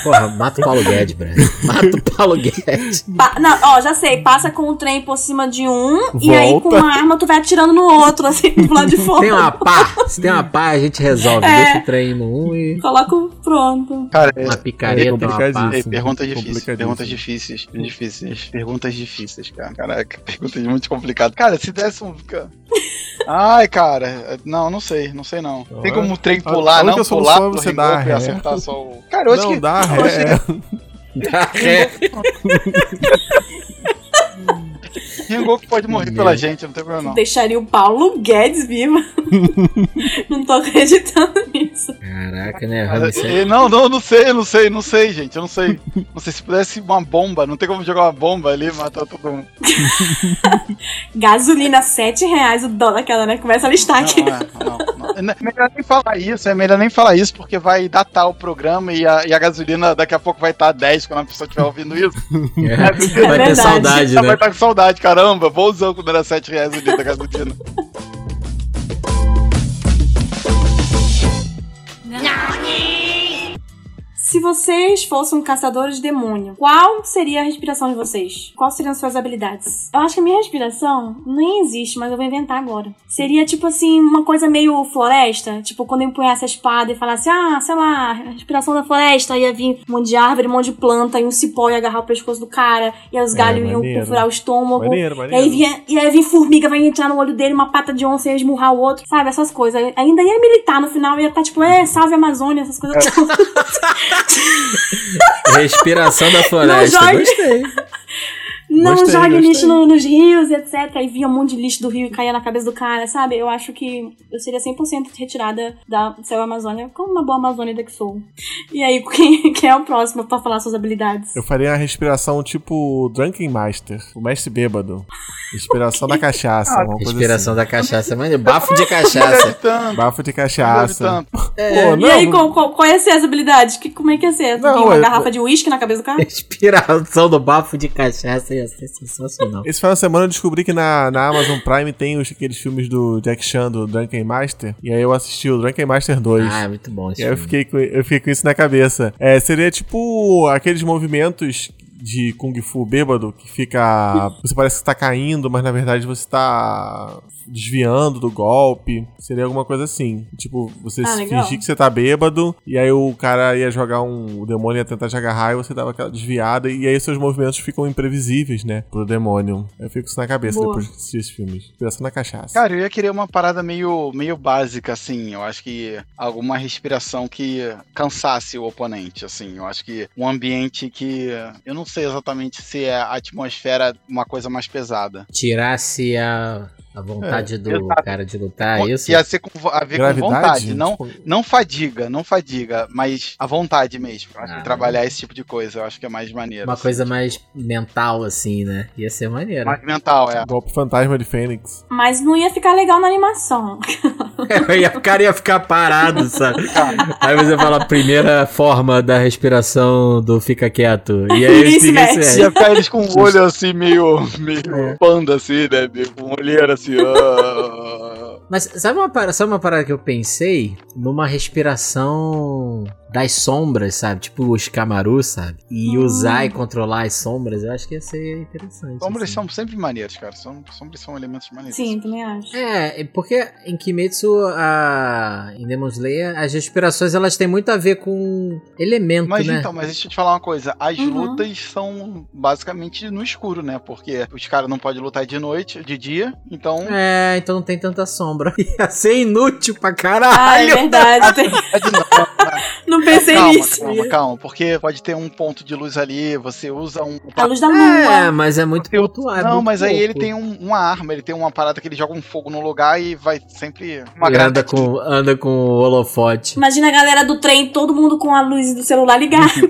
B: Porra, mata o Paulo Guedes, Breno. Mata o Paulo Guedes.
E: Pa- não, ó, já sei. Passa com o trem por cima de um e aí
C: Volta.
E: com uma arma tu vai atirando no outro, assim, do lado de fora.
B: Tem uma pá. Se tem uma pá, a gente resolve.
E: É.
B: Deixa o trem no um e
E: Coloca o pronto.
D: Cara,
B: uma picareta, uma pá.
D: Ei, perguntas difíceis, perguntas difíceis, difíceis, perguntas difíceis, cara. Caraca, perguntas muito complicadas. Cara, se desse um. Ai, cara, não, não sei, não sei não. Tem como o trem
C: A-
D: pular,
C: a única
D: não pular
C: é
D: pro
C: você dar
D: Rengoku
C: ré.
D: acertar só o. Cara, eu acho
C: Não,
D: que.
C: dá
D: eu acho
C: ré.
D: que Rengoku pode morrer pela gente, não tem problema não.
E: Deixaria o Paulo Guedes vivo. não tô acreditando nisso.
B: Caraca, né?
D: Mas,
B: Ramsey?
D: eh, Não, não, não sei, não sei, não sei, gente. Eu não sei. Não sei se pudesse uma bomba, não tem como jogar uma bomba ali e matar todo mundo.
E: Gasolina, 7 reais o dólar aquela, né? Começa a listar aqui.
D: Não, é, não, não. É melhor nem falar isso, é melhor nem falar isso, porque vai datar o programa e a, e a gasolina daqui a pouco vai estar 10 quando a pessoa estiver ouvindo isso.
B: É, Vai ter
E: verdade.
B: saudade,
D: Ela vai
B: né?
D: estar com saudade, caramba, bonzão quando era 7 reais o litro da gasolina.
E: Se vocês fossem caçadores de demônio, qual seria a respiração de vocês? Quais seriam suas habilidades? Eu acho que a minha respiração nem existe, mas eu vou inventar agora. Seria tipo assim, uma coisa meio floresta. Tipo, quando eu empunhasse a espada e falasse, ah, sei lá, respiração da floresta, ia vir um monte de árvore, um monte de planta, e um cipó ia agarrar o pescoço do cara, e os
C: É,
E: galhos iam
C: maneiro.
E: perfurar o estômago.
C: Maneiro,
E: E aí,
C: maneiro.
E: vinha, e aí vir formiga, vai entrar no olho dele, uma pata de onça ia esmurrar o outro, sabe? Essas coisas. Ainda ia militar no final, ia estar tipo, é, salve a Amazônia, essas coisas todas.
B: Respiração da floresta.
E: jogue-
B: Gostei.
E: Não
C: Gostei,
E: jogue
C: gostei.
E: lixo no- nos rios, etc. E via um monte de lixo do rio e caía na cabeça do cara, sabe? Eu acho que eu seria 100% retirada da Céu Amazônia, como uma boa amazônida que sou. E aí, quem, quem é o próximo pra falar suas habilidades?
C: Eu faria uma respiração tipo Drunken Master, o mestre bêbado. Respiração da cachaça, uma coisa
B: Respiração da cachaça, mas bafo de cachaça.
C: assim. Bafo de cachaça. Pô,
E: e
C: não,
E: aí,
C: não-
E: qual, qual, ser as habilidades? Que, como é que ia ser?
C: Não,
E: Vinha uma
C: eu-
E: garrafa de uísque na cabeça do cara?
B: Respiração do bafo de cachaça ia ser sensacional.
C: Esse final de semana eu descobri que na, na Amazon Prime tem os, aqueles filmes do Jack Chan, do Drunken Master. E aí eu assisti o Drunken Master 2.
B: Ah, é muito bom esse
C: E aí eu
B: filme.
C: fiquei, com, eu fiquei com isso na cabeça. É, seria tipo aqueles movimentos de Kung Fu bêbado que fica. Você parece que tá caindo, mas na verdade você tá desviando do golpe. Seria alguma coisa assim. Tipo, você
E: Ah,
C: fingir que você tá bêbado, e aí o cara ia jogar um. O demônio ia tentar te agarrar e você dava aquela desviada, e aí seus movimentos ficam imprevisíveis, né? Pro demônio. Eu fico isso na cabeça
E: Boa.
C: depois de assistir esses filmes. Inspiração na cachaça.
D: Cara, eu ia querer uma parada meio, meio básica, assim. Eu acho que alguma respiração que cansasse o oponente, assim. Eu acho que um ambiente que. Eu não sei exatamente se é a atmosfera uma coisa mais pesada.
B: Tirasse a, a vontade do
D: exato.
B: cara de lutar, é isso?
D: Ia ser com, a ver com vontade. Não,
C: Tipo,
D: não fadiga, não fadiga, mas a vontade mesmo. Acho
B: Ah,
D: que trabalhar esse tipo de coisa, eu acho que é mais maneiro.
B: Uma
D: assim.
B: coisa mais mental, assim, né? Ia ser maneiro.
D: mais mental, é.
C: Golpe fantasma de Fênix.
E: Mas não ia ficar legal na animação.
B: Ia- o cara ia ficar parado, sabe? Aí você fala a primeira forma da respiração do fica quieto. E aí
E: Ninguém se mexe.
B: mexe.
D: Ia ficar eles com o olho assim, meio, meio panda, assim, né? Meio com olheira assim. Ah.
B: Mas sabe uma, sabe uma parada que eu pensei? Numa respiração das sombras, sabe? Tipo os Camaru, sabe? E
E: Hum.
B: usar e controlar as sombras, eu acho que ia ser interessante.
D: Sombras
B: assim.
D: são sempre maneiros, cara. Sombras são elementos maneiros.
E: Sim, também acho.
B: É, é porque em Kimetsu, a... em Demon Slayer, as respirações elas têm muito a ver com elemento,
D: Mas
B: né?
D: então, mas deixa eu te falar uma coisa. As
E: Uhum.
D: lutas são basicamente no escuro, né? Porque os caras não podem lutar de noite, de dia. Então.
B: É, então não tem tanta sombra. Ia ser inútil pra
E: Ah, é
B: caralho.
E: verdade. tem- Não pensei
D: calma,
E: nisso.
D: calma, calma. Porque pode ter um ponto de luz ali, você usa um.
E: A luz da
B: É,
E: lua.
B: mas é muito é
D: não, mas aí ele tem um- uma arma, ele tem uma parada que ele joga um fogo no lugar e vai sempre. Uma
B: Ele anda com, anda com o holofote.
E: Imagina a galera do trem, todo mundo com a luz do celular ligada.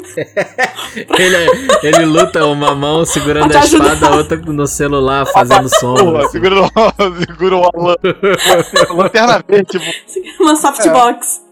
B: Ele, ele luta uma mão segurando a espada, a outra no celular fazendo som.
D: Porra,
B: assim.
D: segura, o- segura o lan- lanterna verde, tipo.
E: Uma softbox.
C: Sa-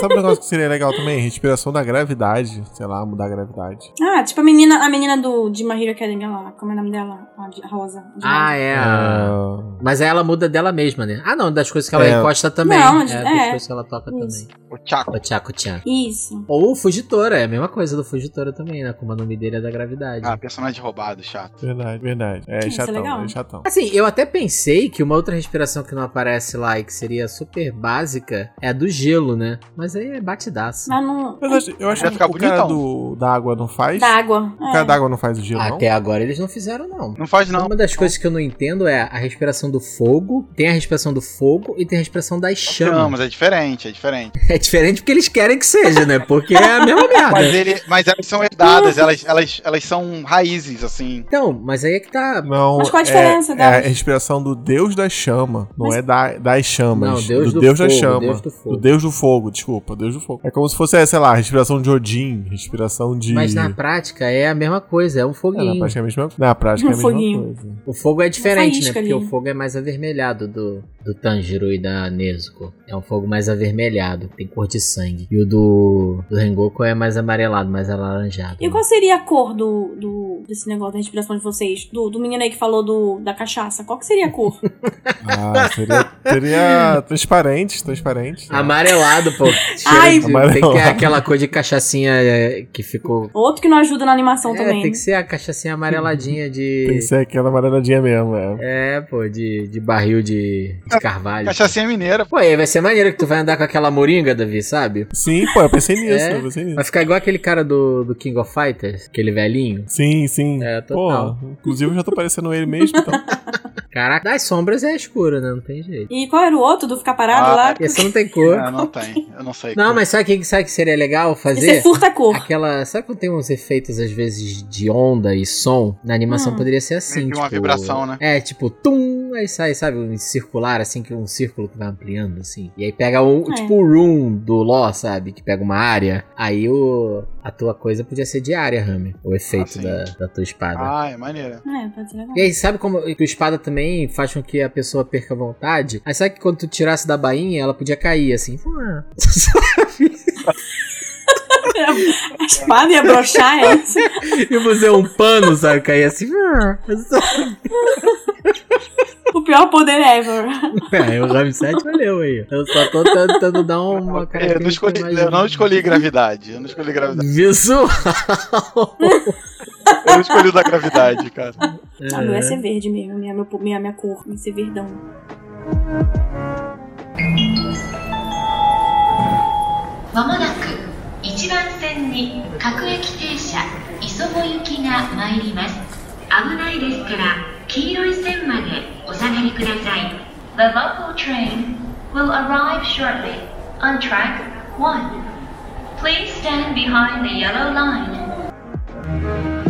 C: Sabe um negócio que seria legal também? Respiração da gravidade. Sei lá, mudar a gravidade.
E: Ah, tipo a menina, a menina do, de My Hero Academia lá. Como é o nome dela? A Rosa. de
B: Ah,
E: rosa.
B: é. a-
C: Ah,
B: Mas aí ela muda dela mesma, né? Ah, não, das coisas que ela
C: É.
B: encosta também.
E: Não,
B: é,
E: é.
B: das coisas que ela toca
E: Isso.
B: também.
D: O Chaco.
B: O Chaco Chan.
E: Isso.
B: Ou o Fugitora, é a mesma coisa do Fugitora também, né? Como o nome dele é da gravidade.
D: Ah, personagem roubado, chato.
C: verdade, verdade. É
E: Isso é
C: chatão,
E: legal.
C: é chatão.
B: Assim, eu até pensei que uma outra respiração que não aparece lá e que seria super básica é a do gelo, né? Mas aí é batidaço.
E: Mas não.
C: Mas eu acho, eu acho
D: Vai
C: que o cara
D: bonitão.
C: do, da água não faz.
E: Da água.
C: O cara
E: É.
C: da água não faz o gelo, não?
B: Até agora eles não fizeram, não.
D: Não faz não.
B: Uma das coisas que eu não entendo é a respiração do fogo, tem a respiração do fogo e tem a respiração das
D: Não,
B: chamas.
D: mas é diferente, é diferente.
B: É diferente porque eles querem que seja, né? Porque é a mesma merda.
D: Mas, ele, mas elas são herdadas, elas, elas, elas são raízes, assim.
B: Então, mas aí é que tá.
C: Não,
E: Mas qual a
C: é-
E: diferença
C: é,
E: delas?
C: a respiração do deus da chama, não
E: Mas-
C: é da, das chamas.
B: Não, deus do
C: deus da
B: fogo,
C: chama.
B: deus do fogo.
C: Do deus do fogo, desculpa, deus do fogo. É como se fosse, sei lá, respiração de Odin, respiração de.
B: Mas na prática é a mesma coisa, é um
C: É,
B: foguinho.
C: na prática é a mesma, na prática é a mesma coisa.
B: O fogo é diferente, né?
E: faísca
B: Porque
E: ali.
B: o fogo é mais avermelhado do, do Tanjiro e da Nezuko. É um fogo mais avermelhado, tem cor de sangue. E o do, do Rengoku é mais amarelado, mais alaranjado.
E: E qual seria a cor do, do desse negócio da respiração de vocês? Do, do menino aí que falou do, da cachaça. Qual que seria a cor?
C: Ah, seria, seria transparente, transparente.
B: Amarelado, pô.
E: Ai.
B: de- Tem que
C: Amarelado.
B: ter aquela cor de cachaçinha é, que ficou.
E: Outro que não ajuda na animação
B: É,
E: também.
B: tem que ser a cachaçinha amareladinha de.
C: Tem que ser aquela amareladinha mesmo, é.
B: É, pô, de, de barril de, de carvalho.
D: Cachaçinha mineira.
B: Pô, aí vai ser maneiro que tu vai andar com aquela moringa, Davi, sabe?
C: Sim, pô, eu pensei nisso,
B: É.
C: eu pensei nisso.
B: Vai ficar igual aquele cara do, do King of Fighters, aquele velhinho.
C: Sim, sim.
B: É, total.
C: Pô, inclusive eu já tô parecendo ele mesmo, então.
B: Caraca, das sombras é escuro, né? Não tem jeito.
E: E qual era o outro do ficar parado
D: Ah,
E: lá?
B: Esse não tem cor.
D: É, não tem. Eu não sei.
B: Não, mas sabe o que, sabe que seria legal fazer?
E: é furta cor.
B: Aquela. Sabe quando tem uns efeitos, às vezes, de onda e som? Na animação
E: Hum.
B: poderia ser assim.
D: Meio que uma
B: tipo,
D: vibração, né?
B: É, tipo, tum, aí sai, sabe, um circular, assim, que um círculo que vai ampliando, assim. E aí pega um,
E: É.
B: tipo o room do LoL, sabe? Que pega uma área. Aí o. A tua coisa podia ser de área, Rami. O efeito
D: sim.
B: da, da tua espada.
D: Ah, é maneira.
E: É, pode ser legal.
B: E aí, sabe como que o espada também faz com que a pessoa perca a vontade? Aí sabe que quando tu tirasse da bainha, ela podia cair, assim.
E: A espada ia brochar essa.
B: e você um pano, sabe? Cair assim.
E: o pior poder ever.
B: É, o Rami 7 valeu aí. Eu só tô tentando dar uma
D: cara. Eu não escolhi, eu não escolhi gravidade. Eu não escolhi gravidade.
B: Visual!
D: Eu escolhi da gravidade, cara.
E: É. Ah, não ser é verde mesmo, minha, minha, minha cor, ia ser verdão.
J: Vamos na cama. 1番線に各駅停車磯子行きが参ります危ないですから黄色い線までお下がりください The local train will arrive shortly on track 1 Please stand behind the yellow line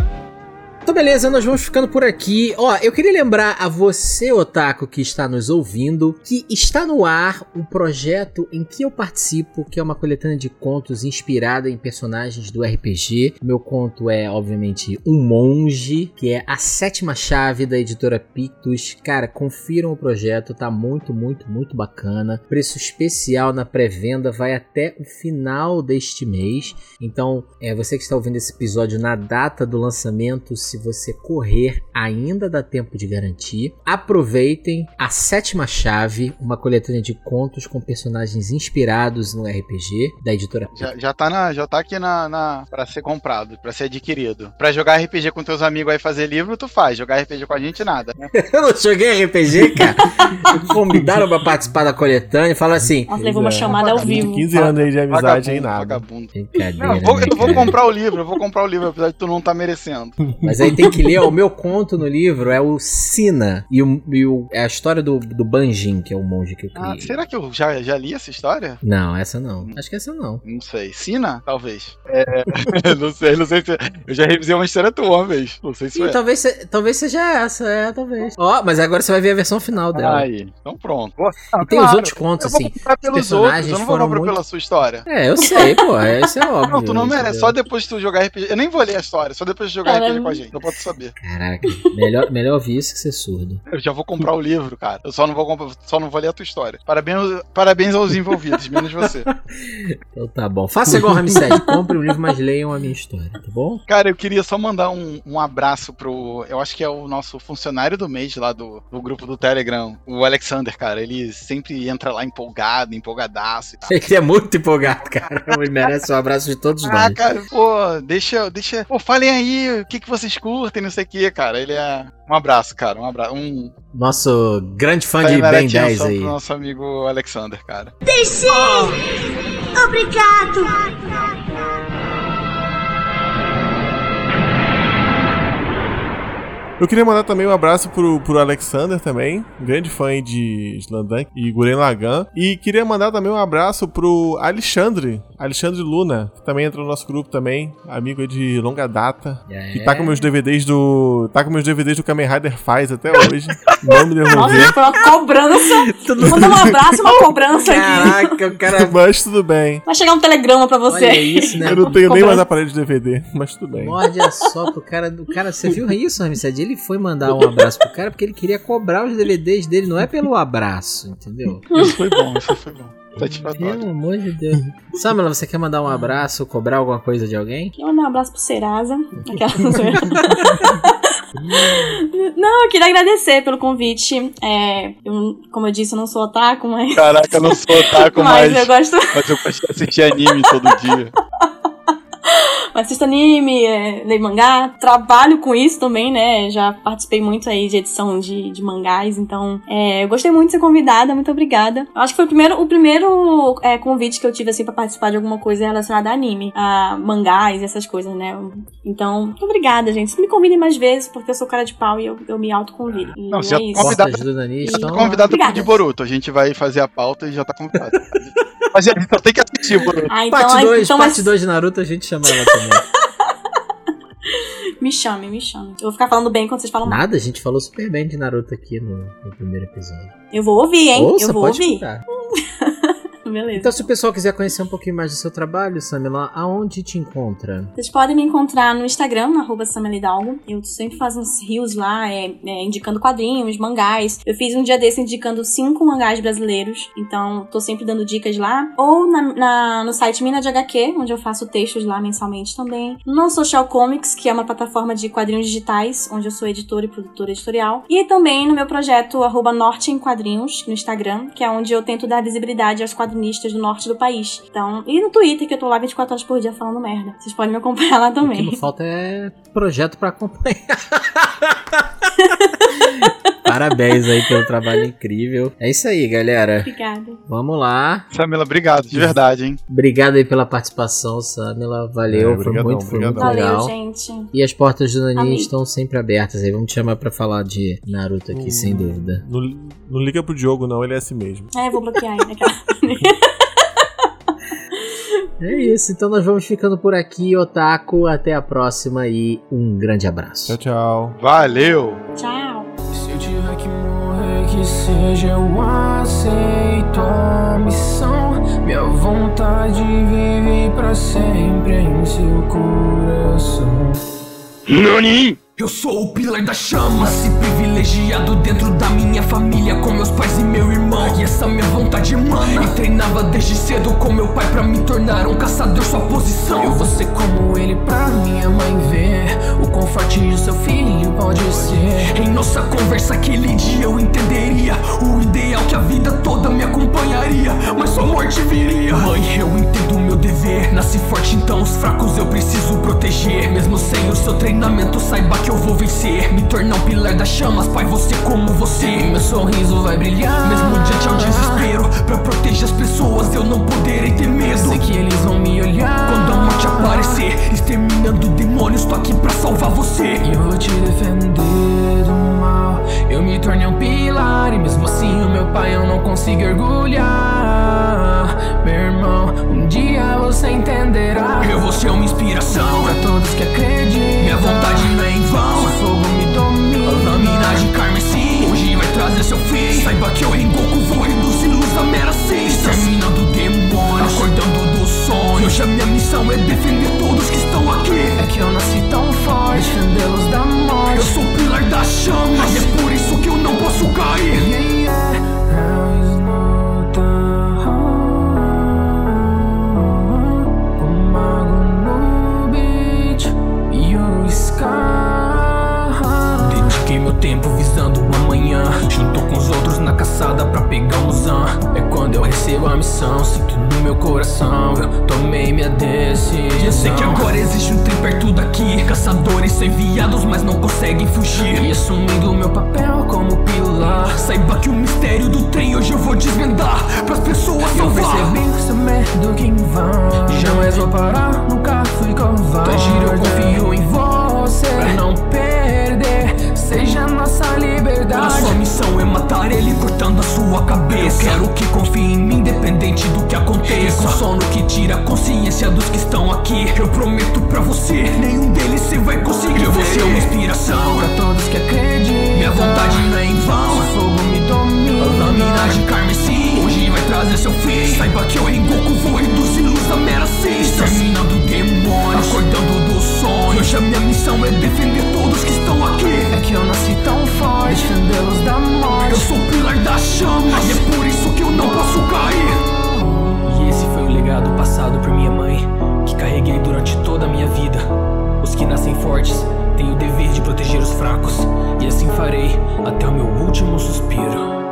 B: Então, beleza, nós vamos ficando por aqui. Ó, eu queria lembrar a você, Otaku, que está nos ouvindo, que está no ar um projeto em que eu participo, que é uma coletânea de contos inspirada em personagens do RPG. Meu conto é, obviamente, Um Monge, que é a sétima chave da editora Pictus. Cara, confiram o projeto, tá muito, muito, muito bacana. Preço especial na pré-venda vai até o final deste mês. Então, é você que está ouvindo esse episódio na data do lançamento, se você correr, ainda dá tempo de garantir. Aproveitem a sétima chave, uma coletânea de contos com personagens inspirados no RPG da editora
D: Já, já, tá, na, já tá aqui na, na. pra ser comprado, pra ser adquirido. Pra jogar RPG com teus amigos aí fazer livro, tu faz. Jogar RPG com a gente, nada. Né?
B: Eu não joguei RPG, cara. Me Convidaram pra participar da coletânea e falaram assim.
E: Nossa, levou uma chamada ao vivo.
C: 15 anos aí de amizade aí, nada.
D: Vagabundo. Não, eu vou,
B: né,
D: eu vou comprar o livro, eu vou comprar o livro, apesar de tu não tá merecendo.
B: Mas aí tem que ler, o meu conto no livro é o Sina e, o, e o- é a história do, do Banjin, que é o monge que eu
D: Ah,
B: criei.
D: será que eu já, já li essa história?
B: Não, essa não. Acho que essa não.
D: Não sei. Sina? Talvez. É, não sei, não sei se. Eu já revisei uma história tua uma vez. Não sei se
B: Sim,
D: foi.
B: talvez, se- talvez seja essa, é, talvez. Ó, mas agora você vai ver a versão final dela.
D: Aí, então pronto.
B: E tem os outros contos,
D: eu vou
B: assim. Os personagens
D: outros, eu não vou comprar
B: muito-
D: pela sua história.
B: É, eu sei, pô, é, isso é óbvio.
D: Não, tu não merece. Só depois que tu jogar RPG. Eu nem vou ler a história, só depois de jogar
E: Caramba.
D: RPG com a gente. Não pode saber.
B: Caraca, melhor, melhor ouvir isso que ser surdo.
D: Eu já vou comprar o livro, cara. Eu só não vou comprar, só não vou ler a tua história. Parabéns, parabéns aos envolvidos, menos você.
B: Então tá bom. Faça igual o Ramsed, compre o livro, mas leiam a minha história, tá bom?
D: Cara, eu queria só mandar um, um abraço pro. Eu acho que é o nosso funcionário do mês lá do, do grupo do Telegram, o Alexander, cara. Ele sempre entra lá empolgado, empolgadaço e tal.
B: Ele é muito empolgado, cara. Ele merece um abraço de todos
D: Ah,
B: nós.
D: cara, pô, deixa, deixa. Pô, falem aí o que, que vocês curtem, não sei o que, cara. Ele é. Um abraço, cara. Um abraço. Um.
B: Nosso grande fã de Ben
D: atenção
B: 10 aí.
D: pro nosso amigo Alexander, cara.
K: Deixe! Obrigado!
C: Eu queria mandar também um abraço pro, pro Alexander também, grande fã de Slandunk e Guren Lagan. E queria mandar também um abraço pro Alexandre, Alexandre Luna, que também entra no nosso grupo também, amigo aí de longa data.
B: É.
C: Que tá com meus DVDs do. Tá com meus DVDs do Kamen Rider Faz até hoje. não me devolveu.
E: Nossa, foi uma cobrança. Manda um abraço uma cobrança aqui.
B: Caraca, o cara.
C: Mas tudo bem.
E: Vai chegar um telegrama pra você.
B: Olha isso, né?
C: Eu não tenho nem
E: Cobrança.
C: mais aparelho de DVD, mas tudo bem.
B: Morde a sopa, o cara, o cara, você viu isso, Ramsed? Ele foi mandar um abraço pro cara porque ele queria cobrar os DVDs dele, não é pelo abraço, entendeu?
D: Isso foi bom, isso foi bom.
B: Pelo amor de Deus. Samela, você quer mandar um abraço, cobrar alguma coisa de alguém?
E: Queria mandar um abraço pro Serasa. Aquela. Não, eu queria agradecer pelo convite. É, eu, como eu disse, eu não sou otaku, mas.
D: Caraca, eu não sou otaku,
E: mas
D: mas.
E: eu gosto.
D: Mas eu gosto de assistir anime todo dia.
E: assisto anime, é, leio mangá, trabalho com isso também, né? Já participei muito aí de edição de, de mangás, então é, eu gostei muito de ser convidada, muito obrigada. Eu acho que foi o primeiro, o primeiro é, convite que eu tive assim pra participar de alguma coisa relacionada a anime, a mangás, essas coisas, né? Então, muito obrigada, gente. Me convidem mais vezes, porque eu sou cara de pau e eu, eu me autoconvido. E
D: Não,
E: é
D: você é
E: isso.
D: convidado,
B: Portas do Nani estão-
D: convidado
E: Obrigada.
D: de Boruto. A gente vai fazer a pauta e já tá convidado. Mas a gente só tem que assistir Boruto.
E: Ah, então,
B: Parte 2,
E: então
B: parte
E: mas-
B: 2 de Naruto, a gente chama ela também.
E: me chame, me chame. Eu vou ficar falando bem quando vocês falam mal.
B: Nada, a gente falou super bem de Naruto aqui no, no primeiro episódio.
E: Eu vou ouvir, hein?
B: Ouça,
E: eu vou
B: pode
E: ouvir. Beleza.
B: Então, se o pessoal quiser conhecer um pouquinho mais do seu trabalho, Samila, aonde te encontra?
E: Vocês podem me encontrar no Instagram, arroba Samelidalgo. Eu sempre faço uns rios lá, é, é, indicando quadrinhos, mangás. Eu fiz um dia desse indicando cinco mangás brasileiros. Então, tô sempre dando dicas lá. Ou na, na- no site Mina de HQ, onde eu faço textos lá mensalmente também. No Social Comics, que é uma plataforma de quadrinhos digitais, onde eu sou editora e produtora editorial. E também no meu projeto arroba Norte em Quadrinhos, no Instagram, que é onde eu tento dar visibilidade aos quadrinistas do norte do país. Então, e no Twitter, que eu tô lá 24 horas por dia falando merda. Vocês podem me acompanhar lá
B: O que
E: também.
B: não falta é projeto pra acompanhar. Parabéns aí pelo trabalho incrível. É isso aí, galera.
E: Obrigada.
B: Vamos lá.
D: Samila, obrigado, de verdade, hein?
B: Obrigado aí pela participação, Samila. Valeu,
C: É,
B: foi
C: brigadão,
B: muito, foi muito
C: brigadão.
E: Valeu,
B: legal.
E: gente.
B: E as portas do Nani estão sempre abertas aí. Vamos te chamar pra falar de Naruto aqui,
C: Hum.
B: sem dúvida.
C: Não, não liga pro Diogo, não, ele é assim mesmo.
E: É, eu vou bloquear ele. Aquela...
B: É isso, então nós vamos ficando por aqui, Otaku. Até a próxima e um grande abraço.
C: Tchau, tchau.
D: Valeu!
E: Tchau.
K: Que seja eu aceito a missão. Minha vontade vive pra sempre em seu coração.
D: Nani!
K: Eu sou o pilar da chama, se privilegiado dentro da minha família, com meus pais e meu irmão. E essa minha vontade emana. E treinava desde cedo com meu pai pra me tornar um caçador, sua posição. Eu vou ser como ele pra minha mãe ver. O quão forte o seu filho pode ser. Em nossa conversa aquele dia eu entenderia o ideal que a vida toda me acompanharia. Mas sua morte viria. Mãe, eu entendo o meu dever. Nasci forte, então os fracos eu preciso proteger. Mesmo sem o seu treinamento, saiba que eu vou vencer. Me tornar um pilar das chamas, pai, você como você. Meu sorriso vai brilhar. Mesmo diante ao desespero, pra proteger as pessoas, eu não poderei ter medo. Sei que eles vão me olhar. Quando a morte aparecer, exterminando demônios, tô aqui pra salvar você. E eu vou te defender do mal. Eu me tornei um pilar, e mesmo assim o meu pai eu não consigo orgulhar. Meu irmão, um dia você entenderá. Eu vou ser uma inspiração pra todos que acreditam. Minha vontade não é em vão. Se o fogo me domina, a lâmina de carmesim. Hoje vai trazer seu fim. Saiba que eu em Goku vou reduzir luz a mera cinza. Exterminando demônios, acordando do sonho. Hoje a minha missão é defender todos que estão aqui. É que eu nasci tão forte, defendê-los da morte. Eu sou o pilar das chamas, e é por isso que eu não posso cair. Yeah, yeah. Caçada pra pegar um zan. É quando eu recebo a missão, sinto no meu coração. Eu tomei minha decisão. Eu sei que agora existe um trem perto daqui. Caçadores são enviados, mas não conseguem fugir. E assumindo meu papel como pilar. Saiba que o mistério do trem hoje eu vou desvendar. Pras pessoas eu
L: salvar.
K: percebi seu medo que em vão. Jamais vou parar, nunca fui covarde. Tá giro, eu confio em você. Pra não perder, seja nossa liberdade. A sua missão é matar ele cortando a sua cabeça. Eu quero que confie em mim, independente do que aconteça. Com sono que tira a consciência dos que estão aqui. Eu prometo pra você, nenhum deles você vai conseguir. Eu vou ser uma inspiração pra todos que acreditam. Minha vontade não é em vão. O fogo me domina. A lâmina de carmesim. Hoje vai trazer seu fim. Saiba que eu Rengoku vou reduzir luz a mera cinza. Exterminando demônios, acordando do sonho. Hoje a minha missão é defender todos que estão aqui. É que eu nasci tão forte, defendê-los da morte. Eu sou o pilar das chamas, e é por isso que eu não posso cair. E esse foi o legado passado por minha mãe, que carreguei durante toda a minha vida. Os que nascem fortes têm o dever de proteger os fracos, e assim farei até o meu último suspiro.